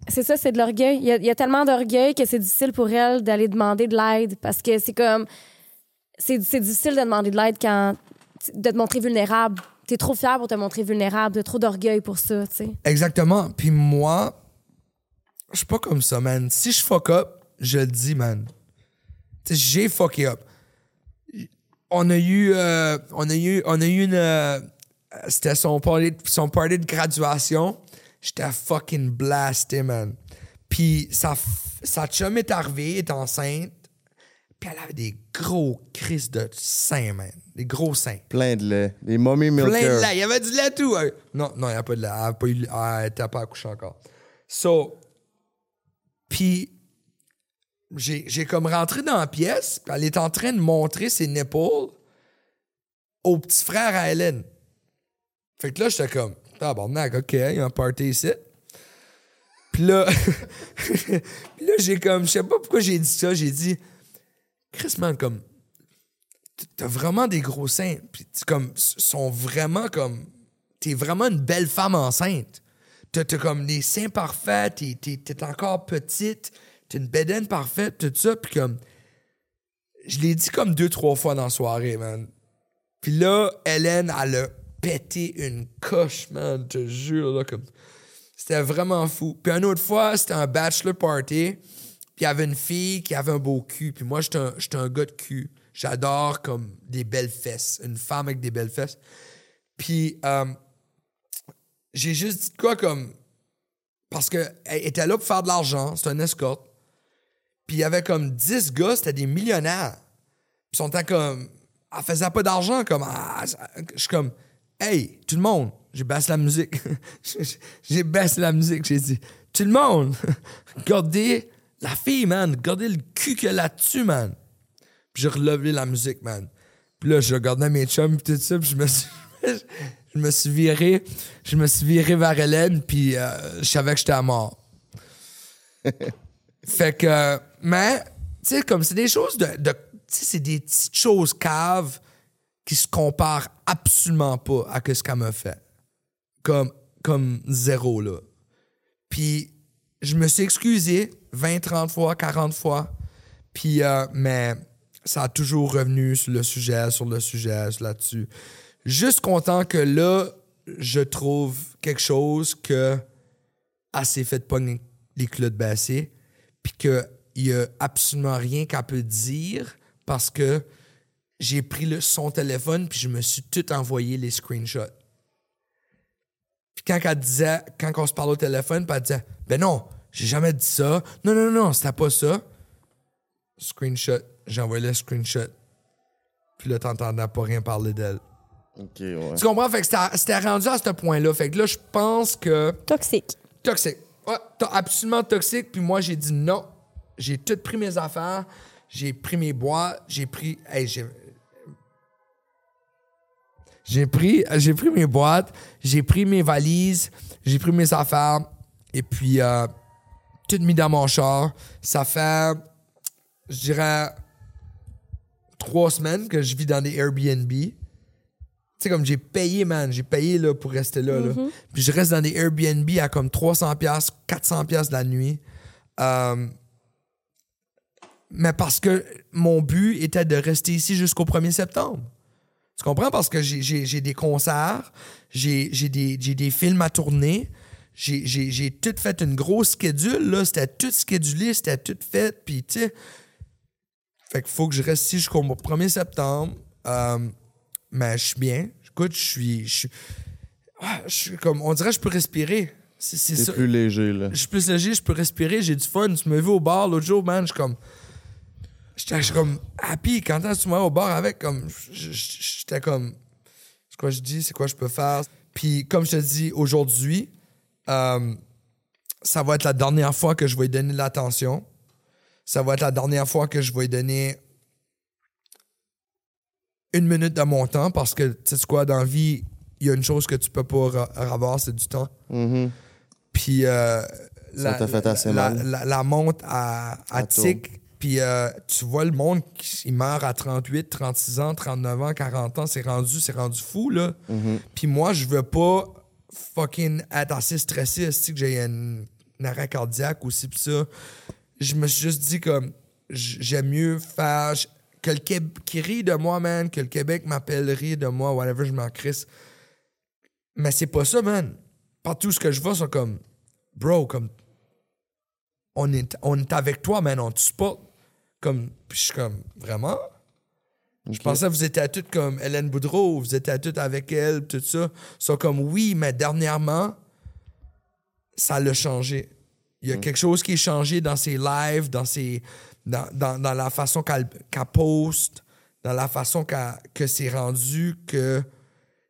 C'est ça, c'est de l'orgueil. Il y, a, tellement d'orgueil que c'est difficile pour elle d'aller demander de l'aide parce que c'est comme. C'est difficile de demander de l'aide quand. de te montrer vulnérable. T'es trop fier pour te montrer vulnérable. T'as trop d'orgueil pour ça, tu sais. Exactement. Puis moi, je suis pas comme ça, man. Si je fuck up, je le dis, man. J'ai fucké up. On a eu, euh, on a eu, on a eu une, euh, c'était son party, son party de graduation. J'étais fucking blasté, man. Puis sa, sa chum est arrivée, est enceinte. Puis elle avait des gros crises de seins, man. Des gros seins. Plein de lait. Des mommy milkers. Plein de lait. Il y avait du lait tout. hein. Non, non, il n'y a pas de lait. Elle n'a pas eu, elle était pas accouchée encore. So, puis j'ai j'ai comme rentré dans la pièce, puis elle est en train de montrer ses nipples au petit frère à Hélène. Fait que là, j'étais comme, tabarnak, OK, il y a un party ici. Puis là, puis là j'ai comme, je sais pas pourquoi j'ai dit ça, j'ai dit, Chris, man, comme, t'as vraiment des gros seins. Puis comme, sont vraiment comme, t'es vraiment une belle femme enceinte. T'as comme des seins parfaits, t'es, t'es- t'es encore petite, t'as une bédaine parfaite, tout ça. Puis comme, je l'ai dit comme deux, trois fois dans la soirée, man. Puis là, Hélène, elle a pété une coche, man, je te jure, là, comme... C'était vraiment fou. Puis une autre fois, c'était un bachelor party, puis il y avait une fille qui avait un beau cul, puis moi, j'étais un, un gars de cul. J'adore, comme, des belles fesses. Une femme avec des belles fesses. Puis, euh, j'ai juste dit quoi, comme... Parce qu'elle était là pour faire de l'argent, c'était un escorte. Puis il y avait comme 10 gars, c'était des millionnaires. Puis ils sont comme. Elle faisait pas d'argent, comme. ah, je suis comme. Hey, tout le monde, j'ai baissé la musique. j'ai baissé la musique, j'ai dit. Tout le monde, regardez la fille, man. Regardez le cul qu'elle a dessus, man. Puis j'ai relevé la musique, man. Puis là, je regardais mes chums, puis tout ça, puis je me suis. je me suis viré. Je me suis viré vers Hélène, puis euh, je savais que j'étais à mort. Fait que, mais, tu sais, comme c'est des choses de. de tu sais, c'est des petites choses caves qui se comparent absolument pas à ce qu'elle m'a fait. Comme, comme zéro, là. Puis, je me suis excusé 20, 30 fois, 40 fois. Puis, euh, mais ça a toujours revenu sur le sujet, sur le sujet, là-dessus. Juste content que là, je trouve quelque chose que s'est fait pogner les culottes baissées, puis qu'il y a absolument rien qu'elle peut dire parce que j'ai pris le, son téléphone puis je me suis tout envoyé les screenshots. Puis quand elle disait, quand on se parlait au téléphone, puis elle disait, ben non, j'ai jamais dit ça. Non, non, non, c'était pas ça. Screenshot. J'ai envoyé le screenshot. Puis là, t'entendais pas rien parler d'elle. Ok, ouais. Tu comprends? Fait que c'était- rendu à ce point-là. Fait que là, je pense que Toxique. toxique. Ouais, absolument toxique. Puis moi, j'ai dit non. J'ai tout pris mes affaires. J'ai pris mes boîtes. J'ai pris. Hey, j'ai. Pris, j'ai pris mes boîtes, j'ai pris mes valises, j'ai pris mes affaires, et puis euh, tout mis dans mon char. Ça fait, je dirais, trois semaines que je vis dans des Airbnb. Tu sais, comme j'ai payé, man, j'ai payé là, pour rester là, là. Puis je reste dans des Airbnb à comme 300$, 400$ la nuit. Euh, mais parce que mon but était de rester ici jusqu'au 1er septembre. Tu comprends? Parce que j'ai- des concerts, j'ai des, des films à tourner, j'ai- tout fait une grosse schedule, là. C'était tout schedulé, c'était tout fait, puis tu sais... Fait qu'il faut que je reste ici jusqu'au 1er septembre. Euh, mais je suis bien. Écoute, je suis... Je suis, ah, je suis comme... On dirait que je peux respirer. C'est plus léger, là. Je suis plus léger, je peux respirer, j'ai du fun. Tu me vu au bar l'autre jour, man, je suis comme. J'étais comme happy. Quand tu m'as au bar avec, comme. J'étais comme. C'est quoi je dis, c'est quoi je peux faire? Puis, comme je te dis, aujourd'hui, euh, ça va être la dernière fois que je vais lui donner de l'attention. Ça va être la dernière fois que je vais lui donner une minute de mon temps parce que, tu sais quoi, dans la vie, il y a une chose que tu peux pas avoir, c'est du temps. Mhm. Puis euh, la, fait assez la, mal. la- la montre à, à À tic Puis euh, tu vois le monde, qui- il meurt à 38, 36 ans, 39 ans, 40 ans, c'est rendu, c'est rendu fou, là. Puis moi, je veux pas fucking être assez stressé, est que j'ai un, un arrêt cardiaque aussi, pis ça. Je me suis juste dit comme, j'aime mieux faire... Que le Québec qui rit de moi, man, que le Québec m'appelle rire de moi, whatever, je m'en crisse. Mais c'est pas ça, man. Partout ce que je vois, sont comme, bro, comme, on est, on est avec toi, man, on te supporte. Comme, puis je suis comme, vraiment? Je pensais que vous étiez toutes comme Hélène Boudreau, vous étiez toutes avec elle, tout ça. Sont comme, oui, mais dernièrement, ça l'a changé. Il y a quelque chose qui est changé dans ses lives, dans, ses, dans, dans, dans la façon qu'elle poste, dans la façon que c'est rendu, que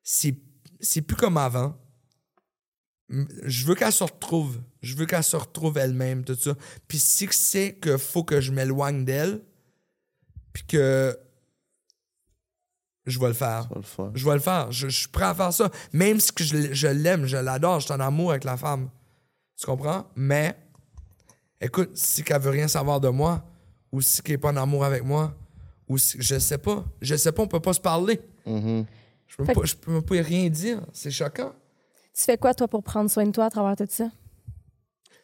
c'est c'est plus comme avant. Je veux qu'elle se retrouve. Je veux qu'elle se retrouve elle-même, tout ça. Puis si c'est que faut que je m'éloigne d'elle, puis que je vais le faire. Le. Je vais le faire. Je, je suis prêt à faire ça. Même si que je, je l'aime, je l'adore, je suis en amour avec la femme. Tu comprends? Mais, écoute, si qu'elle veut rien savoir de moi, ou si qu'elle n'est pas en amour avec moi, ou si, je sais pas. Je sais pas, on peut pas se parler. Mhm. Je peux, pas, je peux pas rien dire. C'est choquant. Tu fais quoi, toi, pour prendre soin de toi à travers tout ça?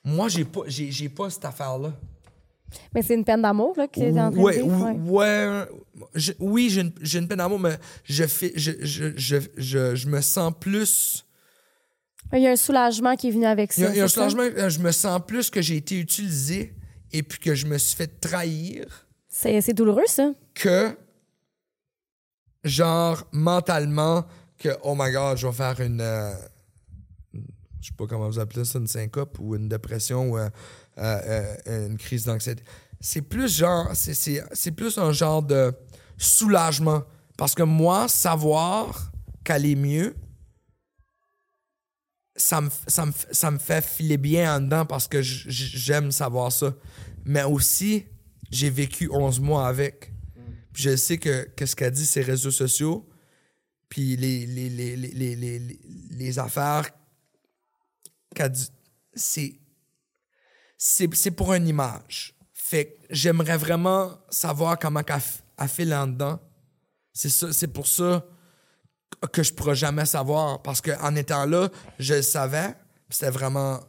Moi, j'ai pas, j'ai, j'ai pas cette affaire-là. Mais c'est une peine d'amour, là, que tu es en train Ouais, de ou- ouais. ouais. Je- oui, j'ai une, j'ai une peine d'amour, mais je, fais, je, je, je, je, je me sens plus. Il y a un soulagement qui est venu avec ça. Il y a, il y a un ça? changement. euh, Je me sens plus que j'ai été utilisé et puis que je me suis fait trahir C'est c'est douloureux, ça. que, genre, mentalement, que, oh my god, je vais faire une. euh, je sais pas comment vous appelez ça, une syncope ou une dépression ou euh, euh, euh, une crise d'anxiété. C'est plus genre. c'est- plus un genre de soulagement. Parce que moi, savoir qu'elle est mieux, ça me, ça, me, ça me fait filer bien en dedans parce que j'aime savoir ça. Mais aussi, j'ai vécu 11 mois avec. Puis je sais que, ce qu'a dit ces réseaux sociaux, puis les, les, les, les, les, affaires c'est, pour une image. Fait que j'aimerais vraiment savoir comment elle fait là-dedans. C'est, ça, c'est pour ça que je pourrais jamais savoir. Parce qu'en étant là, je le savais. C'était vraiment.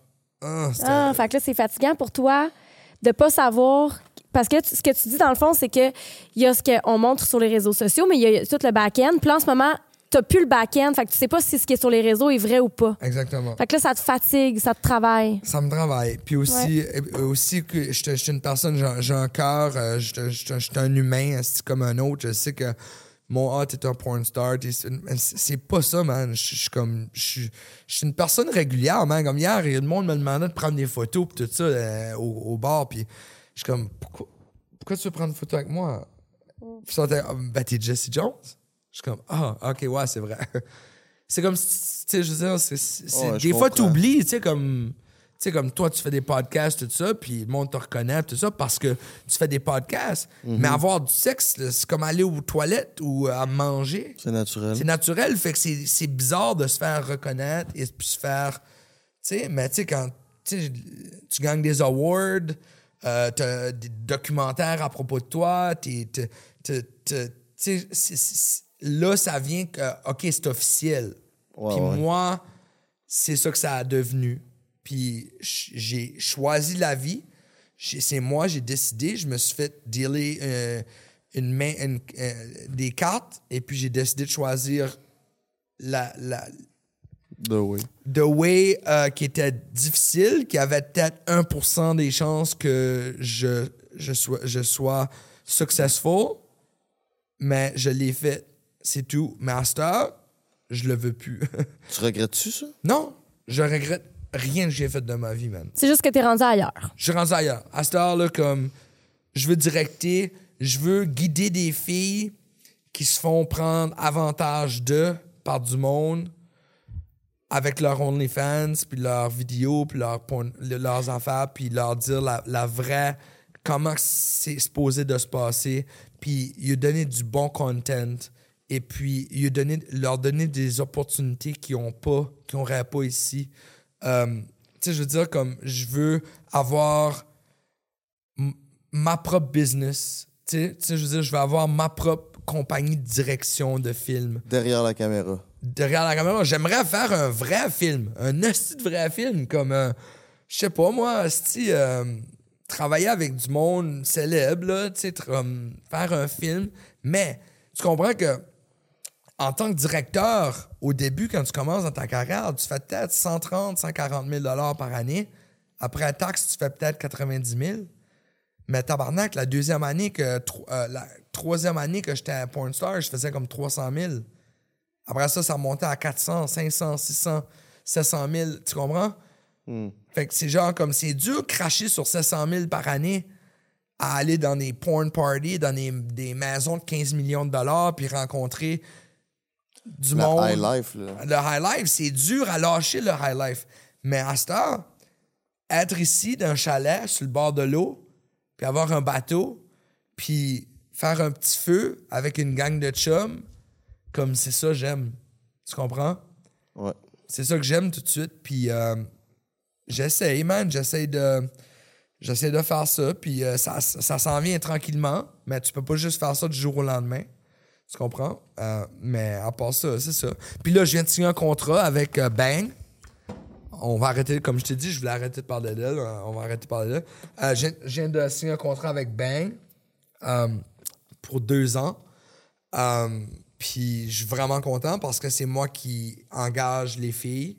ah, Ah, fait que là, c'est fatigant pour toi de pas savoir. Parce que ce que tu dis, dans le fond, c'est que il y a ce qu'on montre sur les réseaux sociaux, mais il y a tout le back-end. Puis en ce moment, t'as plus le back-end. Fait que tu sais pas si ce qui est sur les réseaux est vrai ou pas. Exactement. Fait que là, ça te fatigue, ça te travaille. Ça me travaille. Puis aussi, euh, aussi que je suis une personne, j'ai un cœur, euh, je suis un humain, c'est comme un autre. Je sais que mon ah, t'es un porn star. C'est pas ça, man. Je suis comme. Je suis- une personne régulière, man. Comme hier, le monde me demandait de prendre des photos, puis tout ça, euh, au, au bar. Puis je suis comme, pourquoi, pourquoi tu veux prendre une photo avec moi? Puis sont là, Ah, ben, t'es Jesse Jones? Je suis comme, ah, ok, ouais, c'est vrai. c'est comme, tu sais, je veux dire, c'est- Ouais, des fois, comprends. t'oublies, tu sais, comme. Tu sais, comme toi, tu fais des podcasts, tout ça, puis le monde te reconnaît, tout ça, parce que tu fais des podcasts. Mhm. Mais avoir du sexe, c'est comme aller aux toilettes ou à manger. C'est naturel. C'est naturel, fait que c'est c'est bizarre de se faire reconnaître et puis se faire. Tu sais, mais tu sais, quand tu tu gagnes des awards, euh, t'as des documentaires à propos de toi, t'es- t'es- t'es- t'es- tu sais, c'est- c'est- là, ça vient que, OK, c'est officiel. Ouais, Puis ouais. moi, c'est ça que ça a devenu. Puis j'ai choisi la vie. C'est moi, j'ai décidé. Je me suis fait dealer euh, une main, une- euh, des cartes et puis j'ai décidé de choisir la, la, The way. The Way euh, qui était difficile, qui avait peut-être 1% des chances que je, je, sois, je sois successful, mais je l'ai fait, c'est tout. Master, je le veux plus. Tu regrettes-tu ça? non, je regrette rien que j'ai fait de ma vie, man. C'est juste que t'es rendu ailleurs. Je suis rendu ailleurs. À cette heure-là, comme, je veux directer, je veux guider des filles qui se font prendre avantage d'eux par du monde avec leur OnlyFans, puis leurs vidéos, puis leur leurs affaires, puis leur dire la, la vraie, comment c'est supposé de se passer, puis lui donner du bon content, et puis leur donner des opportunités qu'ils n'ont pas, qu'ils n'auraient pas ici. Euh, tu sais, je veux dire, comme, je veux avoir ma propre business. Tu sais, je veux dire, je vais avoir ma propre compagnie de direction de film. Derrière la caméra. Derrière la caméra, j'aimerais faire un vrai film. Un esti de vrai film. Comme, euh, je sais pas, moi, esti, euh, travailler avec du monde célèbre, là, tu sais, comme, faire un film. Mais, tu comprends que en tant que directeur, au début, quand tu commences dans ta carrière, tu fais peut-être 130, 140 000 par année. Après taxe, tu fais peut-être 90 000. Mais tabarnak, la deuxième année que... euh, la troisième année que j'étais à Porn Star, je faisais comme 300 000. Après ça, ça montait à 400, 500, 600, 700 000. Tu comprends? Fait que c'est genre comme... C'est dur de cracher sur 700 000 par année à aller dans des porn parties, dans des, des maisons de 15 millions de dollars, puis rencontrer du La monde. high life, là. Le high life, c'est dur à lâcher le high life. Mais à cette heure, être ici d'un chalet sur le bord de l'eau, puis avoir un bateau, puis faire un petit feu avec une gang de chums, comme c'est ça j'aime. Tu comprends? Ouais. C'est ça que j'aime tout de suite. Puis euh, j'essaye, man. J'essaye de, j'essaie de faire ça. Puis euh, ça, ça s'en vient tranquillement. Mais tu peux pas juste faire ça du jour au lendemain. Tu comprends? Euh, mais à part ça, c'est ça. Puis là, je viens de signer un contrat avec euh, Bang. On va arrêter, comme je t'ai dit, je voulais arrêter de parler d'elle. euh, On va arrêter de parler d'elle. Euh, je viens- de signer un contrat avec Bang euh, pour deux ans. Puis je suis vraiment content parce que c'est moi qui engage les filles.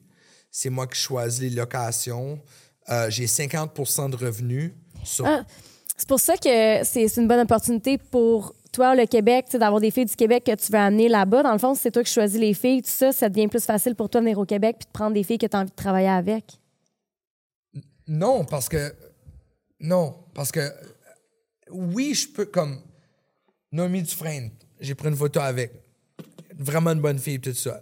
C'est moi qui choisis les locations. J'ai 50% de revenus sur Ah, c'est pour ça que c'est une bonne opportunité pour toi, le Québec, tu sais, d'avoir des filles du Québec que tu veux amener là-bas. Dans le fond, si c'est toi qui choisis les filles, tout ça, ça devient plus facile pour toi de venir au Québec puis de prendre des filles que tu as envie de travailler avec? Non, parce que. Non, parce que. Oui, je peux, comme. Nomi Dufresne, j'ai pris une photo avec. Vraiment une bonne fille, tout ça.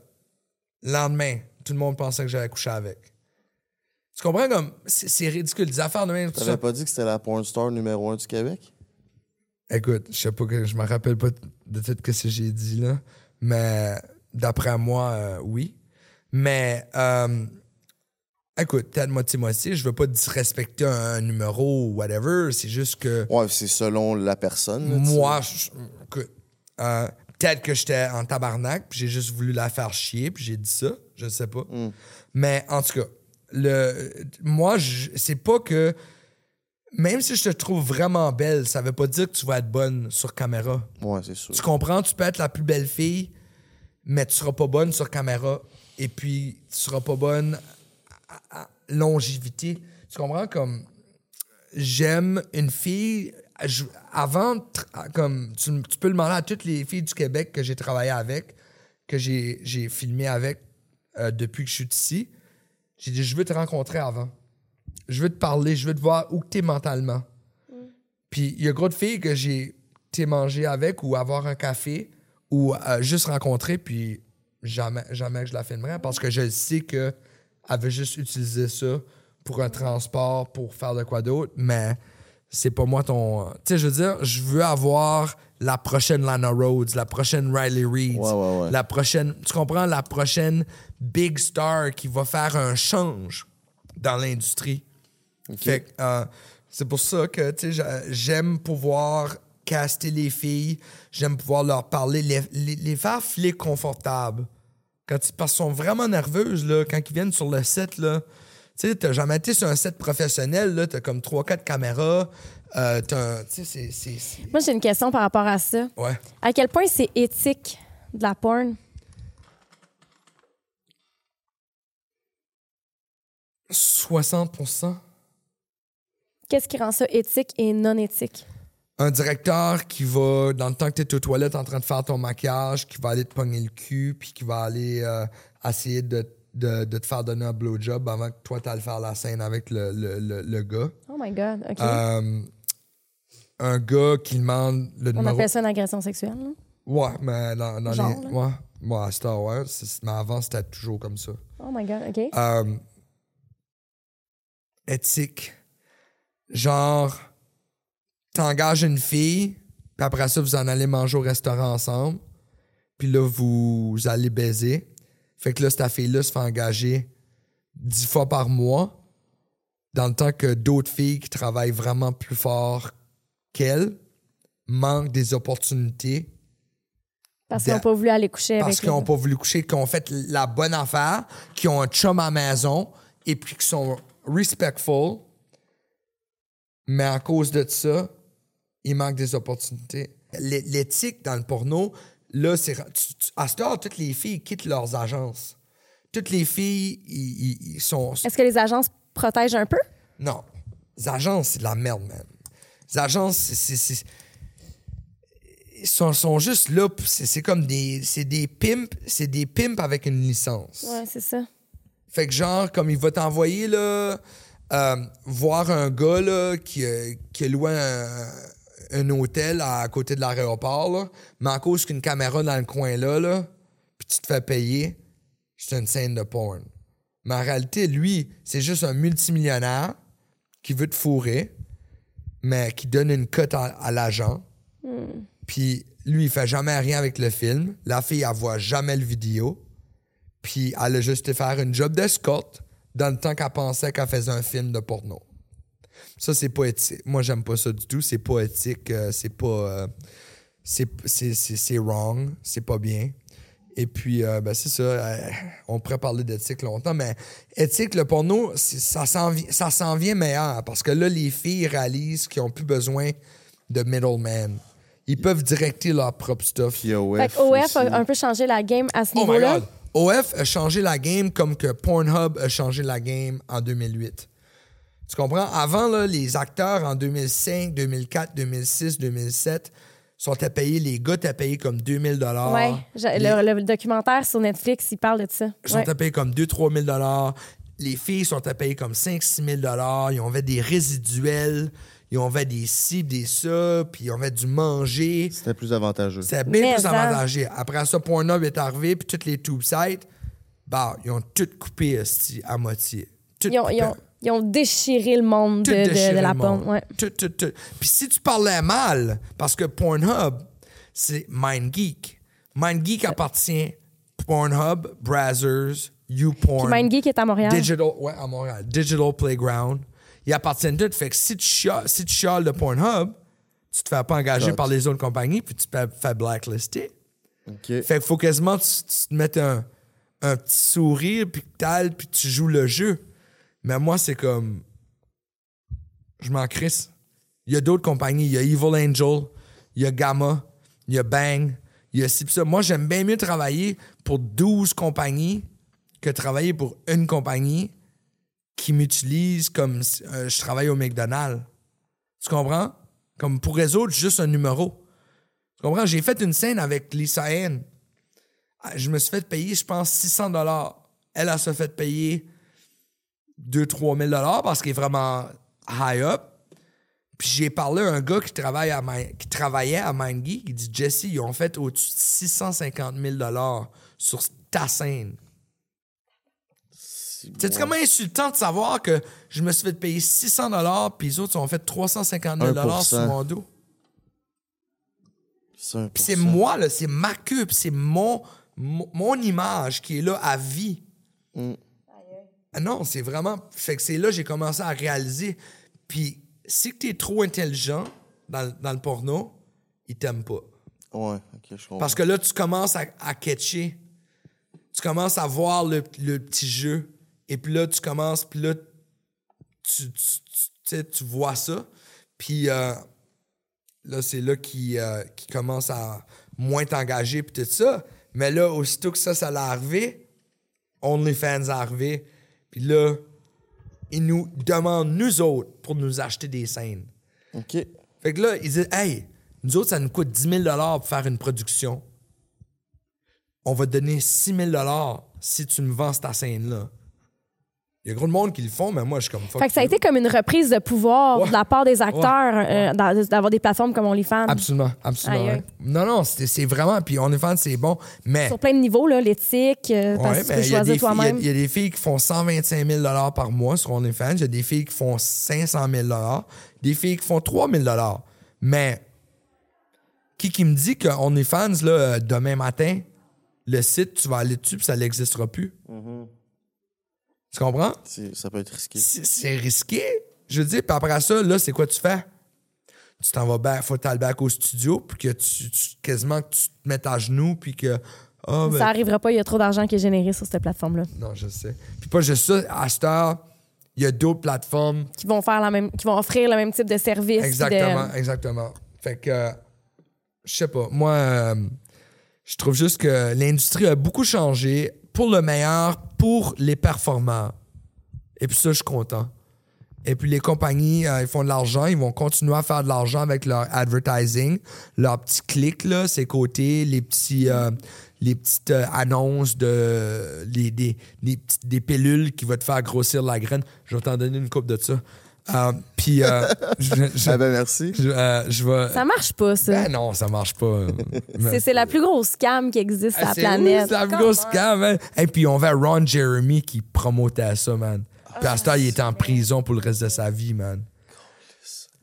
Lendemain, tout le monde pensait que j'allais coucher avec. Tu comprends comme. C'est ridicule. Des affaires de même, T'avais pas dit que c'était la porn star numéro un du Québec? Écoute, je sais pas que. Je me rappelle pas de tout ce que j'ai dit, là. Mais d'après moi, euh, oui. Mais. euh, Écoute, peut-être moitié-moitié. Je veux pas disrespecter un, numéro ou whatever. C'est juste que. Ouais, c'est selon la personne. là. Moi, je- écoute, euh, peut-être que j'étais en tabarnak, puis j'ai juste voulu la faire chier, puis j'ai dit ça, je sais pas. Mais en tout cas, le, moi, c'est pas que. Même si je te trouve vraiment belle, ça veut pas dire que tu vas être bonne sur caméra. Ouais, c'est sûr. Tu comprends? Tu peux être la plus belle fille, mais tu seras pas bonne sur caméra. Et puis, tu seras pas bonne à, à longévité. Tu comprends? Comme, j'aime une fille. je- avant, comme, tu, tu peux le demander à toutes les filles du Québec que j'ai travaillé avec, que j'ai j'ai filmé avec euh, depuis que je suis ici. J'ai dit, je veux te rencontrer avant. Je veux te parler, je veux te voir où tu es mentalement. Puis il y a gros de filles que j'ai été manger avec ou avoir un café ou euh, juste rencontrer, puis jamais, jamais que je la filmerais parce que je sais que elle veut juste utiliser ça pour un transport, pour faire de quoi d'autre, mais c'est pas moi ton. Tu sais, je veux dire, je veux avoir la prochaine Lana Rhodes, la prochaine Riley Reid, Ouais, ouais, ouais. la prochaine. Tu comprends? La prochaine big star qui va faire un change dans l'industrie. Fait que, euh, c'est pour ça que j'aime pouvoir caster les filles, j'aime pouvoir leur parler, les, les, les faire filer confortables. Quand ils, parce qu'elles sont vraiment nerveuses, là, quand ils viennent sur le set, là. Tu sais, t'as jamais été sur un set professionnel, là, t'as comme 3-4 caméras, euh, t'as un- Tu sais, c'est- c'est. c'est- Moi, j'ai une question par rapport à ça. Ouais. À quel point c'est éthique de la porn? 60 Qu'est-ce qui rend ça éthique et non éthique? un directeur qui va, dans le temps que tu es aux toilettes en train de faire ton maquillage, qui va aller te pogner le cul, puis qui va aller euh, essayer de, de, de te faire donner un blowjob avant que toi, tu le faire la scène avec le, le, le, le gars. Oh my God, OK. Euh, un gars qui demande le On numéro. appelle ça une agression sexuelle. là? Ouais, mais dans, dans Genre, les. Ouais, Star Wars, mais avant, c'était toujours comme ça. Oh my God, OK. Euh, éthique. Genre, t'engages une fille, puis après ça, vous en allez manger au restaurant ensemble, puis là, vous allez baiser. Fait que là, cette fille-là se fait engager dix fois par mois, dans le temps que d'autres filles qui travaillent vraiment plus fort qu'elles manquent des opportunités Parce qu'ils n'ont pas voulu aller coucher parce avec qu'ils n'ont pas voulu coucher, qu'ils ont fait la bonne affaire, qu'ils ont un chum à la maison et puis qu'ils sont respectful. Mais à cause de ça, il manque des opportunités. L'é- L'éthique dans le porno, là, c'est. À ce temps, toutes les filles quittent leurs agences. Toutes les filles, ils, sont. Est-ce que les agences protègent un peu? Non. Les agences, c'est de la merde, man. Les agences, c'est- Ils sont, sont juste là, c'est comme des. C'est des pimps, c'est des pimps avec une licence. Ouais, c'est ça. Fait que genre, comme il va t'envoyer, là, euh, voir un gars, là, qui, euh, qui a loué un, un hôtel à côté de l'aéroport, mais à cause qu'une caméra dans le coin là, là, puis tu te fais payer, c'est une scène de porn. Mais en réalité, lui, c'est juste un multimillionnaire qui veut te fourrer, mais qui donne une cote à, à l'agent. Puis lui, il fait jamais rien avec le film. La fille, elle voit jamais le vidéo. Puis elle a juste été faire une job d'escorte dans le temps qu'elle pensait qu'elle faisait un film de porno. Ça, c'est pas éthique. Moi, j'aime pas ça du tout. C'est pas éthique. euh, c'est pas. euh, c'est, c'est, c'est, c'est wrong. C'est pas bien. Et puis, euh, ben, c'est ça. euh, on pourrait parler d'éthique longtemps, mais éthique, le porno, c'est- ça s'en, vi- ça s'en vient meilleur parce que là, les filles réalisent qu'ils ont plus besoin de middleman. Ils peuvent directer leur propre stuff. Puis OF. Fait que OF aussi. a un peu changé la game à ce Oh my niveau-là. OF a changé la game comme que Pornhub a changé la game en 2008. Tu comprends? Avant, là, les acteurs en 2005, 2004, 2006, 2007 sont à payer, les gars t'as payé comme 2000 dollars. Ouais, le, le documentaire sur Netflix, il parle de ça. sont Ouais. à payer comme 2-3 000 dollars. Les filles sont à payer comme 5-6 000 dollars. Ils ont fait des résiduels. Ils ont fait des ci, des ça, puis ils ont fait du manger. C'était plus avantageux. C'est bien Mais plus ça. avantageux. Après ça, Pornhub est arrivé, puis toutes les tube sites, bah, ils ont tout coupé à moitié. Tout Ils ont, ils ont- ils ont déchiré le monde Tout de, de- de déchiré la porn. Ouais. Tout, tout, tout. Puis si tu parlais mal, parce que Pornhub, c'est MindGeek. MindGeek appartient Pornhub, Brazzers, YouPorn. Puis MindGeek est à Montréal. Digital, ouais, à Montréal. Digital Playground. Ils appartiennent tous. Fait que si tu chiales, si tu chiales de Pornhub, tu te fais pas engager Cut. par les autres compagnies, puis tu te fais, fais blacklister. Fait qu'il faut quasiment que tu, tu te mettes un, un petit sourire, puis que puis tu joues le jeu. Mais moi, c'est comme. Je m'en crisse. Il y a d'autres compagnies. Il y a Evil Angel, il y a Gamma, il y a Bang, il y a ci ça. Moi, j'aime bien mieux travailler pour 12 compagnies que travailler pour une compagnie qui m'utilise comme euh, je travaille au McDonald's. Tu comprends? Comme pour autres, juste un numéro. Tu comprends? J'ai fait une scène avec Lisa Ann. Ah, Je me suis fait payer, je pense, 600 dollars. Elle, elle se fait payer 2-3 000 dollars parce qu'elle est vraiment high up. Puis j'ai parlé à un gars qui, travaille à Mind- qui travaillait à dit Jesse, ils ont fait au-dessus de 650 000 dollars sur ta scène. C'est comment insultant de savoir que je me suis fait payer 600 dollars puis les autres ont fait 350 000 dollars sur 1%. mon dos. C'est un Puis c'est moi, là, c'est ma queue, puis c'est mon, mon, mon image qui est là à vie. Ah non, c'est vraiment. Fait que c'est là que j'ai commencé à réaliser. Puis si que t'es trop intelligent dans, le- dans le porno, ils t'aiment pas. Ouais, OK, je comprends. Parce que là, tu commences à, à catcher. Tu commences à voir le, le petit jeu. Et puis là, tu commences, puis là, tu, tu, tu- vois ça. Puis euh, là, c'est là qu'il euh, commence à moins t'engager, puis tout ça. Mais là, aussitôt que ça, ça l'a arrivé, OnlyFans est arrivé. Puis là, ils nous demandent, nous autres, pour nous acheter des scènes. OK. Fait que là, ils disent Hey, nous autres, ça nous coûte 10 000 pour faire une production. On va te donner 6 000 si tu me vends cette scène-là. Il y a gros de monde qui le font, mais moi, je suis comme fuck Fait que ça a you. été comme une reprise de pouvoir Ouais. de la part des acteurs euh, d'avoir des plateformes comme OnlyFans. Absolument, absolument. Non, non, c'est c'est vraiment. Puis OnlyFans, c'est bon. Mais. Sur plein de niveaux, là, l'éthique, euh, parce Ouais, ben, peux il y, a choisir des filles- il y a- toi-même. il y a des filles qui font 125 000 par mois sur OnlyFans. Il y a des filles qui font 500 000 Des filles qui font 3 000 Mais qui qui me dit que OnlyFans, là, euh, demain matin, le site, tu vas aller dessus puis ça n'existera plus? Tu comprends? Ça peut être risqué. C'est risqué. Je veux dire, puis après ça, là, c'est quoi tu fais? tu t'en vas back, faut t'aller back au studio, puis que tu, tu- quasiment que tu te mettes à genoux, puis que. Ah, ben, Ça arrivera pas, il y a trop d'argent qui est généré sur cette plateforme-là. Non, je sais. Puis pas juste ça, à cette heure, il y a d'autres plateformes. Qui vont faire la même, qui vont offrir le même type de service. Exactement, de- exactement. Fait que, euh, je sais pas, moi, euh, je trouve juste que l'industrie a beaucoup changé pour le meilleur, pour les performants. Et puis ça, je suis content. Et puis les compagnies, euh, ils font de l'argent, ils vont continuer à faire de l'argent avec leur advertising, leurs petits clics, là, ces côtés, les petits, euh, les petites euh, annonces les, des, des, des pilules qui vont te faire grossir la graine. Je vais t'en donner une coupe de ça. Euh, puis euh, je, je- Ah ben merci. je, euh, je vais. Ça marche pas, ça. Ben non, ça marche pas. C'est- C'est la plus grosse scam qui existe sur Ah, la c'est planète. c'est la plus grosse scam. Et puis on va Ron Jeremy qui promotait ça, man. Puis à ce temps, il était en prison pour le reste de sa vie, man.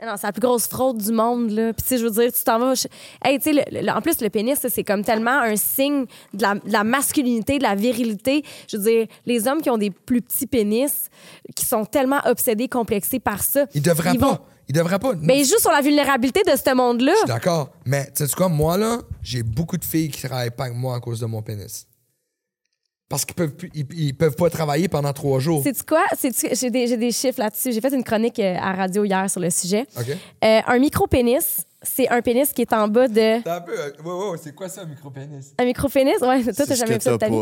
Non, c'est la plus grosse fraude du monde, là. Puis, tu sais, je veux dire, tu t'en vas. je- Hey, tu sais, en plus, le pénis, c'est comme tellement un signe de la, de la masculinité, de la virilité. Je veux dire, les hommes qui ont des plus petits pénis, qui sont tellement obsédés, complexés par ça. Il ils pas. vont- Il devrait pas. Mais ils jouent sur la vulnérabilité de ce monde-là. Je suis d'accord. Mais tu sais quoi, moi, là, j'ai beaucoup de filles qui travaillent pas avec moi à cause de mon pénis. Parce qu'ils peuvent, plus- ils, ils peuvent pas travailler pendant trois jours. Sais-tu quoi? Sais-tu- J'ai des, j'ai des chiffres là-dessus. J'ai fait une chronique euh, à radio hier sur le sujet. OK? Euh, un micro-pénis, c'est un pénis qui est en bas de. T'as un peu. euh, ouais, ouais, c'est quoi ça, un micro-pénis? Un micro-pénis? Ouais, toi, C'est t'as jamais vu ça de ta vie.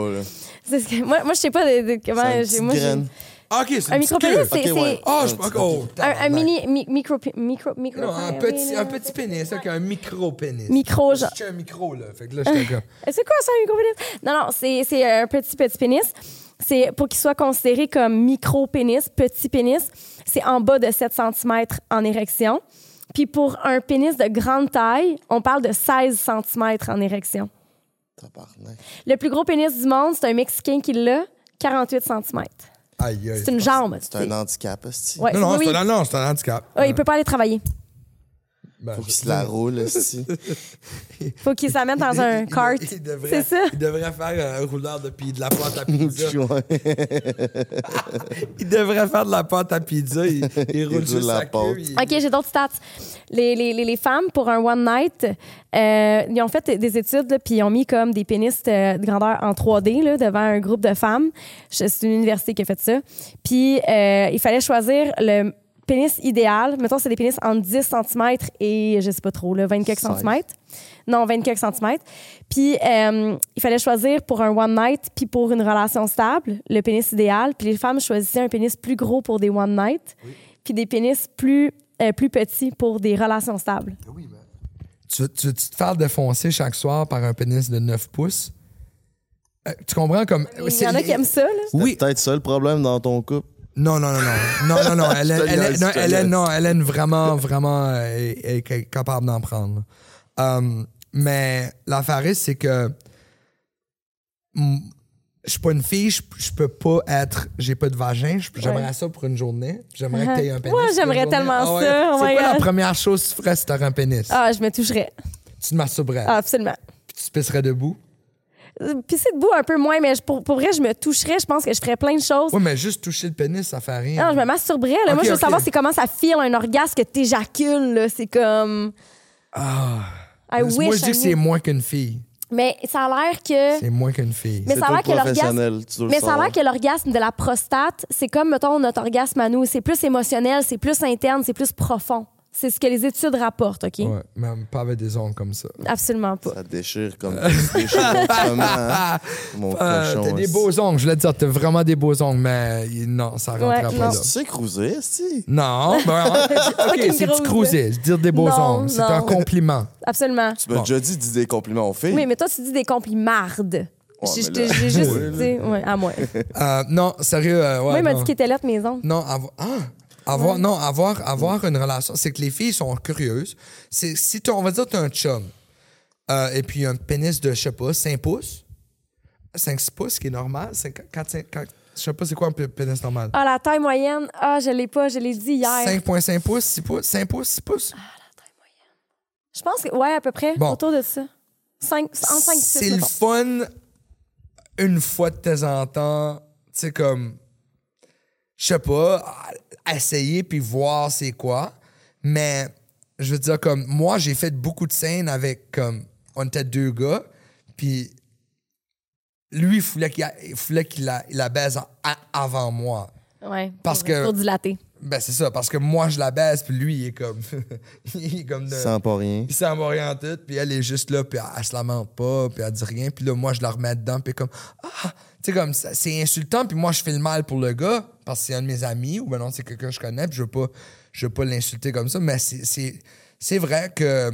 C'est ce que- moi, moi je sais pas de, de comment. C'est une j'ai- petite moi, j'ai- graine. Ah, OK, c'est Un micro-pénis, c'est. Ok, Ah, je oh, un, mini. mi- micro. Micro. Micro. Non, un petit, un petit pénis, c'est un micro-pénis. Micro, genre. J'ai un micro, là. Fait que là, j'étais comme. C'est quoi ça, un micro-pénis? Non, non, c'est c'est un petit, petit pénis. C'est pour qu'il soit considéré comme micro-pénis, petit pénis. C'est en bas de 7 cm en érection. Puis pour un pénis de grande taille, on parle de 16 cm en érection. Tabarnak. Le plus gros pénis du monde, c'est un Mexicain qui l'a, 48 cm. Aïe, aïe. C'est une jambe. C'est un handicap, hostie. Ouais, Non, non, oui, c'est oui. un, non, c'est un handicap. Ouais, il peut pas aller travailler. Ben, Faut qu'il se la roule, hostie. Faut qu'il s'amène dans un Il- cart. il devrait- C'est ça. Il devrait faire un rouleur de, de la pâte à pizza. Il devrait faire de la pâte à pizza. Il, il roule sur la sa pâte. queue. il- OK, j'ai d'autres stats. Les, les, les, les femmes, pour un one night, euh, ils ont fait des études, là, puis ils ont mis comme des pénis euh, de grandeur en 3D là, devant un groupe de femmes. C'est une université qui a fait ça. Puis euh, il fallait choisir le pénis idéal. Mettons, c'est des pénis entre 10 cm et, je sais pas trop, là, 20 quelques 16. centimètres. Non, 20 quelques centimètres. Puis euh, il fallait choisir pour un one night puis pour une relation stable, le pénis idéal. Puis les femmes choisissaient un pénis plus gros pour des one night, puis des pénis plus, euh, plus petits pour des relations stables. Tu, tu, tu te faire défoncer chaque soir par un pénis de 9 pouces? Euh, tu comprends comme. Il y en a qui aiment ça, là. Oui. C'est peut-être ça le problème dans ton couple. Non, non, non, non. Non, non, non. Elle, niaise, non, niaise. non, elle est vraiment, vraiment euh, est- capable d'en prendre. Um, mais l'affaire, est, c'est que je suis pas une fille, je, je peux pas être. J'ai pas de vagin. J'aimerais ça pour une journée. J'aimerais que tu aies un pénis. Moi, une j'aimerais tellement Ah ouais. ça. Oh C'est quoi la première chose que tu ferais si t'aurais un pénis? Ah, je me toucherais. Tu te masturberais. Ah, absolument. Puis tu te pisserais debout? Euh, Pisser debout un peu moins, mais je- pour, pour vrai, je me toucherais. Je pense que je ferais plein de choses. Oui, mais juste toucher le pénis, ça fait rien. Non, je me masturberais. Là. Moi, je veux savoir c'est comment ça file un orgasme que t'éjacules. là. C'est comme... Ah. I Moi, je dis que c'est moins qu'une fille. Mais ça a l'air que... C'est moins qu'une fille. Mais C'est ça a l'air que l'orgasme... Mais ça a l'air que l'orgasme de la prostate, c'est comme, mettons, notre orgasme à nous. C'est plus émotionnel, c'est plus interne, c'est plus profond. C'est ce que les études rapportent, OK? Ouais, même pas avec des ongles comme ça. Absolument pas. Ça déchire comme autrement, hein, mon Euh, cochon. t'as des beaux ongles, je voulais te dire, t'as vraiment des beaux ongles, mais non, ça rentrera Ouais, pas non. là. Tu sais cruiser, si. Non, ben, ok, Fucking c'est du cruiser, dire des beaux Non, ongles, c'est un compliment. Absolument. Tu m'as Bon. déjà dit de dire des compliments aux filles. Oui, mais toi, tu dis des complimardes. Ouais, J'ai là- juste Ouais, là. dit, ouais, à moi. Euh, non, sérieux, euh, ouais, Moi, il m'a dit qu'il était lettre, mes ongles. Non, avoir, ah, avoir, non, avoir, avoir une relation, c'est que les filles sont curieuses. C'est si tu, on va dire, t'as un chum, euh, et puis un pénis de, je sais pas, 5 pouces, 5-6 pouces, qui est normal, 4, 5, 4, je sais pas c'est quoi un pénis normal. Ah, la taille moyenne, ah, je l'ai pas, je l'ai dit hier. 5,5 pouces, 6 pouces, 5 pouces, 6 pouces. Je pense que, ouais, à peu près, Bon. autour de ça. 5, en 5, 6, C'est le fun une fois de temps en temps, tu sais, comme, je sais pas, essayer puis voir c'est quoi. Mais je veux dire, comme, moi, j'ai fait beaucoup de scènes avec, comme, on était deux gars, puis lui, il voulait qu'il, a- il voulait qu'il la, il la baise a- avant moi. Ouais. Parce que- dilaté. Ben, c'est ça, parce que moi, je la baise, puis lui, il est comme. il est comme de. Sans pas rien. Il s'en va rien en tout, puis elle est juste là, puis elle, elle se lamente pas, puis elle dit rien, puis là, moi, je la remets dedans, puis comme, ah, sais, comme, ça- c'est insultant, puis moi, je fais le mal pour le gars, parce que c'est un de mes amis, ou ben non, c'est quelqu'un que je connais, puis je veux pas, je veux pas l'insulter comme ça, mais c'est- vrai que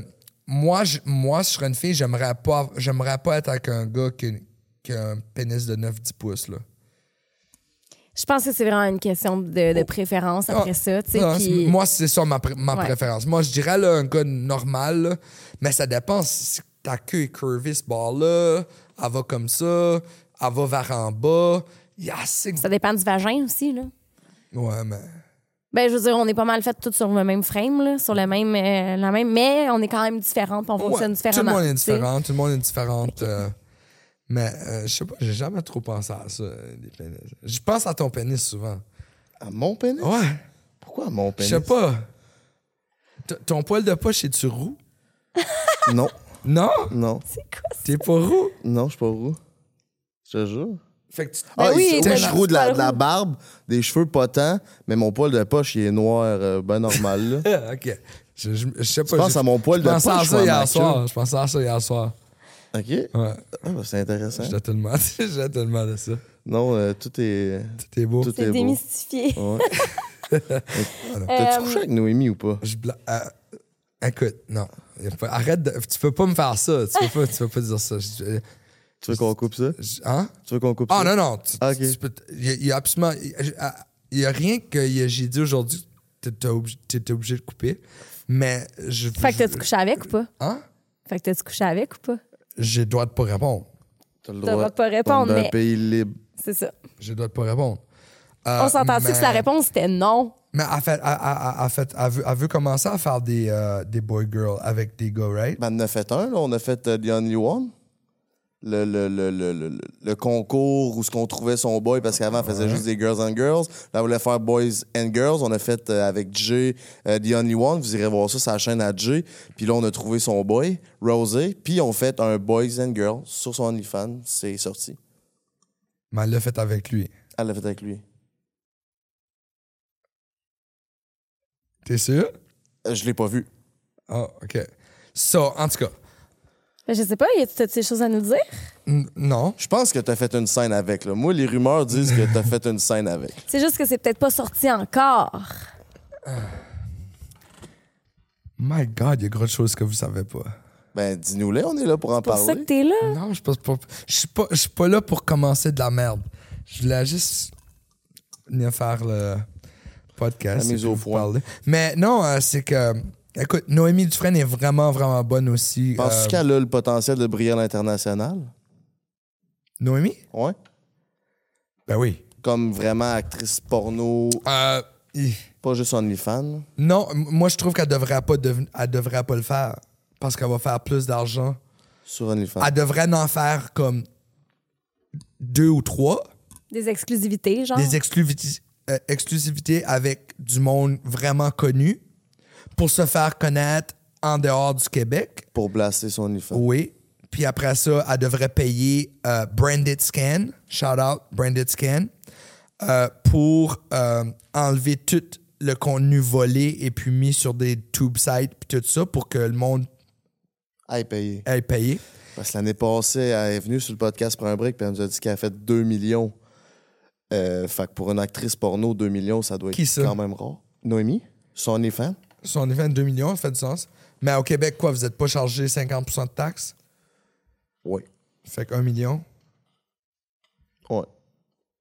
moi, je, moi, si je serais une fille, j'aimerais pas, j'aimerais pas être avec un gars qui, qui a un pénis de 9-10 pouces, là. Je pense que c'est vraiment une question de, de préférence après Ah, ça. non, puis- c'est- Moi, c'est ça ma, pr- ma Ouais. préférence. Moi, je dirais là, un gars normal, là, mais ça dépend. Si ta queue est curvée, ce bord-là, elle va comme ça, elle va vers en bas. Il y a assez... Ça dépend du vagin aussi, là. Ouais, mais... Ben, je veux dire, on est pas mal fait tous sur le même frame, là, sur le même, euh, la même, mais on est quand même différentes, puis on Ouais, fonctionne tout le différemment. monde est tu sais. différent, tout le monde est différent. euh, mais euh, je sais pas, j'ai jamais trop pensé à ça, euh, des pénis. Je pense à ton pénis souvent. À mon pénis? Ouais, Pourquoi à mon je pénis? sais pas. T- Ton poil de poche, est-tu roux? Non, Non? non, C'est quoi ça? T'es pas roux? non, je suis pas roux. Je te jure. Fait que tu... Ben ah, oui, il- je roux de la, de la barbe, des cheveux pas tant, mais mon poil de poche, il est noir, euh, ben normal, là. Ah, OK. Je, je, je sais pas. Je pense à mon poil je de pensais à poche, ça hier soir. Je pensais à ça hier soir. OK? Ouais. Ah, ben, c'est intéressant. J'ai tellement, j'ai tellement de ça. Non, euh, tout est... Tout est beau. Tout est beau. démystifié. Ouais. Euh, T'as-tu couché avec Noémie ou pas? Je bla- euh, écoute, non. Arrête de. Tu peux pas me faire ça. Tu peux pas, tu peux pas dire ça. Je- Tu veux qu'on coupe ça? hein? Tu veux qu'on coupe Ah ça? non, non. Tu, Ah, tu Il y, a- absolument. Il y a rien que j'ai dit aujourd'hui que t'es obligé, t'es obligé de couper. Mais je. Fait que t'as-tu couché avec ou pas? Hein? Fait que t'as-tu couché avec ou pas? J'ai le droit de pas répondre. T'as le droit de pas répondre, dans un mais pays libre. c'est ça. J'ai le droit de pas répondre. Euh, On s'entend-tu mais- que la réponse était non? Mais en fait, elle, elle- fait, elle, veut, elle veut commencer à faire des, euh, des boy-girl avec des gars, right? Ben, on a fait un, là. On a fait euh, The Only One. Le, le, le, le, le, concours où ce qu'on trouvait son boy, parce qu'avant, on faisait juste des Girls and Girls. Là, on voulait faire Boys and Girls. On a fait euh, avec Jay euh, The Only One. Vous irez voir ça, sur la chaîne à Jay. Puis là, on a trouvé son boy, Rosé. Puis on fait un Boys and Girls sur son OnlyFans. C'est sorti. Mais elle l'a fait avec lui. Elle l'a fait avec lui. T'es sûr? Euh, je l'ai pas vu. Ah, OK. So, en tout cas, Ben, je sais pas, y a-tu des choses à nous dire? n- non. Je pense que t'as fait une scène avec. Là. Moi, les rumeurs disent que t'as fait une scène avec. C'est juste que c'est peut-être pas sorti encore. My God, il y a gros de choses que vous savez pas. Ben, dis-nous-les, on est là pour en C'est pour ça parler. que t'es là. Non, je pense pas. Je suis pas, je suis pas là pour commencer de la merde. Je voulais juste venir faire le podcast. La mise et au puis vous point. parler. Mais non, euh, c'est que. Écoute, Noémie Dufresne est vraiment, vraiment bonne aussi. Penses-tu Euh, qu'elle a le potentiel de briller à l'international? Noémie? Ouais. Ben oui. Comme vraiment actrice porno, Euh, pas juste OnlyFans? non, moi, je trouve qu'elle devrait pas, elle devrait pas le faire. Parce qu'elle va faire plus d'argent. Sur OnlyFans. Elle devrait en faire comme deux ou trois. Des exclusivités, genre? des exclusivités, euh, exclusivités avec du monde vraiment connu pour se faire connaître en dehors du Québec. Pour blaster son OnlyFans. Oui. Puis après ça, elle devrait payer euh, Branded Scan, shout out Branded Scan, euh, pour euh, enlever tout le contenu volé et puis mis sur des tube sites puis tout ça pour que le monde payé. ait payé. Parce que l'année passée, elle est venue sur le podcast pour un break, puis elle nous a dit qu'elle a fait 2 millions. Fait que pour une actrice porno, 2 millions, ça doit être Qui ça? quand même rare. Noémie? Son OnlyFans? Son event 2 millions, ça fait du sens. Mais au Québec, quoi, vous n'êtes pas chargé 50% de taxes? Oui. Fait qu'un million, Ouais.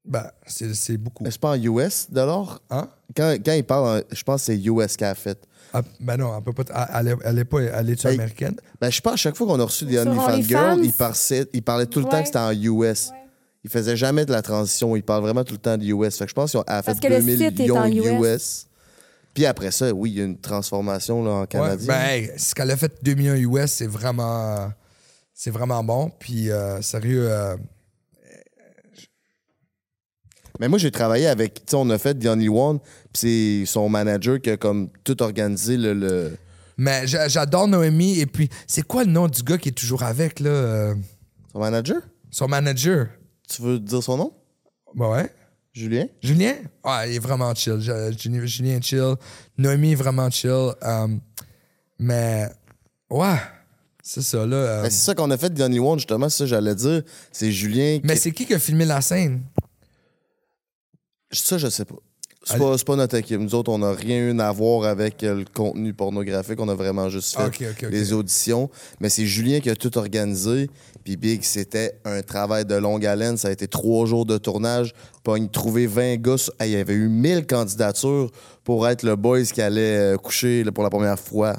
ben, c'est c'est beaucoup. Est-ce pas en US dollars? Hein? Quand, quand il parle, en- je pense que c'est US qu'elle a fait. Ah, ben non, elle peut pas. Elle, elle est, pas. Elle est américaine? Ben, je sais pas, à chaque fois qu'on a reçu des OnlyFans? Girls, il parlait, il parlait tout le temps Ouais. que c'était en US. Il faisait jamais de la transition. Il parle vraiment tout le temps de US. Fait que je pense qu'elle a fait Parce que le 2 site est millions en US. Puis après ça, oui, il y a une transformation là, en Ouais. canadien. Ben, ce qu'elle a fait 2 millions US, c'est vraiment. C'est vraiment bon. Puis, euh, sérieux, euh, Mais moi, j'ai travaillé avec, tu sais, on a fait The Only One, puis c'est son manager qui a comme tout organisé le, le, Mais j'a- j'adore Noémie. Et puis, c'est quoi le nom du gars qui est toujours avec, là? euh, Son manager? son manager? Tu veux dire son nom? Bah ouais. Julien? Julien? Ouais, il est vraiment chill. Julien, Julien est chill. Noémie est vraiment chill. Um, mais, ouais, c'est ça, là. euh, Ben, c'est ça qu'on a fait de Only One, justement, c'est ça que j'allais dire. C'est Julien qui... mais c'est qui qui a filmé la scène? Ça, je sais pas. C'est pas, pas notre équipe. Nous autres, on n'a rien eu à voir avec euh, le contenu pornographique. On a vraiment juste fait Ah, ok, ok, ok. les auditions. Mais c'est Julien qui a tout organisé. Puis Big, c'était un travail de longue haleine. Ça a été trois jours de tournage. Pogne, trouver 20 gars. il y avait eu 1000 candidatures pour être le boys qui allait euh, coucher pour la première fois.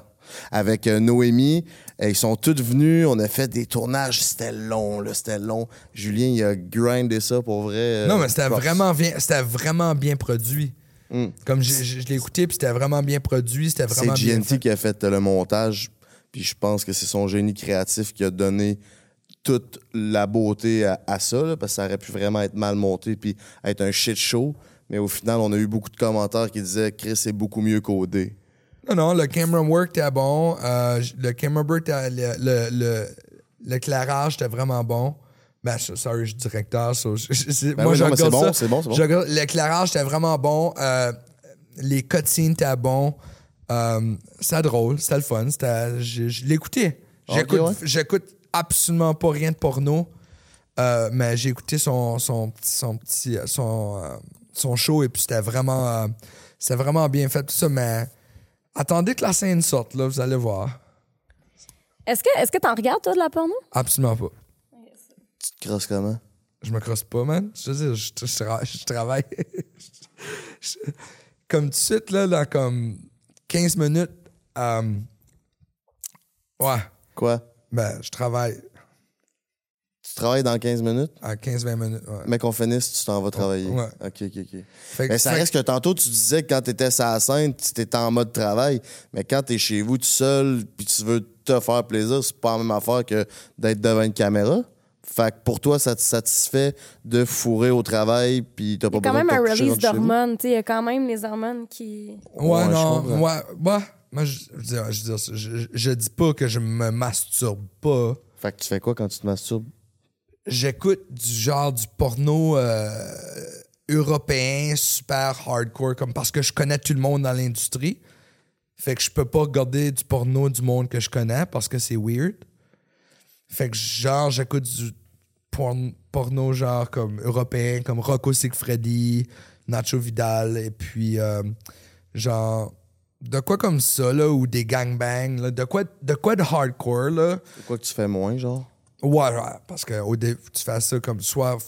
Avec euh, Noémie, ils sont tous venus. On a fait des tournages. C'était long, là. C'était long. Julien, il a grindé ça pour vrai. euh, Non, mais c'était vraiment bien, c'était vraiment bien produit. Mm. Comme je je l'ai écouté, puis c'était vraiment bien produit, c'était C'est vraiment bien GNT qui a fait le montage. Puis je pense que c'est son génie créatif qui a donné toute la beauté à, à ça, là, parce que ça aurait pu vraiment être mal monté puis être un shit show. Mais au final, on a eu beaucoup de commentaires qui disaient Chris est beaucoup mieux codé. Non, non, le camera work était bon. euh, le camera work, était- le, le, le- l'éclairage était vraiment bon. Ben, sorry, je suis directeur. so je- je- c'est- Ben moi, oui, je non, mais c'est regarde bon, ça. c'est bon, c'est bon. L'éclairage était vraiment bon. euh, les cutscenes étaient bons. Euh, c'était drôle, c'était le fun. Je, je l'écoutais. Ok, J'écoute, ouais. j'écoute absolument pas rien de porno. euh, mais j'ai écouté son, son, petit- son petit son, euh, son show et puis c'était vraiment c'était vraiment bien fait tout ça mais attendez que la scène sorte là vous allez voir. Est-ce que est-ce que t'en regardes, toi, de la porno? absolument pas. Tu te crosses comment? Je me crosse pas man. Je veux dire je, je tra- je travaille. Je- comme tout de suite là dans comme 15 minutes euh, ouais. Quoi? Ben je travaille Tu travailles dans 15 minutes? À 15-20 minutes ouais. Mais qu'on finisse, tu t'en vas travailler. Ouais. OK, OK, OK. Fait que- Mais ça fait que- reste que tantôt, tu disais que quand tu étais sur la scène, tu étais en mode travail. Mais quand tu es chez vous tout seul puis tu veux te faire plaisir, c'est pas la même affaire que d'être devant une caméra. Fait que pour toi, ça te satisfait de fourrer au travail puis t'as Il y pas a quand besoin même de un release d'hormones. Il y a quand même les hormones qui. Ouais, Ouais, je non, ouais, ouais. Moi, je, je, veux dire, je, veux dire, je, je dis pas que je me masturbe pas. Fait que tu fais quoi quand tu te masturbes? J'écoute du genre du porno euh, européen super hardcore, comme parce que je connais tout le monde dans l'industrie. Fait que je peux pas regarder du porno du monde que je connais parce que c'est weird. Fait que genre, j'écoute du porn- porno genre comme européen, comme Rocco Sigfredi, Nacho Vidal, et puis euh, genre de quoi comme ça, là, ou des gangbangs, là, de quoi, de quoi de hardcore, là? C'est quoi que tu fais moins, genre? Ouais, ouais, parce que au dé- tu fais ça comme soit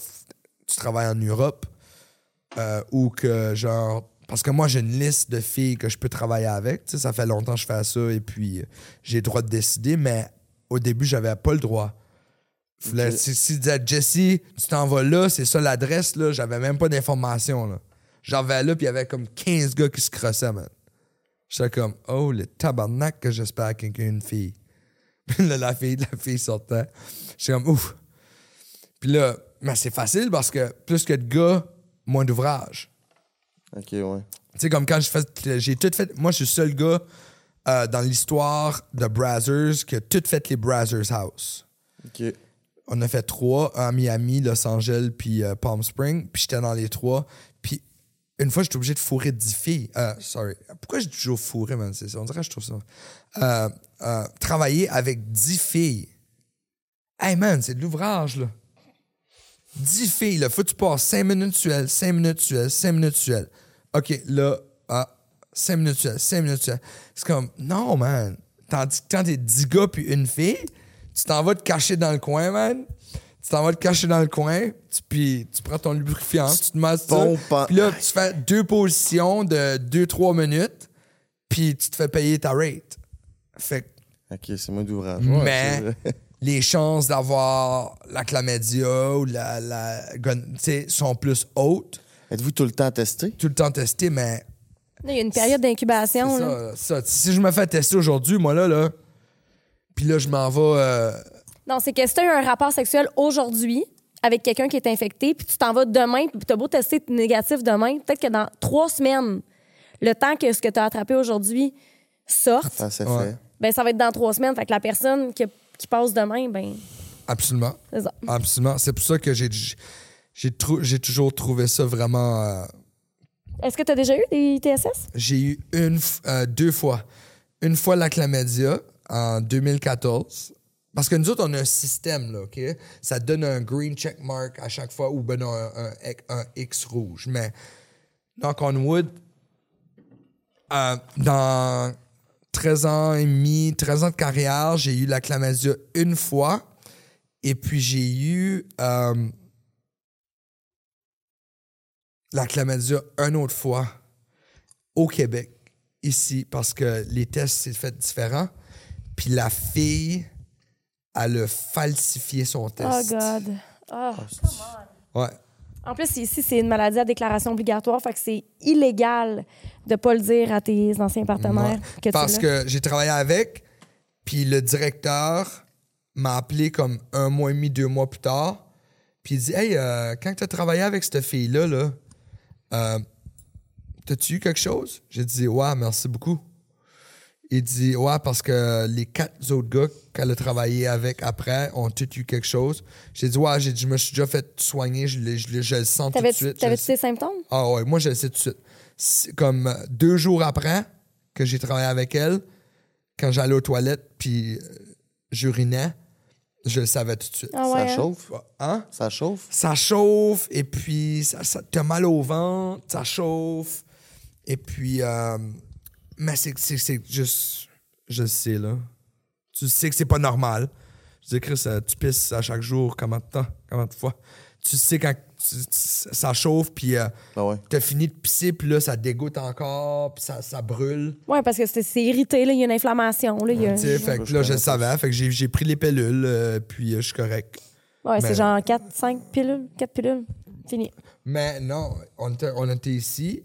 tu travailles en Europe euh, ou que genre. Parce que moi, j'ai une liste de filles que je peux travailler avec. Tu sais, ça fait longtemps que je fais ça et puis euh, j'ai le droit de décider, mais au début, j'avais pas le droit. Si, si tu disais, Jesse, tu t'en vas là, c'est ça l'adresse, là, j'avais même pas d'informations. là. J'en vais là, puis il y avait comme 15 gars qui se crossaient, man. J'étais comme, oh, le tabarnak que j'espère qu'il y a une fille. Là, la fille, la fille sortait. J'étais comme, ouf. Puis là, mais c'est facile parce que plus que de gars, moins d'ouvrage. OK, ouais. Tu sais, comme quand. J'ai tout fait. Moi, je suis le seul gars euh, dans l'histoire de Brazzers qui a tout fait les Brazzers House. OK. On a fait trois à Miami, Los Angeles, puis euh, Palm Springs. Puis j'étais dans les trois. Une fois, j'étais obligé de fourrer 10 filles. Euh, sorry. Pourquoi j'ai toujours fourré, man? On dirait que je trouve ça. Euh, euh, travailler avec 10 filles. Hey, man, c'est de l'ouvrage, là. 10 filles, là. Faut que tu passes 5 minutes sur elle, 5 minutes sur elle, 5 minutes sur elle. OK, là, ah, 5 minutes sur elle, 5 minutes sur elle. C'est comme, non, man. Tandis que quand t'es 10 gars puis une fille, tu t'en vas te cacher dans le coin, man. Tu t'en vas te cacher dans le coin, tu- puis tu prends ton lubrifiant, tu te pompes en- Puis là, tu fais deux positions de 2-3 minutes, puis tu te fais payer ta rate. Fait que OK, c'est moins d'ouvrage. Mais les chances d'avoir la chlamydia ou la, la gon- tu sais, sont plus hautes. Êtes-vous tout le temps testé? Tout le temps testé, mais Là, Il y a une période d'incubation. là. ça, ça. Si je me fais tester aujourd'hui, moi là, là, puis là, je m'en vais. euh, Non, c'est que si tu as eu un rapport sexuel aujourd'hui avec quelqu'un qui est infecté, puis tu t'en vas demain, puis tu as beau tester négatif demain, peut-être que dans trois semaines, le temps que ce que tu as attrapé aujourd'hui sorte, Ça s'est Ouais. fait. ben ça va être dans trois semaines. Fait que la personne qui, qui passe demain, ben Absolument. c'est ça. Absolument. C'est pour ça que j'ai j'ai trou- j'ai toujours trouvé ça vraiment. euh, Est-ce que tu as déjà eu des TSS? j'ai eu une, euh, deux fois. Une fois la chlamydia en 2014. Parce que nous autres, on a un système, là, OK? Ça donne un green check mark à chaque fois ou ben un- un X rouge. Mais, knock on wood, euh, dans 13 ans et demi, 13 ans de carrière, j'ai eu la chlamydia une fois. Et puis, j'ai eu euh, la chlamydia une autre fois au Québec, ici, parce que les tests, c'est fait différent. Puis la fille, elle a falsifié son Oh test. God. Ah. Ouais. En plus, ici, c'est une maladie à déclaration obligatoire, fait que c'est illégal de pas le dire à tes anciens partenaires Ouais. que tu Parce que j'ai travaillé avec, puis le directeur m'a appelé comme un mois et demi, deux mois plus tard. Puis il dit Hey, euh, quand tu as travaillé avec cette fille-là, là, euh, t'as-tu eu quelque chose? J'ai dit Ouais, merci beaucoup. Il dit Ouais, parce que les quatre autres gars qu'elle a travaillé avec après ont tous eu quelque chose. J'ai dit Ouais, j'ai dit, je me suis déjà fait soigner, je, l'ai- je, le sens tout de T'avais-tu suite. je le t'avais-tu sais. symptômes? Ah ouais, moi je le sais tout de suite. C'est Comme deux jours après que j'ai travaillé avec elle, quand j'allais aux toilettes puis euh, j'urinais, je le savais tout de suite. Ah ouais. Ça hein? chauffe? Hein? Ça chauffe? Ça chauffe et puis ça, ça t'as mal au ventre, ça chauffe. Et puis, euh, mais c'est c'est- c'est juste, je le sais là. Tu sais que c'est pas normal. Je dis, Chris, euh, tu pisses à chaque jour, comment de temps, comment de fois? Tu sais quand tu- tu- ça chauffe puis euh, Ah ouais. t'as fini de pisser, puis là, ça dégoûte encore, puis ça, ça brûle. Ouais, parce que c'est c'est irrité, là. Il y a une inflammation, là. y a- Tu sais, fait que là, je le savais. Fait que j'ai j'ai pris les pilules, euh, puis euh, je suis correct. Ouais, c'est Mais- genre 4, 5 pilules. 4 pilules. Fini. Mais non, on était, on était ici.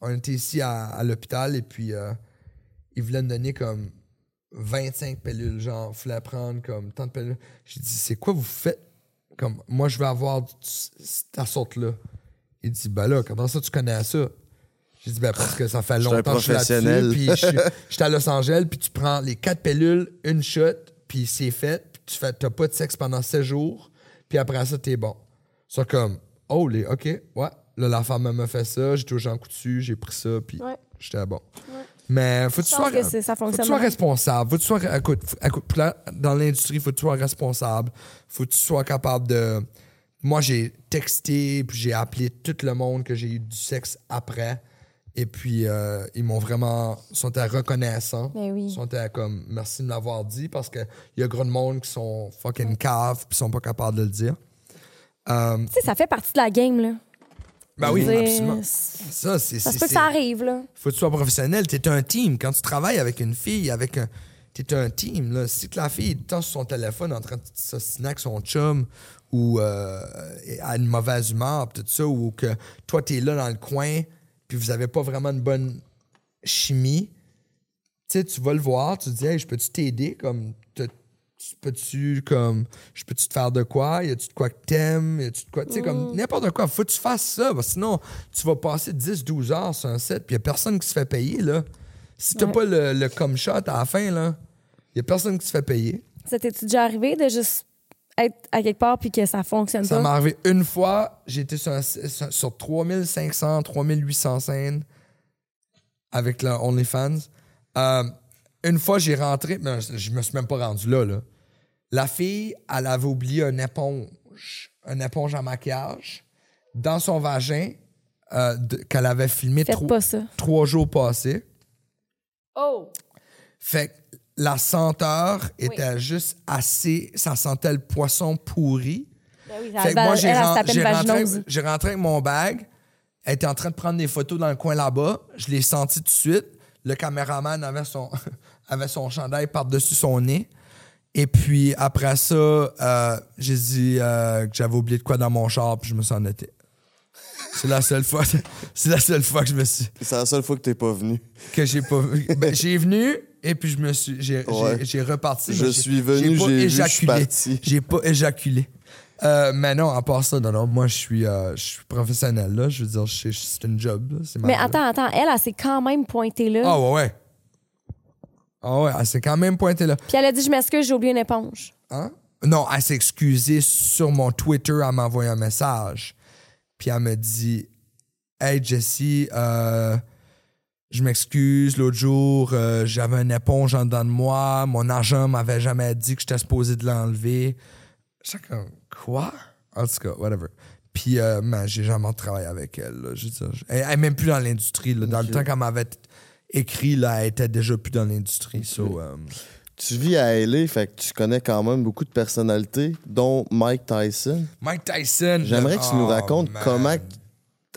On était ici à, à l'hôpital, et puis euh, ils voulaient me donner comme 25 pilules. Genre, il fallait prendre comme tant de pilules. J'ai dit, c'est quoi vous faites? Comme, moi, je veux avoir ta sorte-là. Il dit, ben là, comment ça tu connais ça? J'ai dit, ben parce que ça fait longtemps que je suis là-dessus. Puis je suis- à Los Angeles, puis tu prends les quatre pilules, une shot, puis c'est fait. Puis tu fais, t'as pas de sexe pendant 7 jours, puis après ça, t'es bon. C'est comme, oh, les, OK, ouais. Là, la femme m'a fait ça, j'ai toujours un coup dessus, j'ai pris ça, puis Ouais. j'étais bon. Mais faut que tu sois, que c'est- ça faut que tu sois responsable. Faut que tu sois, écoute, écoute, dans l'industrie, faut que tu sois responsable. Faut que tu sois capable de. Moi, j'ai texté, puis j'ai appelé tout le monde que j'ai eu du sexe après. Et puis, euh, ils m'ont vraiment. sont reconnaissants. Ben oui. Ils sont comme, merci de me l'avoir dit, parce qu'il y a gros de monde qui sont fucking caves, puis sont pas capables de le dire. Euh, Tu sais, ça fait partie de la game, là. Ben oui, absolument. Ça Ça, c'est. c'est- ça arrive, là. faut que tu sois professionnel. Tu es un team. Quand tu travailles avec une fille, avec un. Tu es un team. Là. Si que la fille est sur son téléphone en train de s'assiner avec son chum ou euh, a une mauvaise humeur, tout ça, ou que toi, tu es là dans le coin, puis vous avez pas vraiment une bonne chimie, tu sais, tu vas le voir, tu te dis, hey, je peux-tu t'aider? Comme, peux-tu, comme, je peux-tu te faire de quoi? Y a-tu de quoi que t'aimes? Y a-tu de quoi? Tu sais, comme, n'importe quoi. Faut que tu fasses ça, parce que sinon, tu vas passer 10-12 heures sur un set, puis y a personne qui se fait payer, là. Si t'as Ouais. pas le, le comme shot à la fin, là, y a personne qui se fait payer. Ça t'est-tu déjà arrivé de juste être à quelque part puis que ça fonctionne Ça pas? m'est arrivé une fois, j'ai été sur, un- sur, sur 3500, 3800 scènes avec le OnlyFans. Euh, une fois, j'ai rentré, mais je me suis même pas rendu là, là. La fille, elle avait oublié une éponge, une éponge à maquillage dans son vagin euh, qu'elle avait filmé Faites tro- pas ça. trois jours passés. Oh! Fait que la senteur était juste assez. Ça sentait le poisson pourri. Ben oui, Fait que moi, rentré, j'ai rentré avec mon bag. Elle était en train de prendre des photos dans le coin là-bas. Je l'ai senti tout de suite. Le caméraman avait son, avait son chandail par-dessus son nez. Et puis, après ça, euh, j'ai dit euh, que j'avais oublié de quoi dans mon char, puis je me suis en été. C'est la seule fois, c'est la seule fois que je me suis, C'est la seule fois que t'es pas venu. que j'ai pas vu. Ben, j'ai venu et puis je me suis, j'ai, j'ai- Ouais. j'ai reparti. Je suis venu, pas j'ai vu, je suis éjaculé. parti. J'ai pas éjaculé. Euh, mais non, à part ça, non, non, moi, je suis, euh, je suis professionnel, là. Je veux dire, je- je- c'est une job, là. Ma Mais attends, attends, elle, elle, s'est quand même pointée là. Ah, ouais, ouais. Ah ouais, elle s'est quand même pointée là. Puis elle a dit Je m'excuse, j'ai oublié une éponge. Hein? Non, elle s'est excusée sur mon Twitter, elle m'a envoyé un message. Puis elle me dit Hey Jessie, euh, je m'excuse, l'autre jour, euh, j'avais une éponge en dedans de moi, mon agent m'avait jamais dit que j'étais supposé de l'enlever. J'étais comme Quoi? En tout cas, whatever. Puis, euh, man, j'ai jamais travaillé avec elle. là. Je veux dire, elle, elle est même plus dans l'industrie. là. Dans le temps qu'elle m'avait écrit, là, elle était déjà plus dans l'industrie. So, euh, Tu vis à LA, fait que tu connais quand même beaucoup de personnalités, dont Mike Tyson. Mike Tyson. J'aimerais que tu nous Oh, racontes man. comment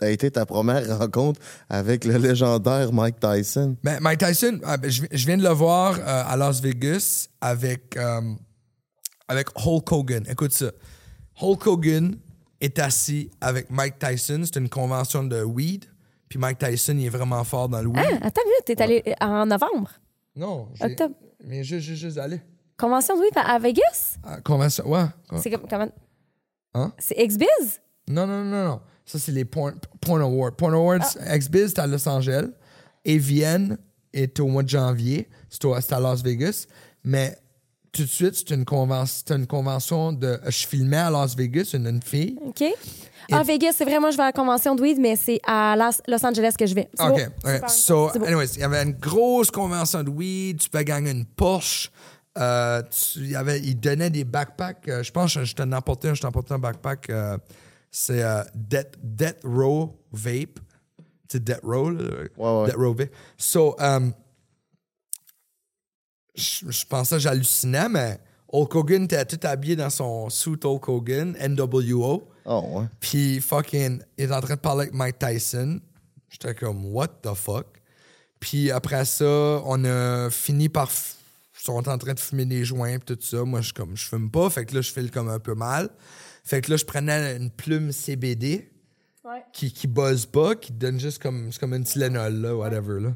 a été ta première rencontre avec le légendaire Mike Tyson. Ben, Mike Tyson, ah, ben, je, je viens de le voir euh, à Las Vegas avec, euh, avec Hulk Hogan. Écoute ça. Hulk Hogan est assis avec Mike Tyson. C'est une convention de weed. Puis Mike Tyson, il est vraiment fort dans le weed. Ah, attends une minute, t'es allé en novembre? Non, j'ai- Octobre. Mais juste, juste, juste aller. Convention de weed à Vegas? Ah, convention, ouais. C'est comme. Comment... Hein? C'est X-Biz? Non, non, non, non. Ça, c'est les Porn, porn Awards. Porn Awards, X-Biz, c'est à Los Angeles. Et Vienne est au mois de janvier. C'est au- c'est à Las Vegas. Mais tout de suite, c'est une, conven- c'est une convention de. Je filmais à Las Vegas, une, une fille. OK. Ah, Vegas, c'est vraiment, je vais à la convention de weed, mais c'est à Las- Los Angeles que je vais. OK. beau. OK. Super. So, anyways, il y avait une grosse convention de weed. Tu peux gagner une Porsche. Euh, tu- il y avait, ils donnaient des backpacks. euh, je pense que je t'en ai apporté un. Je t'ai apporté un backpack. euh, c'est euh, Death, Death Row Vape. C'est Death Row. là, Ouais, ouais. Death Row Vape. So, um, je, je pensais que j'hallucinais, mais Hulk Hogan était tout habillé dans son suit Hulk Hogan, NWO. Oh, ouais. Puis fucking, il est en train de parler avec Mike Tyson. J'étais comme, what the fuck? Puis après ça, on a fini par. f- Ils sont en train de fumer des joints pis tout ça. Moi, je comme je fume pas. Fait que là, je file comme un peu mal. Fait que là, je prenais une plume CBD Ouais. qui, qui buzz pas, qui donne juste comme. C'est comme une Tylenol, là, whatever, là.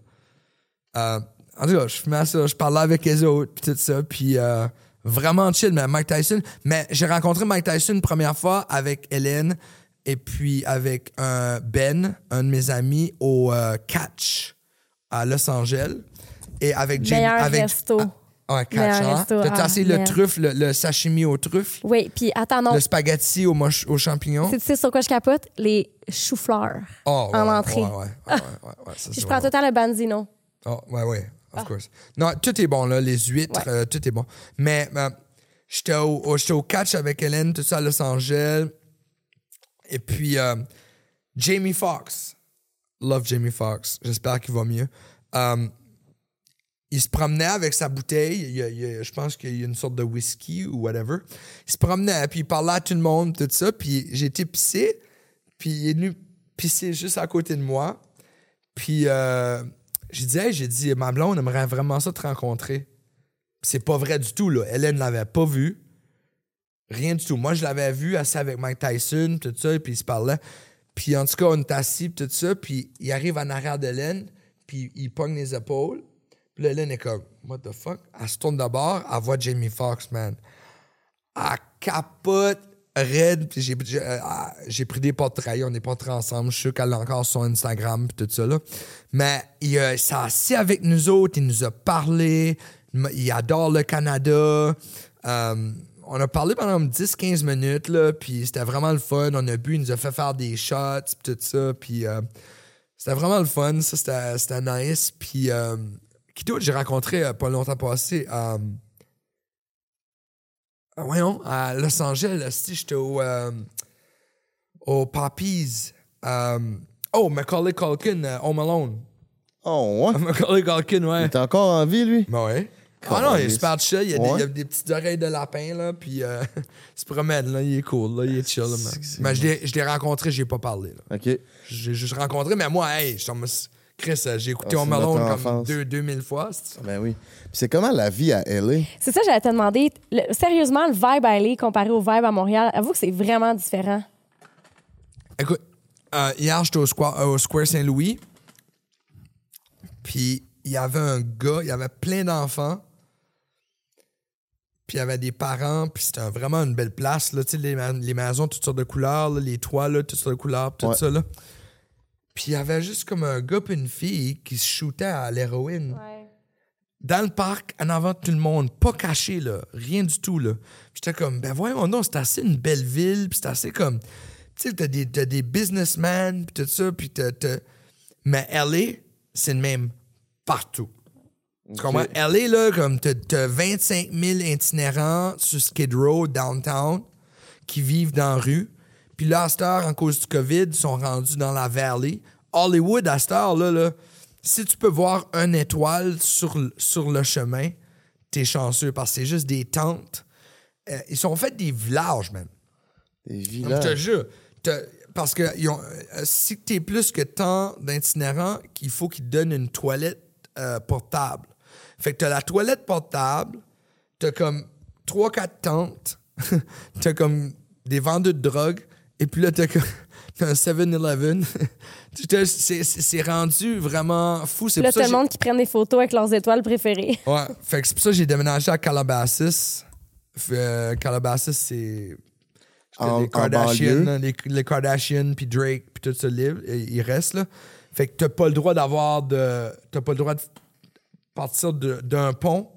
Euh, en tout cas, je fumais ça, je parlais avec les autres, puis tout ça, puis euh, vraiment chill, mais Mike Tyson. Mais j'ai rencontré Mike Tyson une première fois avec Hélène et puis avec un Ben, un de mes amis, au euh, Catch à Los Angeles. Et avec Jamie. Avec, resto. Ah, ouais, Catch, hein? T'as Ah, le truffe, le, le sashimi au truffe, Oui, puis attends, non. le spaghetti au moch- aux champignons. Tu sais sur quoi je capote? Les choux-fleurs. Oh, ouais, en entrée. Ouais, ouais, ouais, ça, je prends tout le temps le Banzino. Oh, ouais, ouais, of course. Non, tout est bon, là. Les huîtres, Ouais. euh, tout est bon. Mais euh, j'étais au, au- j'étais au catch avec Hélène, tout ça à Los Angeles. Et puis, euh, Jamie Foxx. Love Jamie Foxx. J'espère qu'il va mieux. Il se promenait avec sa bouteille. Il y a- il y a- je pense qu'il y a une sorte de whisky ou whatever. Il se promenait, puis il parlait à tout le monde, tout ça. Puis j'ai été pisser, puis il est venu pisser juste à côté de moi. Puis euh, j'ai dit, j'ai dit, ma blonde aimerait vraiment ça te rencontrer. C'est pas vrai du tout, là. Hélène l'avait pas vu. Rien du tout. Moi, je l'avais vu assis avec Mike Tyson, tout ça, puis il se parlait. Puis en tout cas, on est assis, tout ça, puis il arrive en arrière d'Hélène, puis il pogne les épaules. Puis Hélène est comme, what the fuck? Elle se tourne d'abord, elle voit Jamie Foxx, man. Elle capote raide, puis j'ai, euh, ah, pris des portraits, on est portraits ensemble, je suis sûr qu'elle a encore son Instagram, tout ça, là. Mais il s'est assis avec nous autres, il nous a parlé, il adore le Canada. Euh, on a parlé pendant 10-15 minutes, là, puis c'était vraiment le fun. On a bu, il nous a fait faire des shots, tout ça, puis euh, c'était vraiment le fun. Ça, c'était, nice. Puis, qui d'autre j'ai rencontré pas longtemps passé? Voyons, à Los Angeles, si j'étais au, euh, au Poppies. Euh, oh, Macaulay Culkin, euh, Home Alone. Oh, ouais. Macaulay Culkin, Il ouais. est encore en vie, lui? Ben ouais. Ah non, il est Calisse. super chill. Il y a, des, Ouais. il y a des petites oreilles de lapin, là, puis euh, il se promène, là. Il est cool, là. Il est chill, là, Mais je l'ai- je l'ai rencontré, j'ai pas parlé, là. OK. J'ai juste rencontré, mais moi, hey, je tombe- Chris, euh, j'ai écouté Ah, Home Alone comme deux, 2000 fois. c'est- Ben oui. Puis c'est comment la vie à LA? C'est ça, j'allais te demander. le- sérieusement, le vibe à LA comparé au vibe à Montréal, avoue que c'est vraiment différent. Écoute, euh, hier, j'étais au Square, euh, au Square Saint-Louis. Puis, il y avait un gars, il y avait plein d'enfants. Puis, il y avait des parents. Puis, c'était vraiment une belle place. Là, tu sais, les, les maisons, toutes sortes de couleurs. là, les toits, là, toutes sortes de couleurs. Tout Ouais. ça. Là. Puis, il y avait juste comme un gars et une fille qui se shootaient à l'héroïne. dans le parc, en avant de tout le monde, pas caché, là, rien du tout, là. J'étais comme, ben voyons, non, c'est assez une belle ville, puis c'est assez comme, tu sais, t'as des, t'as des businessmen, puis tout ça, puis t'as, t'as- Mais LA, c'est le même partout. Tu comprends? LA, là, comme t'as, t'as 25 000 itinérants sur Skid Row, downtown, qui vivent dans la rue. Puis là, à cette heure, en cause du COVID, ils sont rendus dans la valley. Hollywood, à cette heure, là, là, si tu peux voir une étoile sur, sur le chemin, t'es chanceux parce que c'est juste des tentes. Euh, ils sont faits des villages, même. Des Je te villages. jure. Parce que ils ont- euh, si t'es plus que tant d'itinérants, qu'il faut qu'ils te donnent une toilette euh, portable. Fait que t'as la toilette portable, t'as comme 3-4 tentes, t'as comme des vendeurs de drogue, et puis là, t'as un 7-Eleven. Tu te- c'est- rendu vraiment fou. C'est Là, pour ça tout le monde qui prennent des photos avec leurs étoiles préférées. Ouais, fait que c'est pour ça que j'ai déménagé à Calabasas. Fait, euh, Calabasas, c'est. En- les là, les, les Kardashians, puis Drake, puis tout ça, live, et- ils restent là. Fait que t'as pas le droit d'avoir de. T'as pas le droit de partir de- d'un pont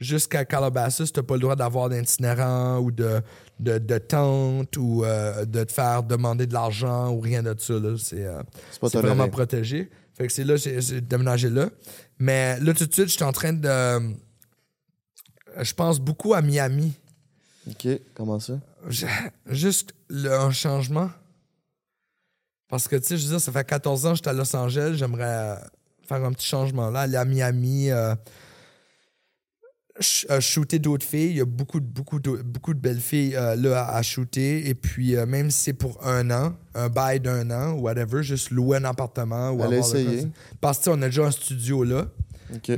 jusqu'à Calabasas, t'as pas le droit d'avoir d'itinérant ou de, de, de tente ou euh, de te faire demander de l'argent ou rien de ça. là. C'est euh, C'est vraiment protégé. Fait que c'est là, j'ai j'ai déménagé là. Mais là, tout de suite, je suis en train de. euh, Je pense beaucoup à Miami. OK, comment ça? Juste le, un changement. Parce que, tu sais, je veux dire, ça fait 14 ans que j'étais à Los Angeles. J'aimerais faire un petit changement là, aller à Miami, euh, euh, shooter d'autres filles. Il y a beaucoup, de- beaucoup, beaucoup de belles filles euh, là à, à shooter. Et puis, euh, même si c'est pour un an, un bail d'un an, ou whatever, juste louer un appartement. Ou Allez avoir le- essayer. Parce que, on a déjà un studio là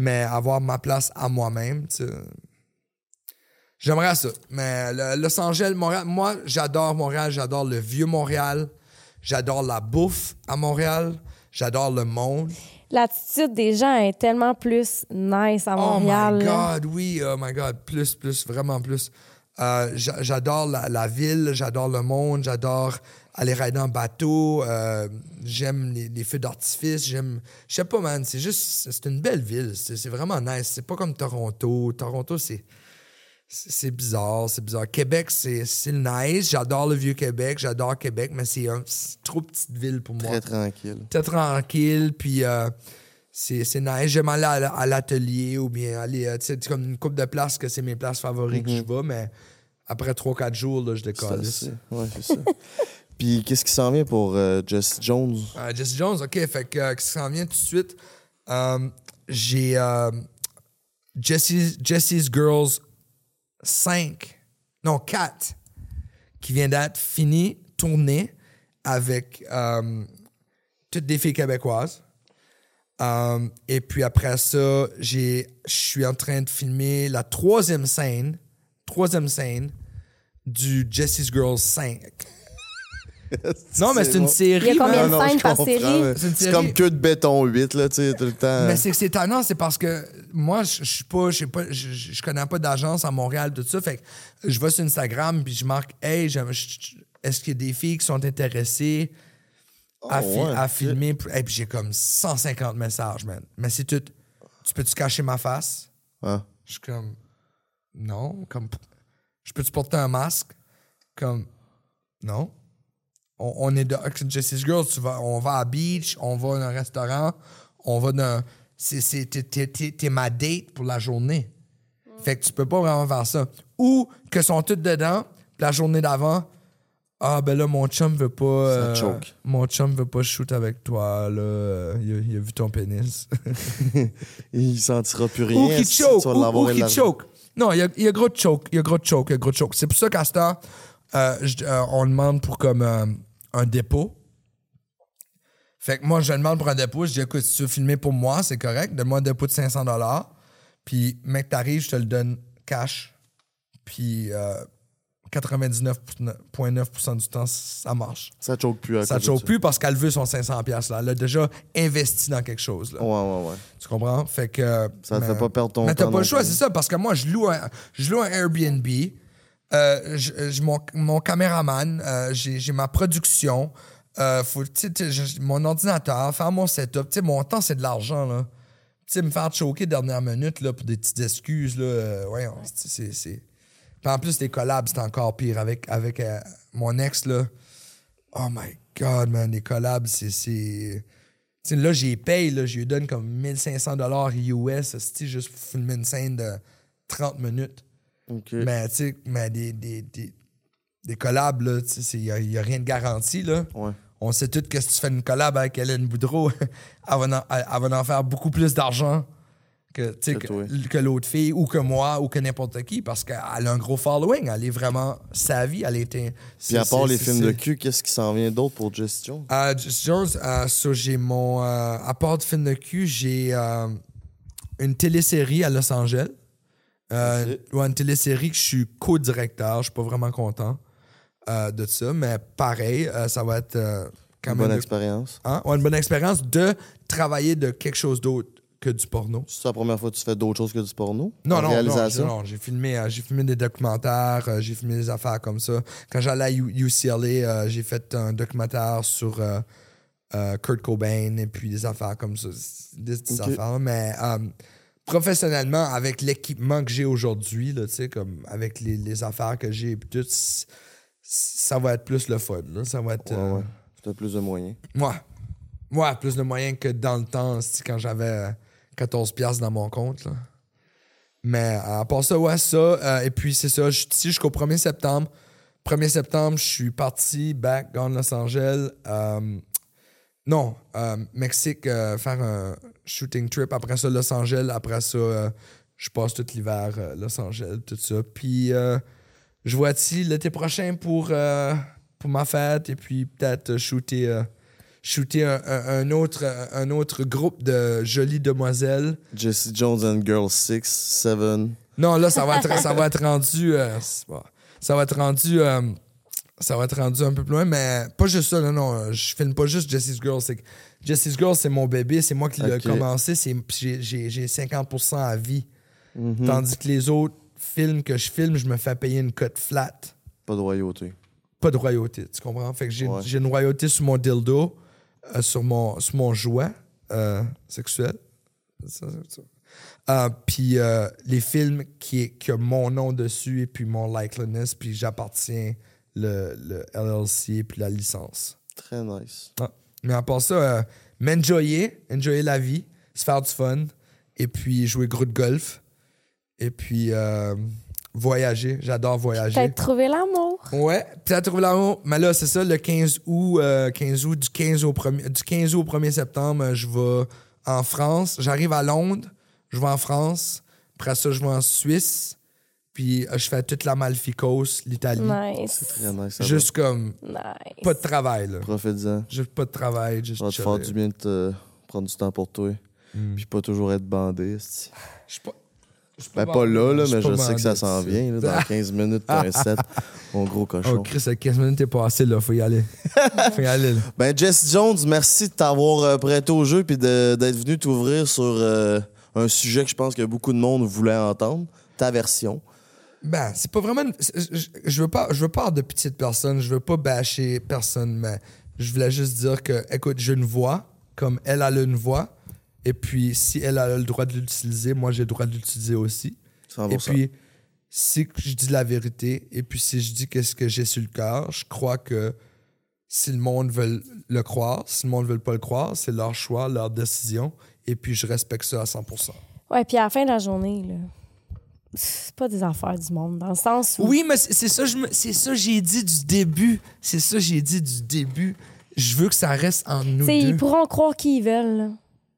mais avoir ma place à moi-même, tu sais. J'aimerais ça. Mais le- Los Angeles, Montréal, moi, j'adore Montréal, j'adore le vieux Montréal, j'adore la bouffe à Montréal, j'adore le monde. L'attitude des gens est tellement plus nice à Montréal. Oh my là. God, oui, oh my God, plus, plus, vraiment plus. Euh, j'a- j'adore la, la ville, j'adore le monde, j'adore aller rider en bateau, euh, j'aime les, les feux d'artifice, j'aime... Je sais pas, man, c'est juste... C'est une belle ville, c'est c'est vraiment nice. C'est pas comme Toronto. Toronto, c'est... C'est bizarre, c'est bizarre. Québec, c'est nice. J'adore le vieux Québec, j'adore Québec, mais c'est trop petite ville pour moi Très tranquille. très tranquille, puis euh, c'est nice. J'aime aller à, à l'atelier ou bien aller, euh, tu sais, comme une coupe de places que c'est mes places favorites que je vais, mais après 3-4 jours, là, je décolle. Ouais, c'est ça. Puis qu'est-ce qui s'en vient pour euh, Jesse Jones? Euh, Jesse Jones, OK, fait que qu'est-ce qui s'en vient tout de suite? J'ai Jesse's, Jesse's Girls 5, non 4, qui vient d'être fini, tourné avec euh, toutes des filles québécoises. Euh, et puis après ça, je suis en train de filmer la troisième scène, troisième scène du Jesse's Girls 5. non, mais c'est une série. Il y a combien de scènes par série? C'est comme que de béton 8, là, tu sais, tout le temps. Mais c'est que c'est étonnant, c'est parce que moi, je suis pas, je pas, je, connais pas d'agence à Montréal, tout ça. Fait que je vais sur Instagram puis je marque, hey, est-ce qu'il y a des filles qui sont intéressées à, Oh, fi- ouais. à filmer? Et puis j'ai comme 150 messages, man. Mais c'est tout. Tu peux-tu cacher ma face? Ah. Je suis comme, non. Comme, je peux-tu porter un masque? Comme, non. On, on est de Jesse's Girls, tu vas, on va à beach, on va dans un restaurant, on va dans. C'est, c'est, t'es, ma date pour la journée. Fait que tu peux pas vraiment faire ça. Ou que sont toutes dedans, puis la journée d'avant, ah ben là, mon chum veut pas. euh, choke. mon chum veut pas shoot avec toi, là. Il a, il a vu ton pénis. Il sentira plus rien. Ou qui si choke, ou, ou choke. Non, il y a, il y a gros de choke, il y a gros de choke, il y a gros choke. C'est pour ça qu'à ce temps, euh, je- euh, on demande pour comme euh, un dépôt. Fait que moi, je demande pour un dépôt, je dis écoute, si tu veux filmer pour moi, c'est correct, donne-moi un dépôt de 500 Puis, mec, t'arrives, je te le donne cash. Puis, euh, 99,9% du temps, ça marche. Ça choke plus. à Ça te choque plus parce qu'elle veut son 500 pièces là. Elle a déjà investi dans quelque chose. Là. Ouais, ouais, ouais. Tu comprends? Fait que. Ça te mais- fait pas perdre ton Mais t'as temps pas le choix, c'est ça, parce que moi, je loue un, je loue un Airbnb. Euh, je- mon, mon caméraman, euh, j'ai ma production, euh, faut, mon ordinateur, faire mon setup. Mon temps, c'est de l'argent, là. Me faire choquer dernière minute, là, pour des petites excuses, là, ouais, c'est- en plus, les collabs, c'est encore pire. Avec, avec mon ex, là, oh my God, man, les collabs, c'est... là, j'ai paye, là, je lui donne comme 1500 dollars US, juste pour filmer une scène de 30 minutes. Mais, tu sais, mais des, des, des, des collabs, là, tu sais, il n'y a, rien de garanti, là. Ouais. On sait tous que si tu fais une collab avec Hélène Boudreau, elle va en, elle- elle va en faire beaucoup plus d'argent que, Que que, l'autre fille ou que moi ou que n'importe qui parce qu'elle a un gros following. Elle est vraiment sa vie. Elle était. Puis à part les films de cul, qu'est-ce qui s'en vient d'autre pour Jesse Jones? Jesse Jones, euh, j'ai mon. euh, à part de film de cul, j'ai euh, une télésérie à Los Angeles. Euh, ouais, une télésérie que je suis co-directeur. Je suis pas vraiment content euh, de ça, mais pareil, euh, ça va être euh, quand Une même. bonne de- expérience. Hein? Ouais, une bonne expérience de travailler de quelque chose d'autre que du porno. C'est la première fois que tu fais d'autres choses que du porno? Non, non, réalisation? non, non, j'ai filmé, euh, j'ai filmé des documentaires, euh, j'ai filmé des affaires comme ça. Quand j'allais à U- UCLA, euh, j'ai fait un documentaire sur Kurt Cobain et puis des affaires comme ça, des petites affaires. Mais professionnellement, avec l'équipement que j'ai aujourd'hui, là, tu sais, comme avec les, les affaires que j'ai et tout, ça va être plus le fun. là. Ça va être. Ouais, euh, ouais. Tu as plus de moyens. Ouais. Ouais, plus de moyens que dans le temps, quand j'avais euh, 14 piastres dans mon compte. Là. Mais euh, à part ça, ouais, ça. euh, et puis c'est ça, je suis ici jusqu'au 1er septembre. 1er septembre, je suis parti back dans Los Angeles. Non, euh, Mexique, euh, faire un shooting trip. Après ça, Los Angeles. Après ça, euh, je passe tout l'hiver Los Angeles, tout ça. Puis je vois ici l'été prochain pour, pour ma fête. Et puis peut-être shooter, shooter un, autre, un autre groupe de jolies demoiselles. Jesse Jones and Girl 6, 7. Non, là, ça va être, ça va être rendu. ça va être rendu. Ça va être rendu un peu plus loin, mais pas juste ça, non, non. Je filme pas juste Jesse's Girl. C'est que Jesse's Girl, c'est mon bébé, c'est moi qui l'ai commencé. J'ai j'ai- j'ai 50% à vie. Mhm. Tandis que les autres films que je filme, je me fais payer une cote flat. Pas de royauté. Pas de royauté, tu comprends? Fait que j'ai Ouais. une royauté sur mon dildo, euh, sur, mon, sur mon jouet euh, sexuel. Ça, ça, ça. Euh, puis les films qui, qui ont mon nom dessus et puis mon likeliness, puis j'appartiens le, le LLC puis la licence. Très nice. Ah. Mais à part ça, euh, m'enjoyer, enjoyer la vie, se faire du fun, et puis jouer gros de golf, et puis euh, voyager. J'adore voyager. Peut-être trouver l'amour. Ouais, peut-être trouver l'amour. Mais là, c'est ça, le 15 août, euh, 15 août, du 15 au 1er, du 15 août au 1er septembre, je vais en France. J'arrive à Londres, je vais en France. Après ça, je vais en Suisse. Puis euh, je fais toute la Malficos, l'Italie. Nice. Très nice. ça Juste comme Nice. pas de travail, là. Profite-en. Juste pas de travail, juste Ça va te faire du bien de te prendre du temps pour toi. Mm. Puis pas toujours être bandé. Je suis pas. je suis Ben, pas là, là, suis mais pas je sais que ça s'en vient. là, dans 15 minutes, t'as un set. Mon gros Oh, cochon. Chris, à 15 minutes, t'es passé, là. Faut y aller. Faut y aller, là. Ben, Jess Jones, merci de t'avoir euh, prêté au jeu puis de- d'être venu t'ouvrir sur euh, un sujet que je pense que beaucoup de monde voulait entendre. Ta version. Ben, c'est pas vraiment. une- Je, je veux pas, je veux pas avoir de pitié de personne, je veux pas bâcher personne, mais je voulais juste dire que, écoute, j'ai une voix, comme elle a une voix, et puis si elle a le droit de l'utiliser, moi j'ai le droit de l'utiliser aussi. 100%. Et puis, si je dis la vérité, et puis si je dis qu'est-ce que j'ai sur le cœur, je crois que si le monde veut le croire, si le monde veut pas le croire, c'est leur choix, leur décision, et puis je respecte ça à 100%. Ouais, puis à la fin de la journée, là, c'est pas des affaires du monde, dans le sens où. Oui, mais c'est ça, je me- c'est ça j'ai dit du début. C'est ça j'ai dit du début. Je veux que ça reste en nous Tu sais, deux. ils pourront croire qui ils veulent. là.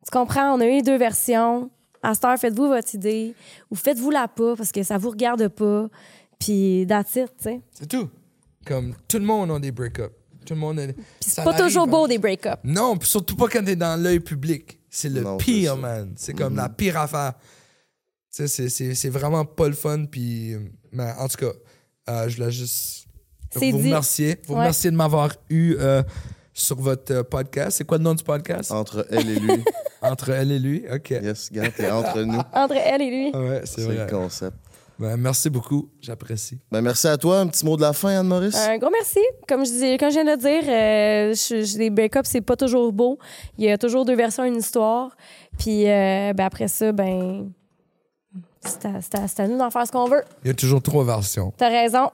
Tu comprends? On a eu les deux versions. À cette heure, faites-vous votre idée ou faites-vous la pas parce que ça vous regarde pas. Puis, it, tu sais. C'est tout. Comme tout le monde a des break-ups. Tout le monde a... Puis c'est pas toujours hein. beau, des break-ups. Non, puis surtout pas quand t'es dans l'œil public. C'est le Non, pire, man. C'est comme la pire affaire. C'est- c'est c'est vraiment pas le fun. Puis, mais en tout cas, euh, je voulais juste C'est vous dit. remercier. Vous Ouais. remercier de m'avoir eu euh, sur votre euh, podcast. C'est quoi le nom du podcast? Entre elle et lui. Entre elle et lui. OK. yes, regarde, t'es entre nous. Entre elle et lui. Ouais, c'est C'est vrai. le concept. Ben, merci beaucoup. J'apprécie. Ben, merci à toi. Un petit mot de la fin, Anne-Maurice? Un gros merci. Comme je, dis, comme je viens de le dire, euh, je- je- les break-ups, c'est pas toujours beau. Il y a toujours deux versions à une histoire. Puis euh, ben, après ça, ben, c'est à, nous d'en faire ce qu'on veut. Il y a toujours trois versions. T'as raison.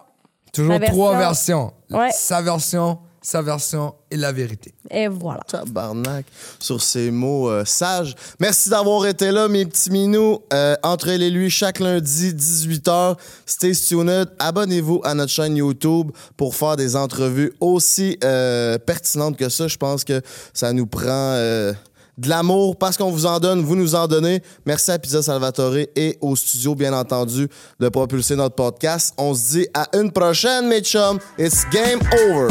Toujours trois version- versions. Ouais. Sa version, sa version et la vérité. Et voilà. Tabarnak. Sur ces mots euh, sages. Merci d'avoir été là, mes petits minous. Euh, entre elle et lui, chaque lundi, 18h. Stay tuned. Abonnez-vous à notre chaîne YouTube pour faire des entrevues aussi euh, pertinentes que ça. Je pense que ça nous prend euh, de l'amour parce qu'on vous en donne, vous nous en donnez. Merci à Pizza Salvatore et au studio, bien entendu, de propulser notre podcast. On se dit à une prochaine, mes chums. It's game over.